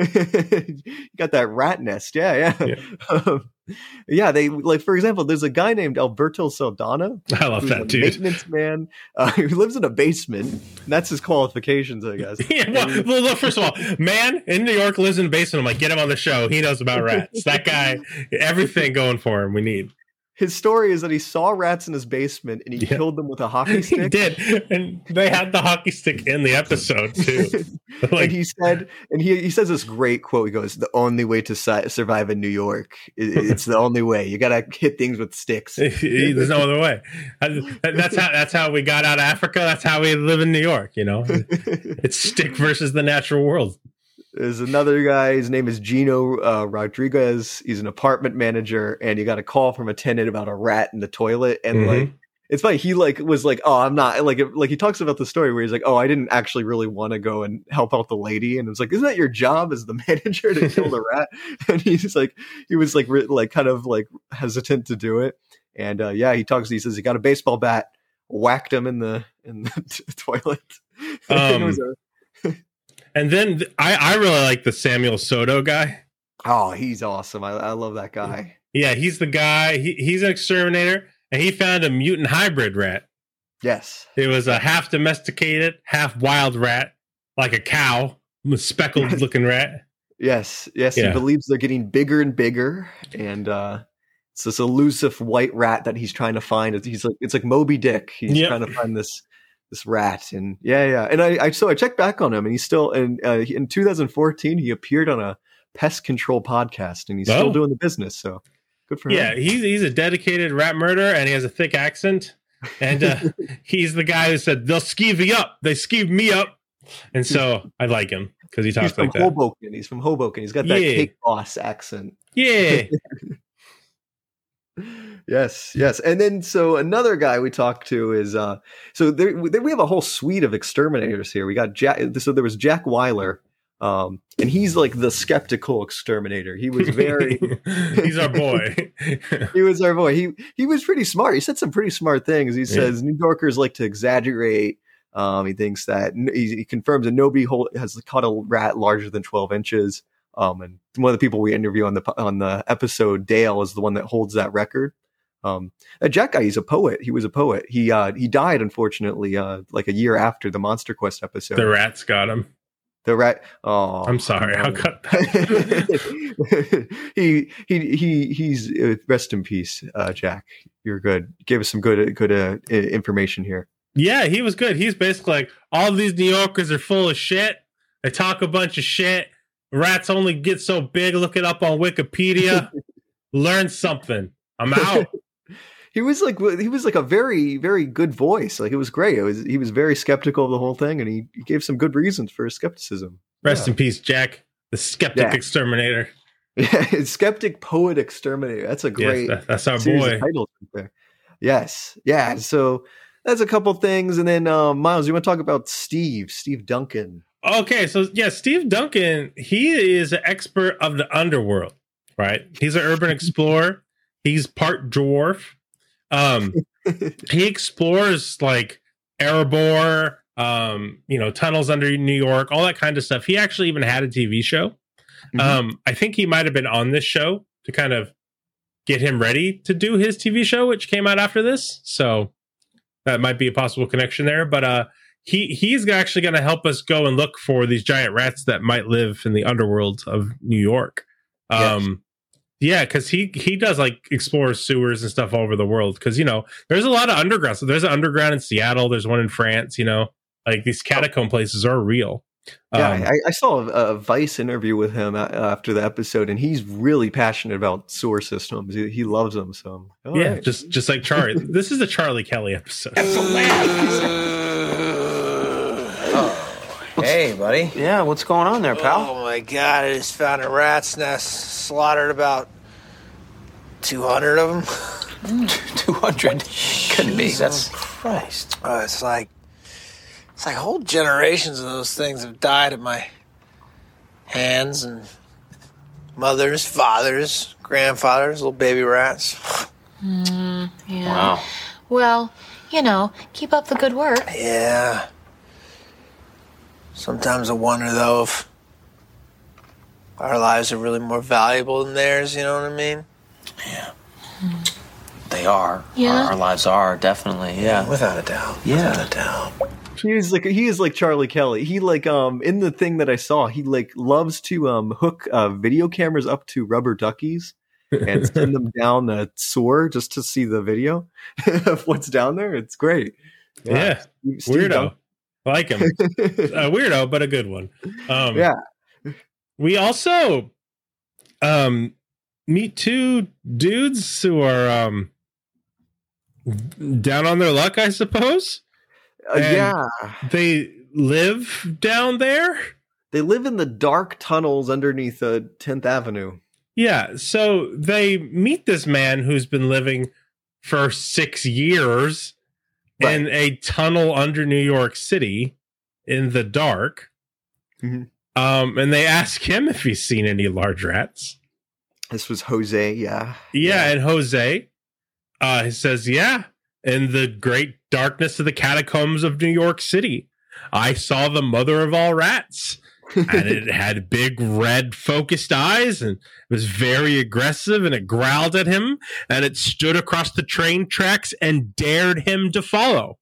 got that rat nest. Yeah, yeah. Um, yeah, they like for example, there's a guy named Alberto Saldana. I love that dude. Maintenance man uh, who lives in a basement. That's his qualifications, I guess. Yeah, well, well, look, first of all, man in New York lives in a basement. I'm like, get him on the show. He knows about rats. That guy, everything going for him. We need. His story is that he saw rats in his basement and he Yeah. killed them with a hockey stick. He did, and they had the hockey stick in the episode too. and Like, he said, and he he says this great quote. He goes, "The only way to si- survive in New York, it's the only way. You gotta hit things with sticks." there's no other way. That's how. That's how we got out of Africa. That's how we live in New York. You know, it's stick versus the natural world. There's another guy. His name is Gino uh, Rodriguez. He's an apartment manager, and he got a call from a tenant about a rat in the toilet. And Mhm. like, it's funny. He like was like, "Oh, I'm not like like." He talks about the story where he's like, "Oh, I didn't actually really want to go and help out the lady." And it's like, "Isn't that your job as the manager to kill the rat?" And he's like, he was like, re- like kind of like hesitant to do it. And uh, yeah, he talks. He says he got a baseball bat, whacked him in the in the toilet. And it was Um, a- And then th- I, I really like the Samuel Soto guy. oh, he's awesome. I, I love that guy. Yeah, he's the guy. He, he's an exterminator, and he found a mutant hybrid rat. Yes. It was a half domesticated, half wild rat, like a cow, a speckled looking rat. Yes, yes, Yeah. he believes they're getting bigger and bigger, and uh, it's this elusive white rat that he's trying to find. It's- He's like it's like Moby Dick. He's Yep. trying to find this this rat, and yeah, yeah. And I, I so I checked back on him, and he's still and uh, he- in 2014 he appeared on a pest control podcast, and he's Oh. still doing the business. So good for Yeah, him. he's he's a dedicated rat murderer, and he has a thick accent. And uh, he's the guy who said they'll skeeve you up. They skeeve me up, and so I like him because he He's talks from like that. Hoboken. He's from Hoboken. He's got that Yeah. cake boss accent. Yeah, yes, yes. And then so another guy we talked to is uh so there we we have a whole suite of exterminators here. We got Jack so there was Jack Weiler um and he's like the skeptical exterminator. He was very he's our boy. he was our boy. He he was pretty smart. He said some pretty smart things. He says New Yorkers like to exaggerate. Um, he thinks that he, he confirms that nobody hold, has caught a rat larger than twelve inches. Um, and one of the people we interview on the on the episode, Dale, is the one that holds that record. Um, that Jack guy, he's a poet. He was a poet. He uh, he died unfortunately, uh, like a year after the Monster Quest episode. the rats got him. The rat. Oh, I'm sorry. I'll cut that. he he he he's uh, rest in peace, uh, Jack. You're good. Gave us some good good uh, information here. Yeah, he was good. He's basically like all these New Yorkers are full of shit. They talk a bunch of shit. Rats only get so big. Look it up on Wikipedia. Learn something. I'm out. he was like he was like a very very good voice. Like it was great. It was he was very skeptical of the whole thing, and he, he gave some good reasons for his skepticism. Rest in peace, Jack, the skeptic Yeah. exterminator. Yeah, skeptic poet exterminator. That's a great. that- that's our boy. titles right there. Yes, yeah. So that's a couple things, and then um, Miles, you want to talk about Steve, Steve Duncan? Okay, so yeah, Steve Duncan, he is an expert of the underworld, right? He's an urban explorer. He's part dwarf. Um, he explores like Erebor, um, you know, tunnels under New York, all that kind of stuff. He actually even had a TV show. Um, I think he might have been on this show to kind of get him ready to do his TV show, which came out after this. So that might be a possible connection there. But uh, he he's actually going to help us go and look for these giant rats that might live in the underworld of New York. Um, yeah, because he he does like explore sewers and stuff all over the world. Because you know, there's a lot of underground. So there's an underground in Seattle. There's one in France. You know, like these catacomb places are real. Yeah, Um, I, I saw a, a Vice interview with him a- after the episode, and he's really passionate about sewer systems. He, he loves them. So all yeah, right. just just like Charlie. this is a Charlie Kelly episode. Hey, buddy. Yeah, what's going on there, pal? Oh my god, I just found a rat's nest, slaughtered about 200 of them. 200? Couldn't be. That's. Christ. Oh, it's like, it's like whole generations of those things have died at my hands and mothers, fathers, grandfathers, little baby rats. Mm, yeah. Wow. Well, you know, keep up the good work. Yeah. Sometimes I wonder though if our lives are really more valuable than theirs, you know what I mean? Yeah. They are. Yeah. Our, our lives are, definitely. Yeah. Without a doubt. Yeah. Without a doubt. He is like he is like Charlie Kelly. He like um in the thing that I saw, he like loves to um hook uh, video cameras up to rubber duckies and send them down a sewer just to see the video of what's down there. It's great. Yeah, Steve weirdo. Like him. a weirdo, but a good one. Um, Yeah. We also um meet two dudes who are um down on their luck, I suppose. Uh, yeah. They live down there. They live in the dark tunnels underneath uh, 10th Avenue. Yeah, so they meet this man who's been living for six years in a tunnel under New York City in the dark. Mhm. Um, and they ask him if he's seen any large rats. This was Jose, yeah. Yeah, and Jose uh, he says, Yeah, in the great darkness of the catacombs of New York City, I saw the mother of all rats. And it had big red focused eyes and it was very aggressive and it growled at him and it stood across the train tracks and dared him to follow.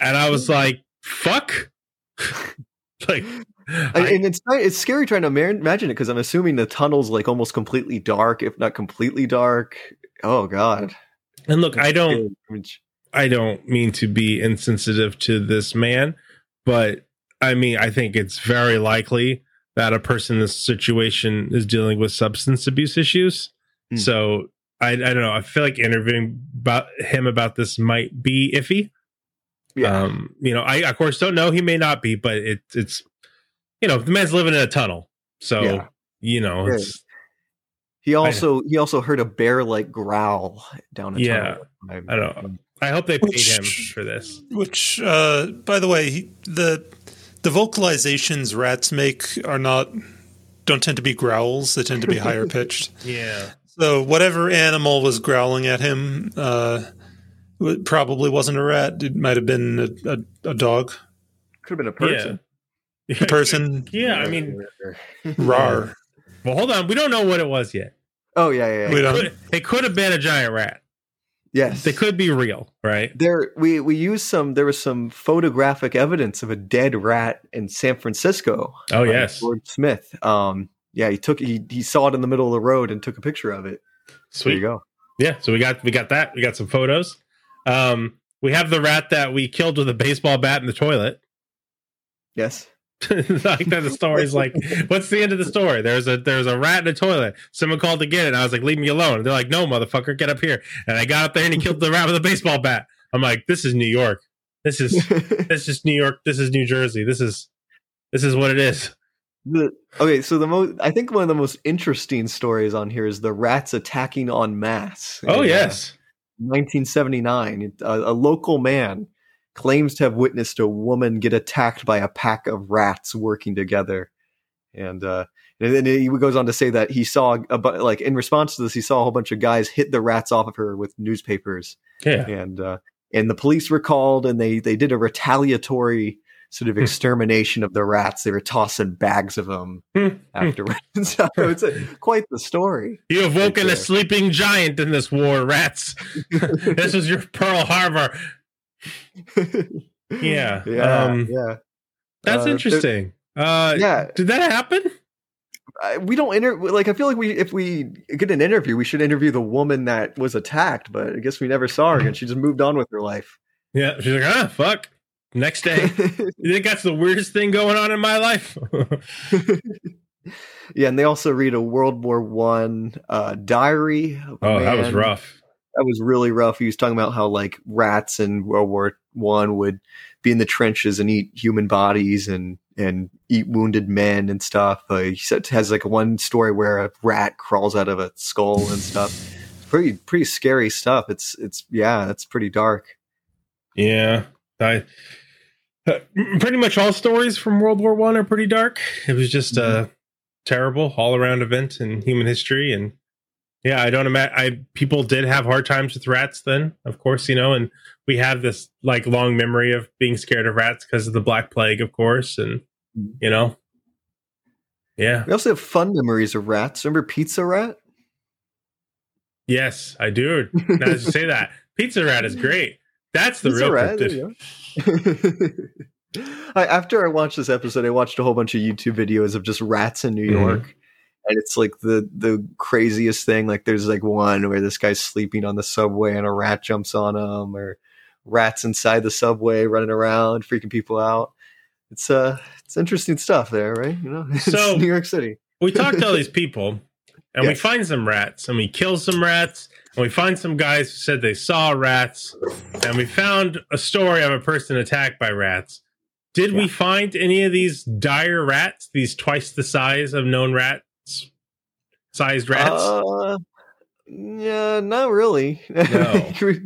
and I was like, fuck. like And, and it's it's scary trying to imagine it because I'm assuming the tunnel's like almost completely dark, if not completely dark. Oh God! And look, I don't, I don't mean to be insensitive to this man, but I mean, I think it's very likely that a person in this situation is dealing with substance abuse issues. Hmm. So I, I don't know. I feel like interviewing about him about this might be iffy. Yeah. Um, you know, I of course don't know. He may not be, but it, it's, you know, the man's living in a tunnel, so Yeah. you know, Yeah. it's He also he also heard a bear like growl down a yeah. tunnel. I don't. know. I hope they paid him for this. Which, uh, by the way, he, the the vocalizations rats make are not don't tend to be growls. They tend to be higher pitched. Yeah. So whatever animal was growling at him uh, w- probably wasn't a rat. It might have been a, a, a dog, Could have been a person. a person. Yeah, I mean, rar. Well, hold on. We don't know what it was yet. Oh yeah, yeah. yeah. It could, it could have been a giant rat. Yes, they could be real, right? There, we we used some. There was some photographic evidence of a dead rat in San Francisco. Oh, yes. George Smith. Um, yeah, he took he he saw it in the middle of the road and took a picture of it. Sweet. There you go. Yeah, so we got we got that. We got some photos. Um, we have the rat that we killed with a baseball bat in the toilet. Yes. like that the story's like what's the end of the story? There's a there's a rat in a toilet. Someone called to get it. And i was like leave me alone. They're like no motherfucker get up here. And i got up there and he killed the rat with a baseball bat. I'm like this is new york. This is this is new york. This is new jersey. This is this is what it is. The, okay, so the most I think one of the most interesting stories on here is the rats attacking on mass. oh In, uh, yes. 1979, a, a local man claims to have witnessed a woman get attacked by a pack of rats working together, and uh, and then he goes on to say that he saw a bu- like in response to this, he saw a whole bunch of guys hit the rats off of her with newspapers, yeah and uh, and the police were called, and they they did a retaliatory sort Hmm. of extermination of the rats. They were tossing bags of them Hmm. afterwards. so it's a, quite the story. you have woken Right a sleeping giant in this war rats this is your pearl harbor yeah Yeah, um yeah. that's Uh, interesting uh yeah. did that happen I- we don't inter like I feel like we if we get an interview, we should interview the woman that was attacked, but I guess we never saw her again. She just moved on with her life. Yeah, she's like, ah, fuck. Next day, you think that's the weirdest thing going on in my life? Yeah, and they also read a World War One uh, diary. oh, that was rough. That was really rough. He was talking about how like rats in World War One would be in the trenches and eat human bodies and and eat wounded men and stuff. Uh, he said has like one story where a rat crawls out of a skull and stuff. It's pretty pretty scary stuff. It's it's yeah, that's pretty dark. Yeah, I uh, pretty much all stories from World War One are pretty dark. It was just a terrible all around event in human history, and yeah, I don't imagine. I people did have hard times with rats then, of course, you know, and we have this like long memory of being scared of rats because of the Black Plague, of course, and you know, yeah, We also have fun memories of rats. Remember Pizza Rat? yes, I do. Now that you say that, Pizza Rat is great. That's the Pizza real Rat, yeah. I, after I watched this episode, I watched a whole bunch of YouTube videos of just rats in New Mhm. York. And it's like the the craziest thing. Like there's like one where this guy's sleeping on the subway and a rat jumps on him, or rats inside the subway running around, freaking people out. It's uh it's interesting stuff there, right? You know, it's So- New York City. we talk to all these people and we find some rats and we kill some rats and we find some guys who said they saw rats and we found a story of a person attacked by rats did we find any of these dire rats these twice the size of known rats sized rats Uh, yeah, not really. No.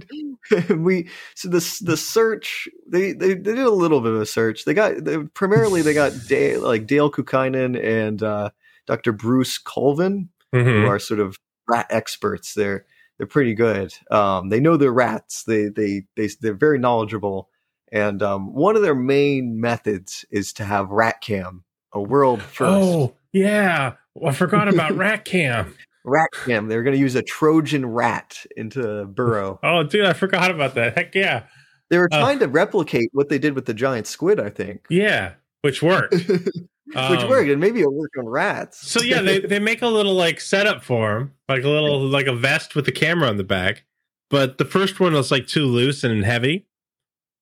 we so the the search they, they they did a little bit of a search. They got they, primarily they got Dale, like Dale Kaukeinen and uh, Dr. Bruce Colvin, Mhm. who are sort of rat experts. They're they're pretty good. Um, they know their rats. They they they they're very knowledgeable. And um, one of their main methods is to have rat cam, a world first. oh yeah well, i forgot about rat cam rat cam. They're going to use a Trojan rat into a Burrow. oh dude i forgot about that heck yeah They were Uh, trying to replicate what they did with the giant squid, I think, yeah which worked which Um, worked, and maybe it'll work on rats. So yeah, they, they make a little like setup for him, like a little like a vest with a camera on the back. But the first one was like too loose and heavy.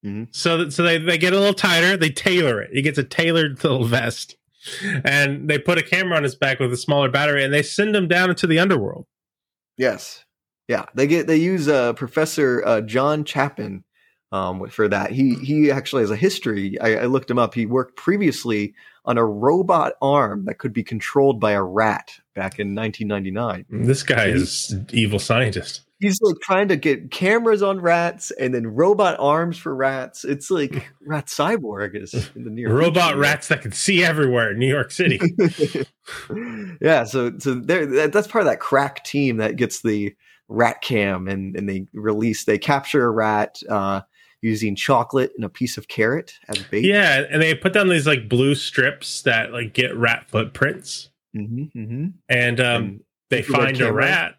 Mhm. So that, so they, they get a little tighter. They tailor it. He gets a tailored little vest, and they put a camera on his back with a smaller battery, and they send him down into the underworld. yes, yeah, they get they use uh, Professor uh, John Chapin um, for that. He he actually has a history. I, I looked him up. He worked previously on a robot arm that could be controlled by a rat back in 1999. This guy is evil scientist. He's like trying to get cameras on rats and then robot arms for rats. It's like rat cyborg is in the near Robot future. rats that can see everywhere in New York City. yeah, so so there that, that's part of that crack team that gets the rat cam and and they release they capture a rat uh using chocolate and a piece of carrot as bait. yeah, and they put down these like blue strips that like get rat footprints, hmm hmm and um, And they find a rat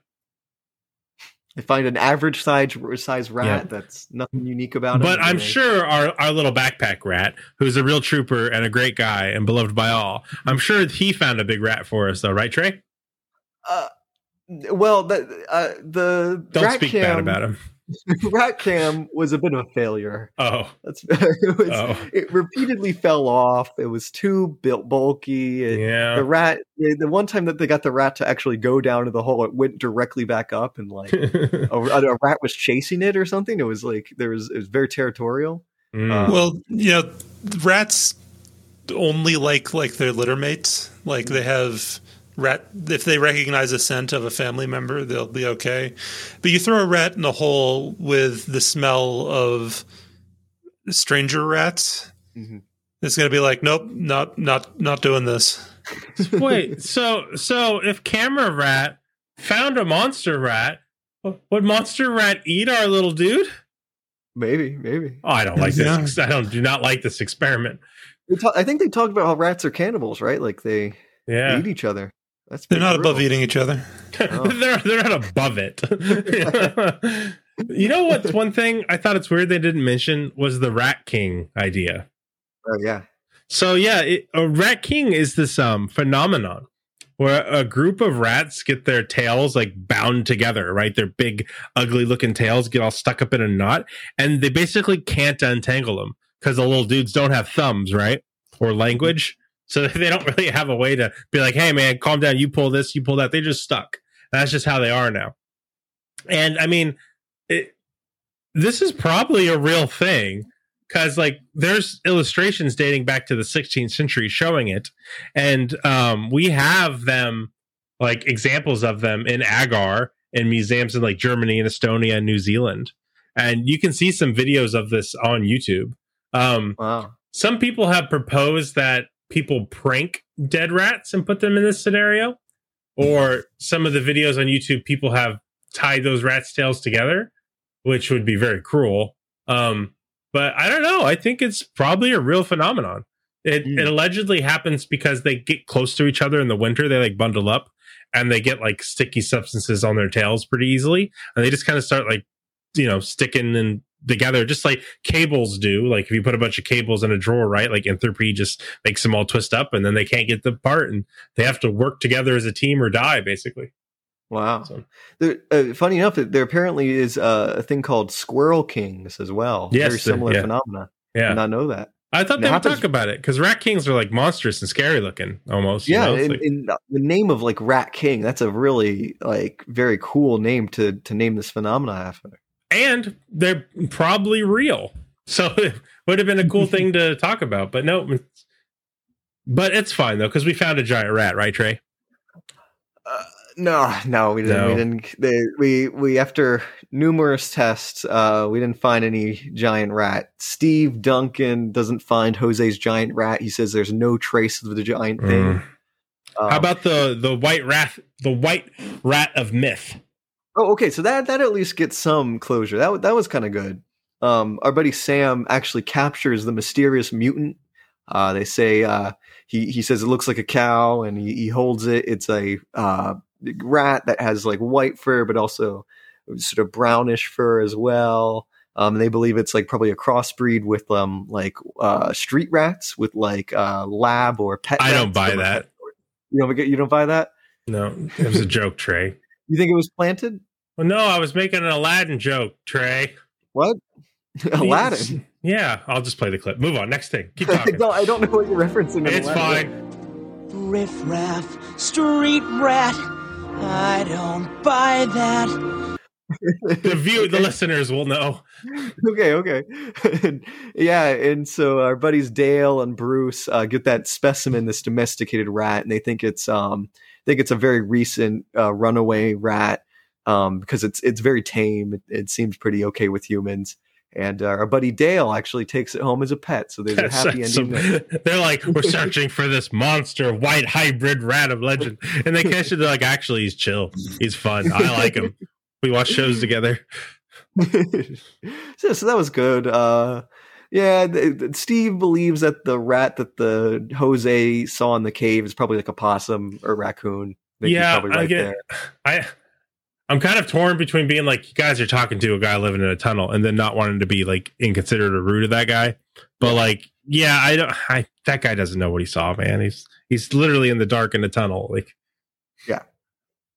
They find an average size size rat Yeah. that's nothing unique about it. But I'm sure our, our little backpack rat, who's a real trooper and a great guy and beloved by all, I'm sure he found a big rat for us, though, right, Trey? Uh, well, the uh, the Don't rat speak cam, bad about him. Rat Cam was a bit of a failure. Oh, That's it, was, Oh. it repeatedly fell off. It was too built bulky. It- Yeah. The rat. The the one time that they got the rat to actually go down to the hole, it went directly back up, and like a, a rat was chasing it or something. It was like there was it was very territorial. Mm. Uh, well, you know, rats only like like their litter mates. Like they have rat if they recognize a scent of a family member, they'll be okay. But you throw a rat in a hole with the smell of stranger rats, Mhm. it's gonna be like, nope, not not not doing this. Wait, so so if Camera Rat found a monster rat, would Monster Rat eat our little dude? maybe, maybe. Oh, I don't like Yeah. this. I don't do not like this experiment. I think they talked about how rats are cannibals, right? Like they Yeah. eat each other. That's They're pretty not above eating each other. they're they're not above it. you know what's one thing I thought it's weird they didn't mention was the Rat King idea. Oh yeah. So yeah, it, a rat king is this um phenomenon where a group of rats get their tails like bound together, right? Their big, ugly looking tails get all stuck up in a knot, and they basically can't untangle them because the little dudes don't have thumbs, right, or language, so they don't really have a way to be like, "Hey, man, calm down. You pull this, you pull that." They just stuck. That's just how they are now. And I mean, it, this is probably a real thing because like there's illustrations dating back to the 16th century showing it and um we have them like examples of them in agar in museums in like germany and estonia and new zealand and you can see some videos of this on youtube um Wow. some people have proposed that people prank dead rats and put them in this scenario or some of the videos on youtube people have tied those rats tails together which would be very cruel um but I don't know. I think it's probably a real phenomenon. It, it allegedly happens because they get close to each other in the winter. They like bundle up and they get like sticky substances on their tails pretty easily. And they just kind of start like, you know, sticking and together, just like cables do. Like if you put a bunch of cables in a drawer, right? Like entropy just makes them all twist up and then they can't get them apart and they have to work together as a team or die, basically. Wow. So- There, uh, funny enough, there apparently is uh, a thing called squirrel kings as well. Yes, Very similar yeah. phenomena. Yeah. and i know that. I thought And they would talk about it because rat kings are like monstrous and scary looking almost. you Yeah, know? It's in, like- in the name of like Rat King, that's a really like very cool name to to name this phenomena after. And they're probably real. So it would have been a cool thing to talk about, but no. it's- But it's fine though because we found a giant rat, right, Trey? No, no, we didn't. No. We didn't. They, we we after numerous tests, uh, we didn't find any giant rat. Steve Duncan doesn't find Jose's giant rat. He says there's no trace of the giant thing. Mm. Um, How about the the white rat, the white rat of myth? Oh, okay. So that that at least gets some closure. That that was kind of good. Um, our buddy Sam actually captures the mysterious mutant. Uh, they say uh, he he says it looks like a cow, and he, he holds it. It's a uh, rat that has like white fur, but also sort of brownish fur as well. Um, they believe it's like probably a crossbreed with um like uh, street rats with like uh, lab or pet. I don't buy that. You don't get you don't buy that. No, it was a joke, Trey. You think it was planted? Well, no, I was making an Aladdin joke, Trey. What? Aladdin. Yeah, I'll just play the clip. Move on. Next thing. Keep I talking. don't, I don't know what you're referencing. in it's Aladdin. fine. Riff raff, street rat. I don't buy that. The view, the listeners will know. okay, okay. yeah, and so our buddies Dale and Bruce uh, get that specimen, this domesticated rat, and they think it's um think it's a very recent uh, runaway rat um because it's it's very tame. It, it seems pretty okay with humans. And uh, our buddy Dale actually takes it home as a pet, so there's a happy ending. there. they're like, we're searching for this monster white hybrid rat of legend, and they catch it. They're like, actually, he's chill. He's fun. I like him. We watch shows together. so, so that was good. Uh, yeah, th- th- Steve believes that the rat that the Jose saw in the cave is probably like a possum or raccoon. Yeah, probably I right get. there. I. I'm kind of torn between being like, you guys are talking to a guy living in a tunnel, and then not wanting to be like inconsiderate or rude to that guy. But like, yeah, I don't. I that guy doesn't know what he saw, man. He's he's literally in the dark in the tunnel. Like, Yeah.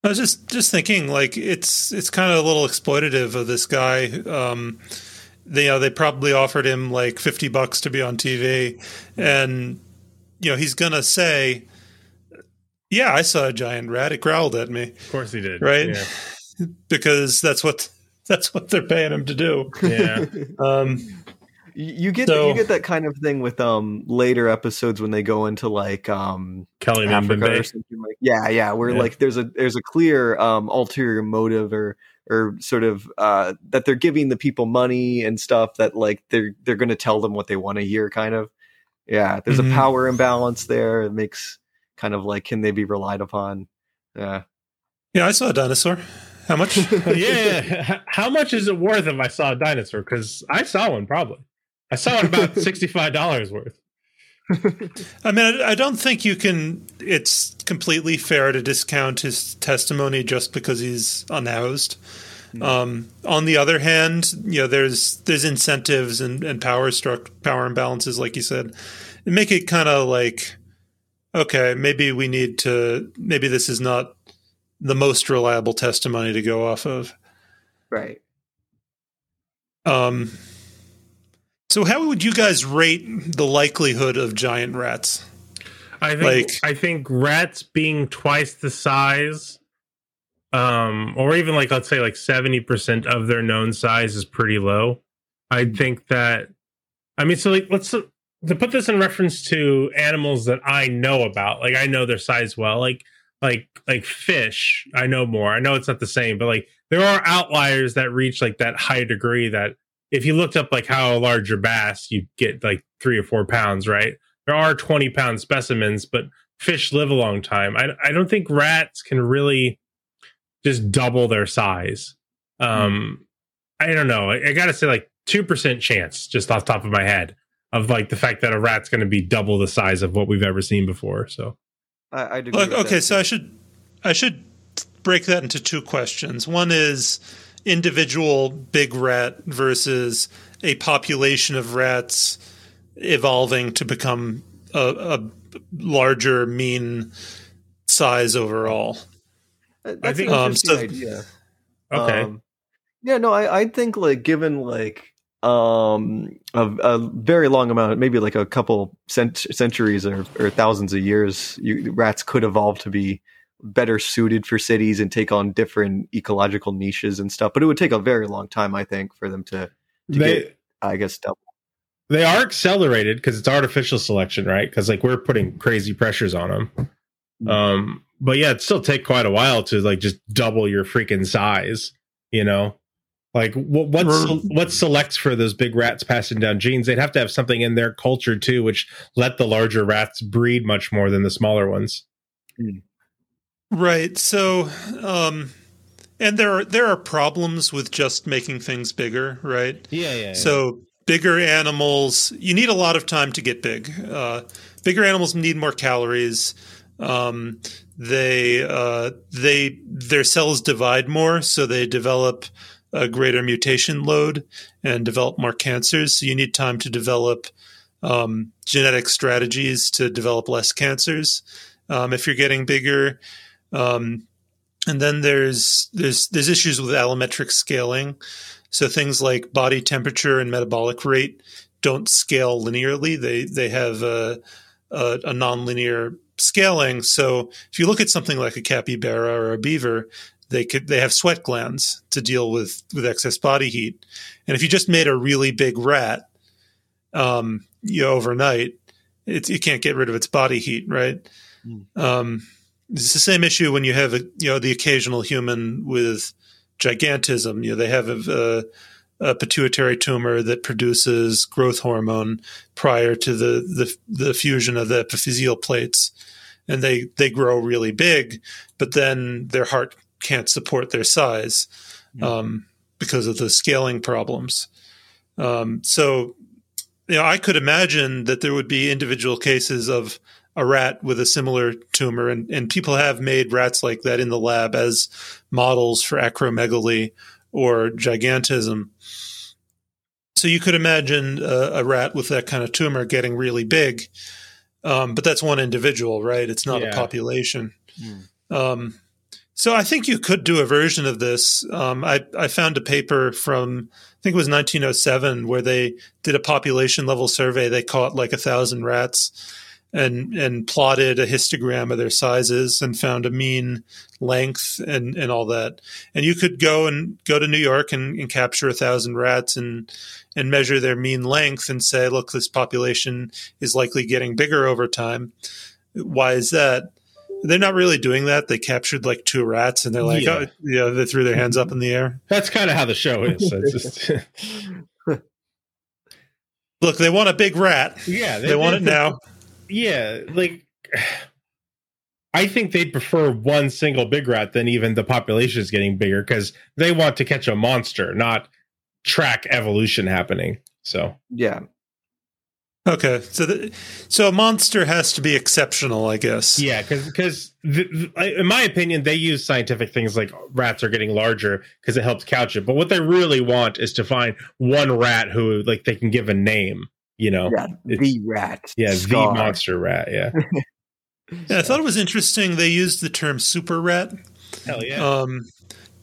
I was just just thinking, like it's it's kind of a little exploitative of this guy. Um, they, you know, they probably offered him like fifty bucks to be on TV, and you know he's gonna say, "Yeah, I saw a giant rat. It growled at me." Of course he did, right? Yeah. Because that's what that's what they're paying him to do. Yeah. um, You get So- you get that kind of thing with um later episodes when they go into like um Kelly Africa Mbembe. or something like yeah yeah where Yeah. like there's a there's a clear um ulterior motive or or sort of uh that they're giving the people money and stuff that like they're they're going to tell them what they want to hear kind of yeah there's Mhm. a power imbalance there it makes kind of like can they be relied upon yeah yeah, I saw a dinosaur. How much? yeah. How much is it worth if I saw a dinosaur? Because I saw one probably. I saw it about sixty-five dollars worth. I mean, I, I don't think you can. It's completely fair to discount his testimony just because he's unhoused. Um, on the other hand, you know, there's there's incentives and, and power struck power imbalances, like you said, and make it kind of like, okay, maybe we need to. Maybe this is not the most reliable testimony to go off of. right Um, so, how would you guys rate the likelihood of giant rats? I think Like- I think rats being twice the size, um, or even like let's say like seventy percent of their known size is pretty low. I think that, I mean, so like let's to put this in reference to animals that I know about. Like I know their size well. Like like like fish, I know more. I know it's not the same, but like there are outliers that reach like that high degree that if you looked up like how large your bass, you'd get like three or four pounds, right? There are 20 pound specimens, but fish live a long time. I, I don't think rats can really just double their size. Um, I don't know. I, I got to say, like, 2% chance, just off top of my head, of like the fact that a rat's going to be double the size of what we've ever seen before. So, I, I'd agree Look, with okay, that. so I should I should break that into two questions. One is individual big rat versus a population of rats evolving to become a, a larger mean size overall. Uh, That's think- an um, interesting so- idea. okay. Um, yeah, no, I, I think like given like um a, a very long amount, maybe like a couple cent- centuries or, or thousands of years, you, rats could evolve to be better suited for cities and take on different ecological niches and stuff. But it would take a very long time, I think, for them to, to They- get, I guess, double. they are accelerated because it's artificial selection, right? Because like we're putting crazy pressures on them. Um, but yeah, it still take quite a while to like just double your freaking size. You know, like what what Right. what selects for those big rats passing down genes? They'd have to have something in their culture too, which let the larger rats breed much more than the smaller ones. Right. So, um, and there are there are problems with just making things bigger, right? Yeah, yeah. So bigger animals, you need a lot of time to get big. Uh, bigger animals need more calories. Um, they uh, they their cells divide more, so they develop a greater mutation load and develop more cancers. So you need time to develop um, genetic strategies to develop less cancers. Um, if you're getting bigger, um, and then there's there's there's issues with allometric scaling. So things like body temperature and metabolic rate don't scale linearly. They they have a, a, a nonlinear scaling. So if you look at something like a capybara or a beaver, they could they have sweat glands to deal with with excess body heat. And if you just made a really big rat, um, you know, overnight, it, you can't get rid of its body heat, right? Um, it's the same issue when you have a you know the occasional human with gigantism. You know they have a, a, a pituitary tumor that produces growth hormone prior to the, the the fusion of the epiphyseal plates, and they they grow really big, but then their heart can't support their size um, because of the scaling problems. Um, so, you know, I could imagine that there would be individual cases of a rat with a similar tumor, and, and people have made rats like that in the lab as models for acromegaly or gigantism. So you could imagine a, a rat with that kind of tumor getting really big, um, but that's one individual, right? It's not Yeah. a population. Um, So I think you could do a version of this. Um, I I found a paper from I think it was 1907 where they did a population level survey. They caught like a thousand rats and and plotted a histogram of their sizes and found a mean length and and all that. And you could go and go to New York and, and capture a thousand rats and and measure their mean length and say, look, this population is likely getting bigger over time. Why is that? They're not really doing that. They captured like two rats and they're like, Yeah. oh, yeah, they threw their hands up in the air. That's kind of how the show is. It's just, Look, they want a big rat. yeah, They, want it now. Yeah, like I think they'd prefer one single big rat than even the population is getting bigger because they want to catch a monster, not track evolution happening. So Yeah. Okay, so the, so a monster has to be exceptional, I guess. yeah, because because in my opinion, they use scientific things like rats are getting larger because it helps couch it. But what they really want is to find one rat who like they can give a name. You know, Yeah. The rat. yeah, Scar. the monster rat. Yeah, Yeah, I thought it was interesting. They used the term super rat. hell yeah. Um,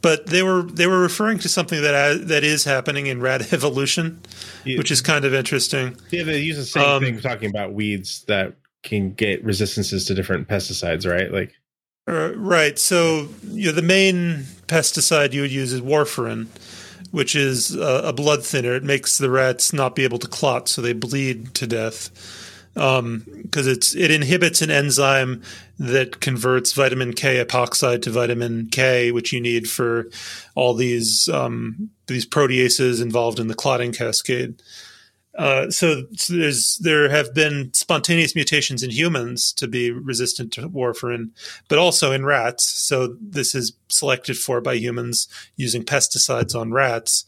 but they were they were referring to something that uh, that is happening in rat evolution, Yeah. which is kind of interesting. Yeah, they use the same Um, thing talking about weeds that can get resistances to different pesticides, right? Like, Uh, right. So you know, the main pesticide you would use is warfarin, which is uh, a blood thinner. It makes the rats not be able to clot, so they bleed to death. Because it's it inhibits an enzyme that converts vitamin K epoxide to vitamin K, which you need for all these um, these proteases involved in the clotting cascade. Uh, so, so there's there have been spontaneous mutations in humans to be resistant to warfarin, but also in rats. So this is selected for by humans using pesticides on rats.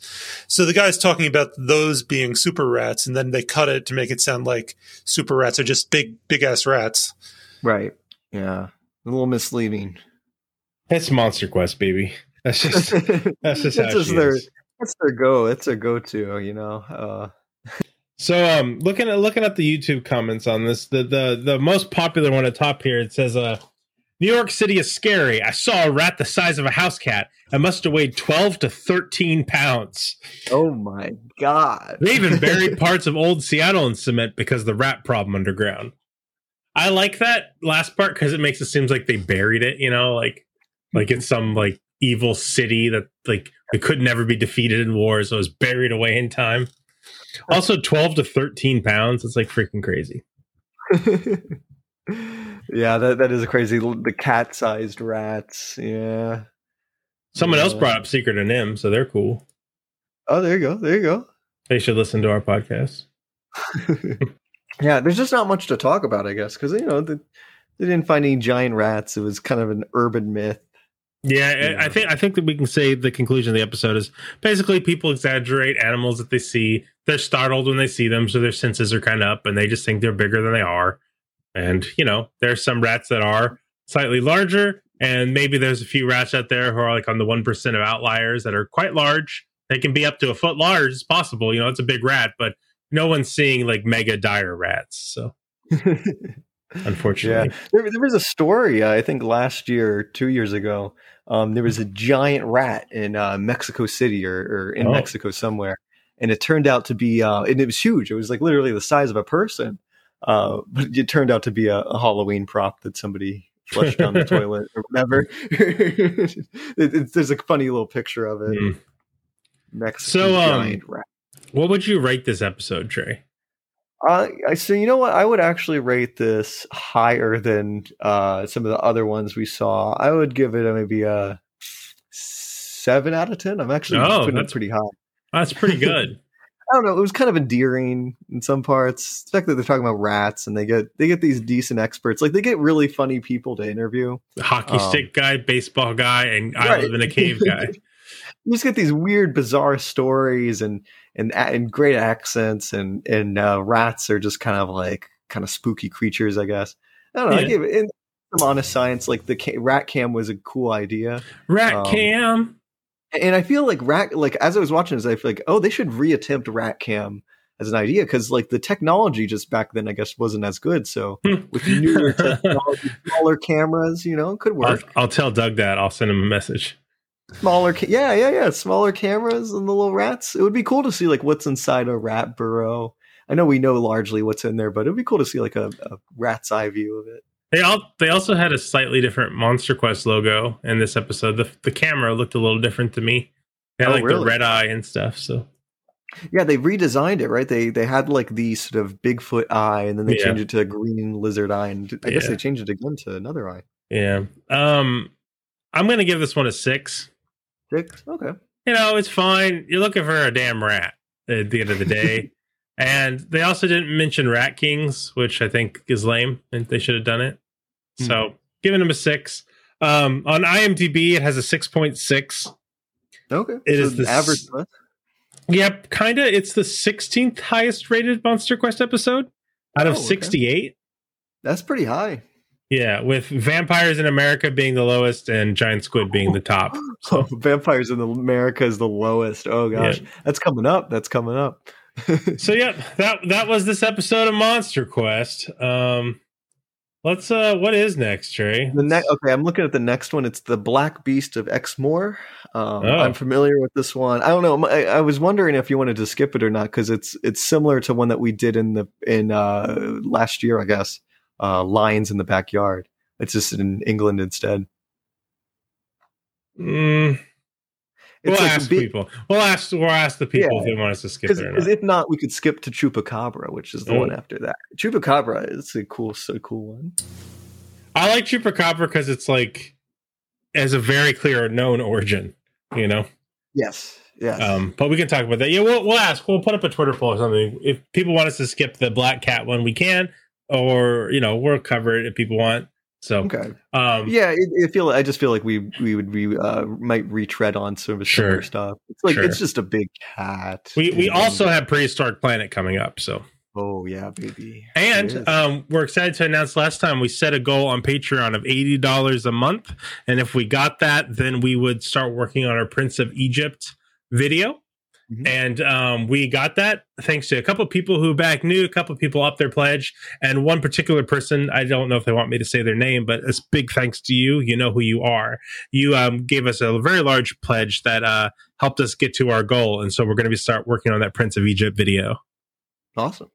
So the guy's talking about those being super rats, and then they cut it to make it sound like super rats are just big big ass rats. Right. Yeah. A little misleading. it's Monster Quest, baby. That's just that's just how just she their is. that's their go. That's their go to, you know. Uh So, um, looking at looking at the YouTube comments on this, the the the most popular one at top here, it says, "Uh, New York City is scary. I saw a rat the size of a house cat. It must have weighed twelve to thirteen pounds. oh my god. They even buried parts of old Seattle in cement because of the rat problem underground. I like that last part because it makes it seems like they buried it. You know, like like it's some like evil city that like it could never be defeated in war, so it was buried away in time. Also, twelve to thirteen pounds. It's like freaking crazy. yeah, that that is a crazy the cat sized rats. Yeah. Someone else brought up Secret of NIMH, so they're cool. Oh, there you go. There you go. They should listen to our podcast. Yeah, there's just not much to talk about, I guess, because you know the, they didn't find any giant rats. It was kind of an urban myth. Yeah, I think I think that we can say the conclusion of the episode is basically people exaggerate animals that they see. They're startled when they see them, so their senses are kind of up, and they just think they're bigger than they are. And you know, there's some rats that are slightly larger, and maybe there's a few rats out there who are like on the one percent of outliers that are quite large. They can be up to a foot large. It's possible, you know, it's a big rat, but no one's seeing like mega dire rats. So unfortunately, Yeah, there, there was a story uh, I think last year, two years ago. Um, there was a giant rat in uh, Mexico City or, or in Oh. Mexico somewhere, and it turned out to be, uh, and it was huge. It was like literally the size of a person, uh, but it turned out to be a, a Halloween prop that somebody flushed down the toilet or whatever. it, it, there's a funny little picture of it. Mm. Mexican So, um, giant rat. what would you rate this episode, Trey? Uh, I so you know what I would actually rate this higher than uh, some of the other ones we saw. I would give it maybe a seven out of ten. I'm actually Oh, putting it pretty high. That's pretty good. I don't know. It was kind of endearing in some parts. The fact that they're talking about rats and they get they get these decent experts. Like they get really funny people to interview. hockey Um, stick guy, baseball guy, and I live in a cave guy. you just get these weird, bizarre stories and and and great accents and and uh, rats are just kind of like kind of spooky creatures, I guess. I don't know. I Yeah. give it in some honest science. Like the ca- rat cam was a cool idea, Rat Um, cam. and I feel like rat like as I was watching this, I feel like oh they should reattempt rat cam as an idea because like the technology just back then I guess wasn't as good. So with newer technology, smaller cameras, you know, it could I'll, work. I'll tell Doug that. I'll send him a message. Smaller, ca- yeah, yeah, yeah, smaller cameras and the little rats. It would be cool to see like what's inside a rat burrow. I know we know largely what's in there, but it'd be cool to see like a, a rat's eye view of it. They all they also had a slightly different Monster Quest logo in this episode. The the camera looked a little different to me. They had Oh, like really? the red eye and stuff. So Yeah, they redesigned it, right? They they had like the sort of Bigfoot eye, and then they Yeah. changed it to a green lizard eye, and I guess they changed it again to another eye. yeah. Um I'm gonna give this one a six. Six, okay. You know, it's fine. You're looking for a damn rat at the end of the day. and they also didn't mention Rat Kings, which I think is lame, and they should have done it. Hmm. So giving them a six. Um on IMDb it has a six point six. Okay, It so is the average. s- Yep, kinda. It's the 16th highest rated Monster Quest episode out of Oh, okay. 68. That's pretty high. Yeah, with Vampires in America being the lowest and Giant Squid being the top. So Vampires in America is the lowest. Oh gosh, that's coming up. That's coming up. so yeah, that that was this episode of Monster Quest. Um let's uh what is next, Trey? The next, okay, I'm looking at the next one. It's the Black Beast of Exmoor. Um, Oh. I'm familiar with this one. I don't know. I, I was wondering if you wanted to skip it or not because it's it's similar to one that we did in the in uh, last year, I guess. Uh, Lions in the backyard. It's just in England instead. Mm, we'll It's like ask bi- people. We'll ask we'll ask the people Yeah. if they want us to skip it Because if not, we could skip to Chupacabra, which is the Oh. one after that. Chupacabra is a cool, so cool one. I like Chupacabra because it's like has a very clear known origin, you know? Yes, yes. Um, but we can talk about that. Yeah, we'll we'll ask. We'll put up a Twitter poll or something. If people want us to skip the Black Cat one, we can, or you know, we'll cover it if people want. So Okay. um, yeah, it, it feel. I just feel like we we would we uh, might retread on some of Sure. stuff. It's like Sure. it's just a big cat. we we also have Prehistoric Planet coming up. So Oh yeah, baby. and um, we're excited to announce. Last time we set a goal on Patreon of eighty dollars a month, and if we got that, then we would start working on our Prince of Egypt video. Mhm. And um, we got that thanks to a couple people who back new, a couple people up their pledge, and one particular person. I don't know if they want me to say their name, but it's big thanks to you. You know who you are. You um, gave us a very large pledge that uh, helped us get to our goal, and so we're going to start working on that Prince of Egypt video. awesome.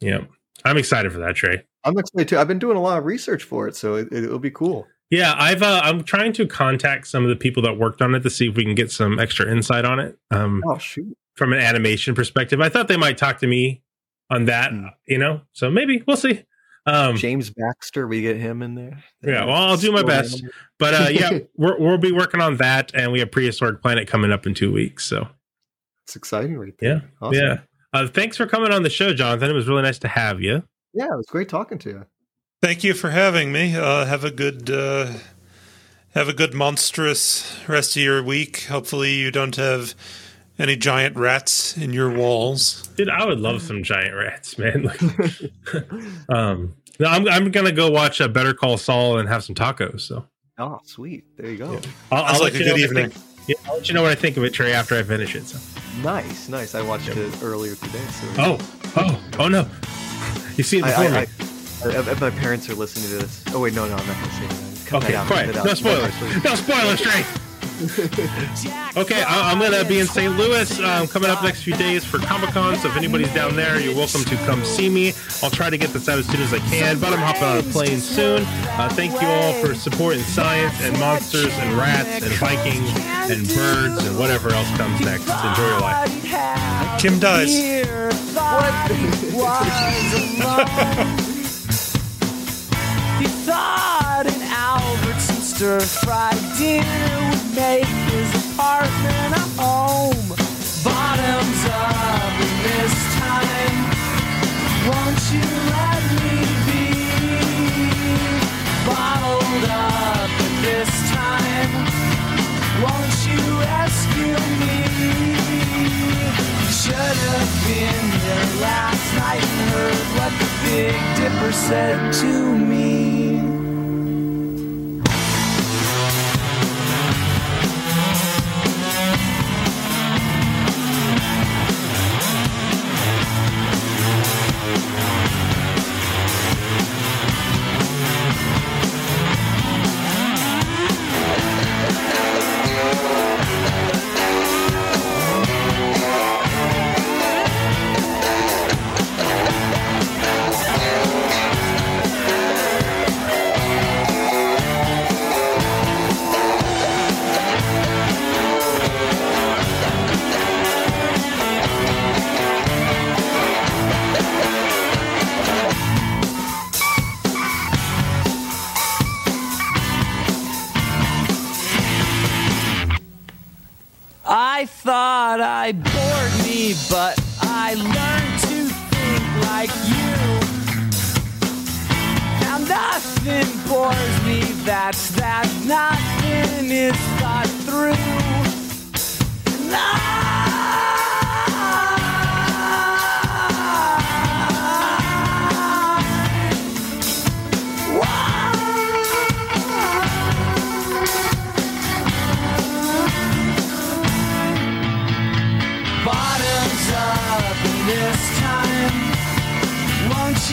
Yeah, I'm excited for that, Trey. I'm excited too. I've been doing a lot of research for it, so it, it'll be cool. Yeah, I've uh, I'm trying to contact some of the people that worked on it to see if we can get some extra insight on it. Um, Oh shoot. from an animation perspective, I thought they might talk to me on that. You know, so maybe we'll see. Um, James Baxter, we get him in there. yeah, well, I'll do my best. animal. But uh, yeah, we're, we'll be working on that, and we have Prehistoric Planet coming up in two weeks. So It's exciting, right yeah, there. Awesome. yeah. Uh, thanks for coming on the show, Jonathan. It was really nice to have you. Yeah, it was great talking to you. Thank you for having me. Uh, have a good uh, have a good monstrous rest of your week. Hopefully, you don't have any giant rats in your walls. Dude, I would love some giant rats, man. Like, um, no, I'm I'm gonna go watch a Better Call Saul and have some tacos. So Oh, sweet. There you go. I'll, I'll let like a you know good what I evening. think- Yeah, I'll let you know what I think of it, Trey, after I finish it. So. Nice, nice. I watched it earlier today. So Oh, oh, oh no! You see it I, before I, me. I, I, if my parents are listening to this. Oh wait, no, no, I'm not going to say that. Cut okay, that out, quiet. cut it out. No spoilers. No spoilers, Trey. Okay, I, I'm gonna be in St. Louis um, coming up next few days for Comic Con. So if anybody's down there, you're welcome to come see me. I'll try to get this out as soon as I can, but I'm hopping on a plane soon. Uh, thank you all for supporting science and monsters and rats and Vikings and birds and whatever else comes next. Enjoy your life. Kim dies. He thought an Albertson stir fried dinner would make his apartment a home. Bottoms up and this time, won't you let me be? Bottled up and this time, won't you rescue me? Should have been there last night and heard what the Big Dipper said to me. Thought I bored me, but I learned to think like you. Now nothing bores me, that's that nothing is thought through. And